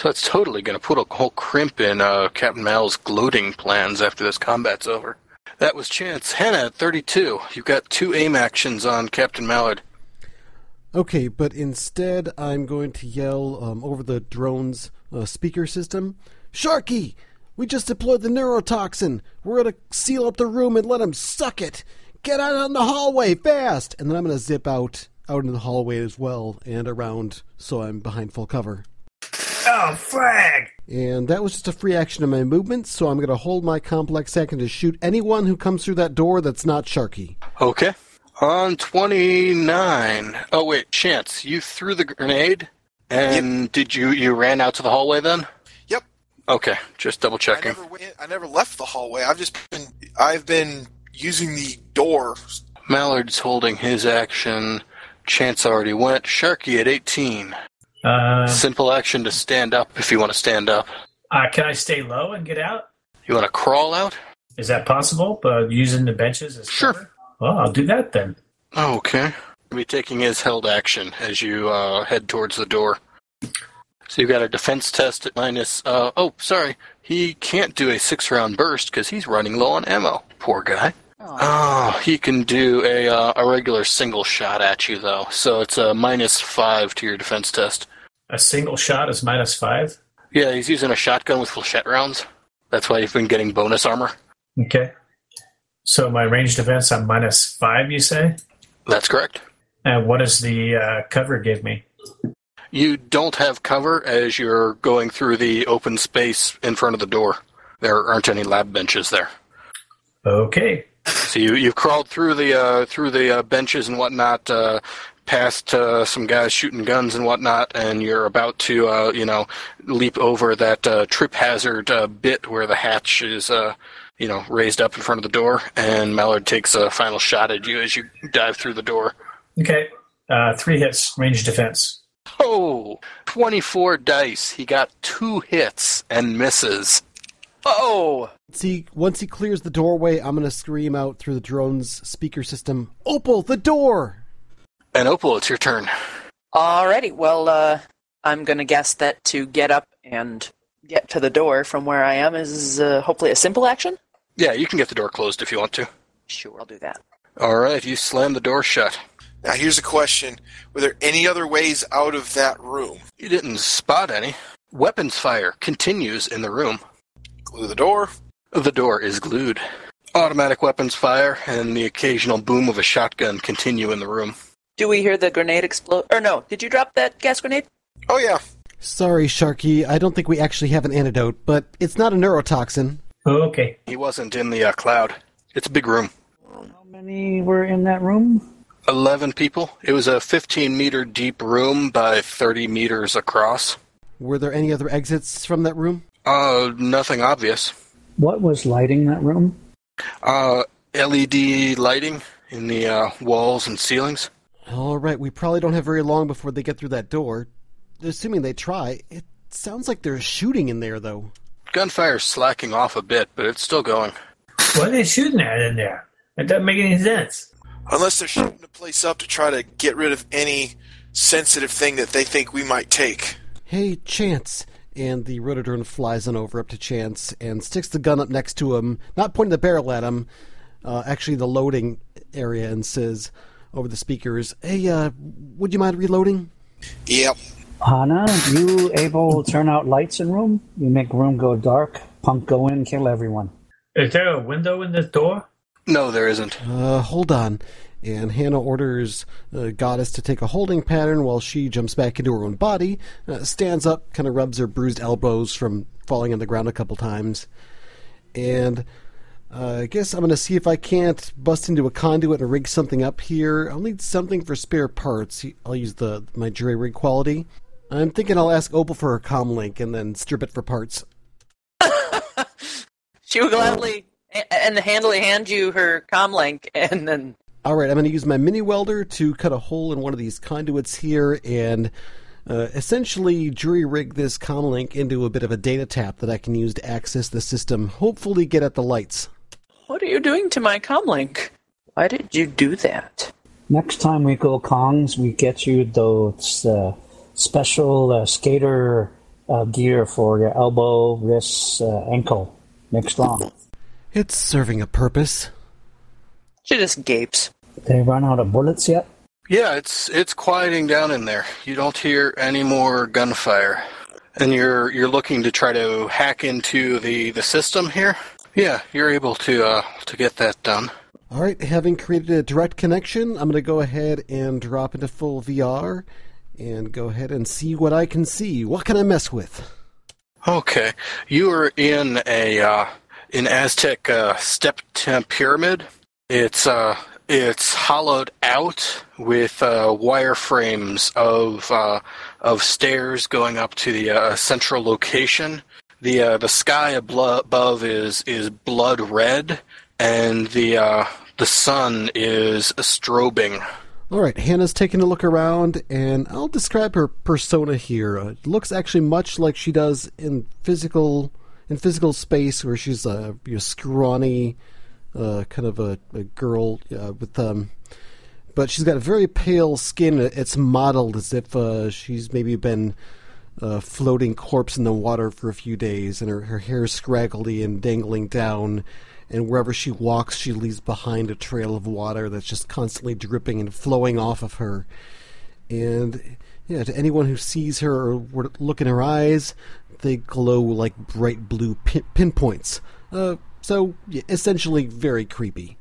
So that's totally going to put a whole crimp in uh, Captain Mal's gloating plans after this combat's over. That was Chance. Hannah at 32. You've got two aim actions on Captain Mallard. Okay, but instead I'm going to yell um, over the drone's uh, speaker system Sharky! We just deployed the neurotoxin! We're going to seal up the room and let him suck it! Get out on the hallway, fast! And then I'm going to zip out, out into the hallway as well and around so I'm behind full cover. Oh, frag! And that was just a free action of my movement, so I'm going to hold my complex action to shoot anyone who comes through that door that's not Sharky. Okay. On 29. Oh, wait, Chance, you threw the grenade? And did you, you ran out to the hallway then? yep. Okay, just double I checking. never went. I never left the hallway. I've just been. I've been using the door. Mallard's holding his action. Chance already went. Sharky at 18. Uh, Simple action to stand up if you want to stand up. uh, can I stay low and get out? You want to crawl out? Is that possible? But using the benches as Sure. cover? Well, I'll do that then. Okay. He'll be taking his held action as you uh, head towards the door. So you've got a defense test at minus. Uh, oh, sorry. He can't do a six round burst because he's running low on ammo. Poor guy. Oh, he can do a, uh, a regular single shot at you, though. So it's a minus five to your defense test. A single shot is minus five. Yeah, he's using a shotgun with flechette rounds. That's why he's been getting bonus armor. Okay. So my ranged defense, I'm minus five, you say? That's correct. And what does the uh, cover give me? You don't have cover as you're going through the open space in front of the door. There aren't any lab benches there. Okay. So you you've crawled through the uh, through the uh, benches and whatnot, uh, past uh, some guys shooting guns and whatnot, and you're about to uh, you know leap over that uh, trip hazard uh, bit where the hatch is uh, you know raised up in front of the door, and Mallard takes a final shot at you as you dive through the door. Okay. Uh, three hits, range defense. Oh, 24 dice. He got two hits and misses. Oh, See, once he clears the doorway, I'm going to scream out through the drone's speaker system Opal, the door! And Opal, it's your turn. alrighty. Well, uh, I'm gonna guess that to get up and get to the door from where I am is uh, hopefully a simple action. Yeah, you can get the door closed if you want to. Sure, I'll do that. All right, you slam the door shut. Now here's a question: Were there any other ways out of that room? You didn't spot any. Weapons fire continues in the room. Glue the door. The door is glued. Automatic weapons fire and the occasional boom of a shotgun continue in the room. Do we hear the grenade explode? Or no? Did you drop that gas grenade? Oh yeah. Sorry, Sharky, I don't think we actually have an antidote, but it's not a neurotoxin. Okay. He wasn't in the uh, cloud. It's a big room. How many were in that room? 11 people. It was a 15 meter deep room by 30 meters across. Were there any other exits from that room? Uh, nothing obvious. What was lighting that room? Uh, LED lighting in the uh, walls and ceilings. All right, we probably don't have very long before they get through that door. Assuming they try, it sounds like there's shooting in there, though. Gunfire's slacking off a bit, but it's still going. What are they shooting at in there? That doesn't make any sense. Unless they're shooting the place up to try to get rid of any sensitive thing that they think we might take. Hey, Chance. And the rotodrone flies on over up to Chance and sticks the gun up next to him, not pointing the barrel at him, uh, actually the loading area, and says over the speakers, Hey, uh, would you mind reloading? Yep. Hannah, you able to turn out lights in room? You make room go dark. Punk go in, kill everyone. Is there a window in this door? No, there isn't. Uh, hold on. And Hannah orders uh, Goddess to take a holding pattern while she jumps back into her own body, uh, stands up, kind of rubs her bruised elbows from falling on the ground a couple times. And Uh, I guess I'm going to see if I can't bust into a conduit and rig something up here. I'll need something for spare parts. I'll use the my jury rig quality. I'm thinking I'll ask Opal for her commlink and then strip it for parts. She will gladly and handily hand you her commlink, and then All right, I'm going to use my mini welder to cut a hole in one of these conduits here and uh, essentially jury rig this commlink into a bit of a data tap that I can use to access the system. Hopefully, get at the lights. What are you doing to my commlink? Why did you do that? Next time we go Kongs, we get you those uh, special uh, skater uh, gear for your elbow, wrists, uh, ankle. Next on. It's serving a purpose. She just gapes. They run out of bullets yet? Yeah, it's it's quieting down in there. You don't hear any more gunfire, and you're you're looking to try to hack into the the system here. Yeah, you're able to uh, to get that done. All right, having created a direct connection, I'm going to go ahead and drop into full VR and go ahead and see what I can see. What can I mess with? Okay, you are in a uh, an Aztec uh, step temp pyramid. It's uh it's hollowed out with uh, wireframes of uh, of stairs going up to the uh, central location. The uh, the sky above is is blood red, and the uh, the sun is strobing. All right, Hannah's taking a look around, and I'll describe her persona here. Uh, it looks actually much like she does in physical in physical space, where she's a you know, scrawny, uh, kind of a, a girl uh, with um, but she's got a very pale skin. It's modeled as if uh, she's maybe been uh, floating corpse in the water for a few days, and her, her hair is scraggly and dangling down. And wherever she walks, she leaves behind a trail of water that's just constantly dripping and flowing off of her. And yeah, to anyone who sees her or look in her eyes, they glow like bright blue pin- pinpoints. Uh, so yeah, essentially, very creepy.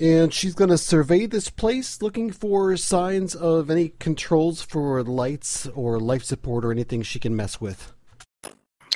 And she's going to survey this place looking for signs of any controls for lights or life support or anything she can mess with.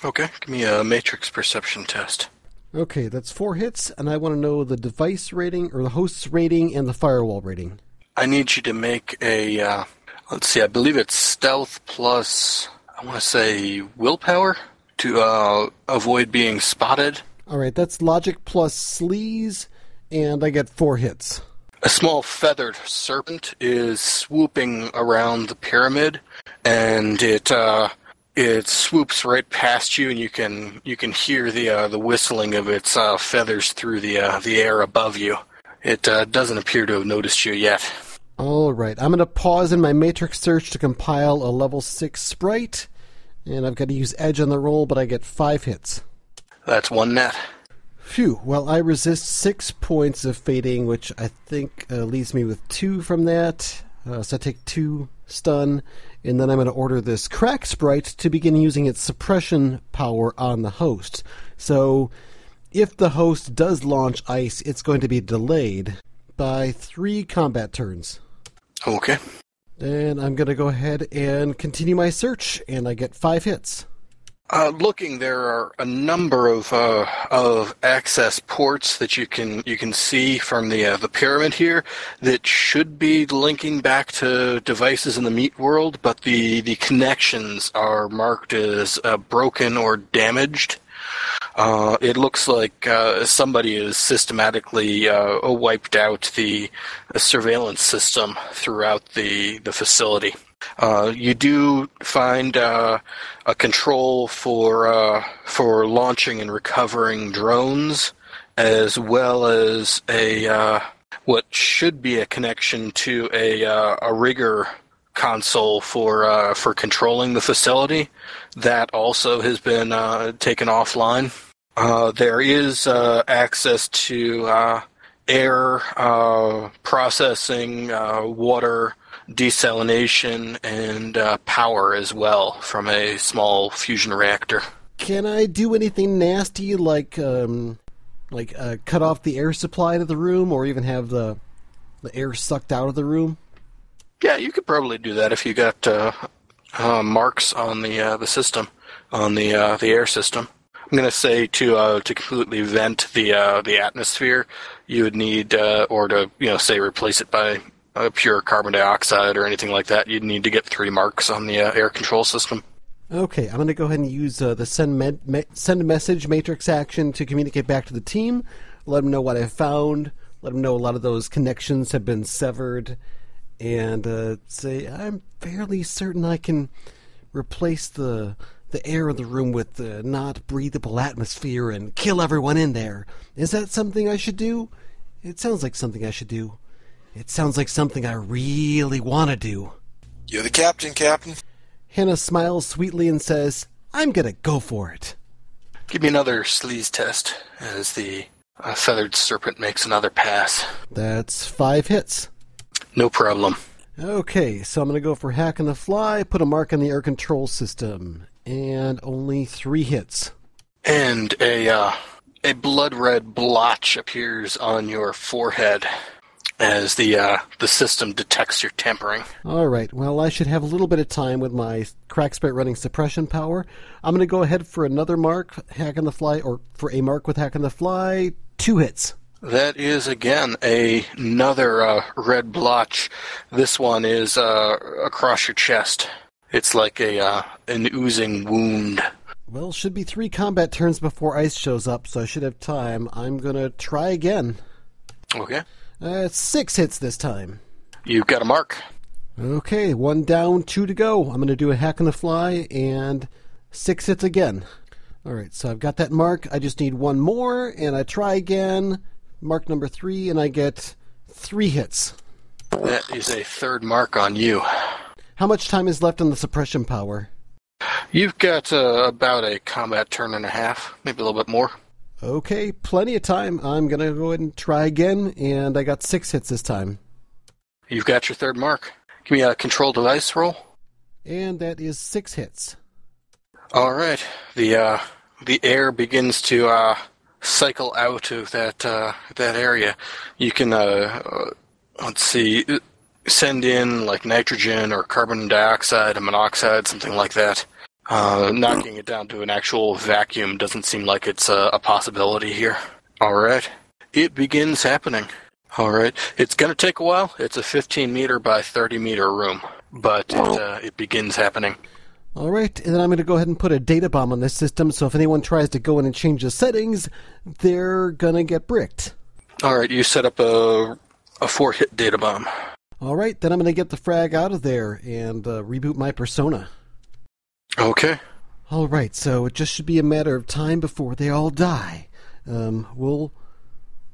Okay, give me a matrix perception test. Okay, that's four hits, and I want to know the device rating or the host's rating and the firewall rating. I need you to make a. Uh, let's see. I believe it's stealth plus. I want to say willpower to uh, avoid being spotted. All right, that's logic plus sleaze, and I get four hits. A small feathered serpent is swooping around the pyramid, and it uh, it swoops right past you, and you can you can hear the uh, the whistling of its uh, feathers through the uh, the air above you. It uh, doesn't appear to have noticed you yet. All right, I'm going to pause in my matrix search to compile a level six sprite, and I've got to use edge on the roll, but I get five hits. That's one net. Phew. Well, I resist six points of fading, which I think uh, leaves me with two from that. Uh, so I take two stun, and then I'm going to order this crack sprite to begin using its suppression power on the host. So if the host does launch ice, it's going to be delayed by three combat turns. Okay. And I'm going to go ahead and continue my search, and I get five hits. Uh, looking, there are a number of uh, of access ports that you can you can see from the uh, the pyramid here that should be linking back to devices in the meat world, but the the connections are marked as uh, broken or damaged. Uh, it looks like uh, somebody has systematically wiped out the surveillance system throughout the the facility. Uh, you do find uh, a control for uh, for launching and recovering drones, as well as a uh, what should be a connection to a uh, a rigger console for uh, for controlling the facility. That also has been taken offline. there is access to air processing, water desalination and uh, power as well from a small fusion reactor. Can I do anything nasty like um, like uh, cut off the air supply to the room, or even have the the air sucked out of the room? Yeah, you could probably do that if you got uh, uh, marks on the uh, the system on the uh, the air system. I'm going to say to uh, to completely vent the uh, the atmosphere, you would need, uh, or to you know say replace it by uh, pure carbon dioxide or anything like that. You'd need to get three marks on the uh, air control system. Okay, I'm going to go ahead and use uh, the send med- me- send message matrix action to communicate back to the team. Let them know what I found. Let them know a lot of those connections have been severed, and uh, say I'm fairly certain I can replace the the air in the room with the not breathable atmosphere and kill everyone in there. Is that something I should do? It sounds like something I should do. It sounds like something I really want to do. You're the captain, Captain. Hannah smiles sweetly and says, I'm gonna go for it. Give me another sleaze test as the uh, feathered serpent makes another pass. That's five hits. No problem. Okay, so I'm gonna go for hack on the fly, put a mark on the air control system, and only three hits. And a uh, a blood red blotch appears on your forehead as the uh, the system detects your tampering. All right, well, I should have a little bit of time with my crack sprite running suppression power. I'm gonna go ahead for another mark, hack on the fly, or for a mark with hack on the fly, two hits. That is again a, another uh, red blotch. This one is uh, across your chest. It's like a uh, an oozing wound. Well, should be three combat turns before ice shows up, so I should have time. I'm gonna try again. Okay, Uh, six hits this time. you've got a mark. Okay, one down, two to go. I'm going to do a hack on the fly and six hits again. All right, so I've got that mark. I just need one more, and I try again. Mark number three, and I get three hits. That is a third mark on you. How much time is left on the suppression power? You've got uh, about a combat turn and a half, maybe a little bit more. Okay, plenty of time. I'm going to go ahead and try again, and I got six hits this time. You've got your third mark. Give me a control device roll. And that is six hits. All right. The uh, the air begins to uh, cycle out of that uh, that area. You can uh, uh, let's see, send in like nitrogen or carbon dioxide and monoxide, something like that. Uh, knocking it down to an actual vacuum doesn't seem like it's a, a possibility here. All right. It begins happening. All right. It's going to take a while. It's a 15 meter by 30 meter room, but it, uh, it begins happening. All right, and then I'm going to go ahead and put a data bomb on this system, so if anyone tries to go in and change the settings, they're going to get bricked. All right. You set up a a four hit data bomb. All right, then I'm going to get the frag out of there and uh, reboot my persona. Okay. All right, so it just should be a matter of time before they all die. Um, we'll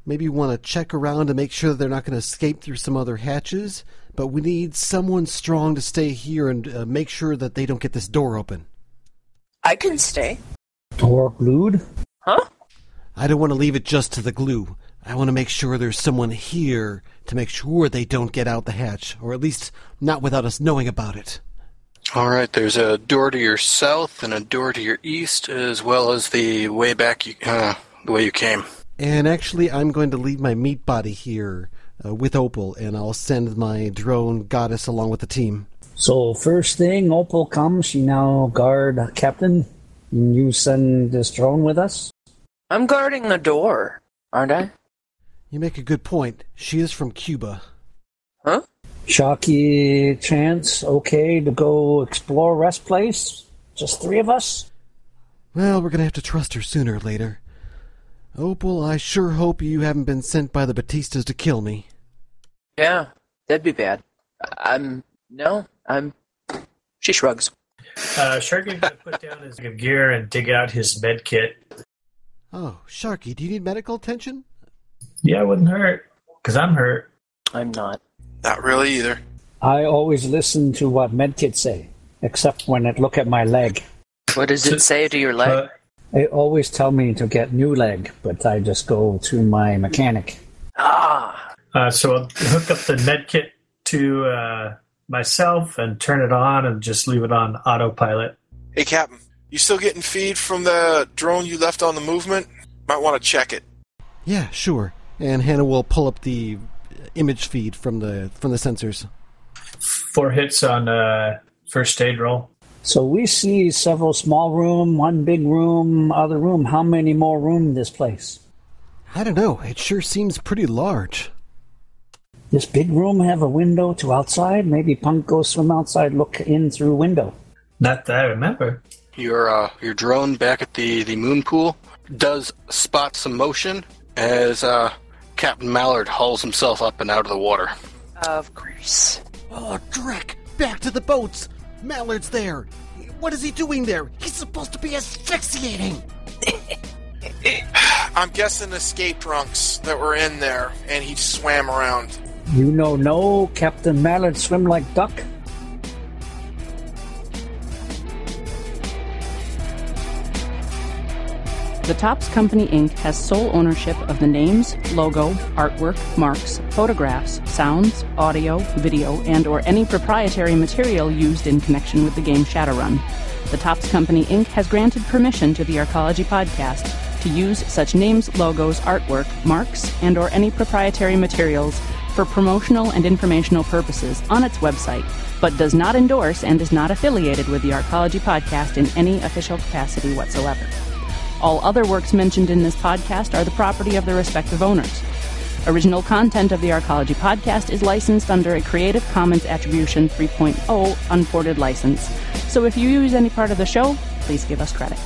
maybe want to check around to make sure that they're not going to escape through some other hatches, but we need someone strong to stay here and uh, make sure that they don't get this door open. I can stay. Door glued. Huh? I don't want to leave it just to the glue. I want to make sure there's someone here to make sure they don't get out the hatch, or at least not without us knowing about it. All right. There's a door to your south and a door to your east, as well as the way back, you, uh, the way you came. And actually, I'm going to leave my meat body here uh, with Opal, and I'll send my drone goddess along with the team. So first thing, Opal comes. She now guard captain. You send this drone with us. I'm guarding the door, aren't I? You make a good point. She is from Cuba. Huh? Sharky chance, okay to go explore rest place. Just three of us. Well, we're going to have to trust her sooner or later. Opal, I sure hope you haven't been sent by the Batistas to kill me. Yeah, that'd be bad. I- I'm no, I'm. She shrugs. Uh, Sharky's gonna put down his gear and dig out his med kit. Oh, Sharky, do you need medical attention? Yeah, it wouldn't hurt because I'm hurt. I'm not. Not really either. I always listen to what medkits say, except when it look at my leg. What does it say to your leg? Uh, They always tell me to get new leg, but I just go to my mechanic. ah, uh, so I'll hook up the medkit to uh, myself and turn it on and just leave it on autopilot. Hey, Captain, you still getting feed from the drone you left on the movement? Might want to check it. Yeah, sure. And Hannah will pull up the image feed from the from the sensors. Four hits on uh, first aid roll. So we see several small room, one big room, other room. How many more room in this place? I don't know. It sure seems pretty large. This big room have a window to outside? Maybe Punk goes from outside, look in through window. Not that I remember. Your uh, your drone back at the the moon pool does spot some motion as uh, Captain Mallard hauls himself up and out of the water. Of course. Oh, Drek! Back to the boats! Mallard's there! What is he doing there? He's supposed to be asphyxiating! I'm guessing escape trunks that were in there, and he swam around. You know no Captain Mallard swim like duck? The Topps Company Inc. has sole ownership of the names, logo, artwork, marks, photographs, sounds, audio, video, and or any proprietary material used in connection with the game Shadowrun. The Topps Company Inc. has granted permission to the Arcology podcast to use such names, logos, artwork, marks, and or any proprietary materials for promotional and informational purposes on its website, but does not endorse and is not affiliated with the Arcology podcast in any official capacity whatsoever. All other works mentioned in this podcast are the property of their respective owners. Original content of the Arcology podcast is licensed under a Creative Commons Attribution 3.0 unported license. So if you use any part of the show, please give us credit.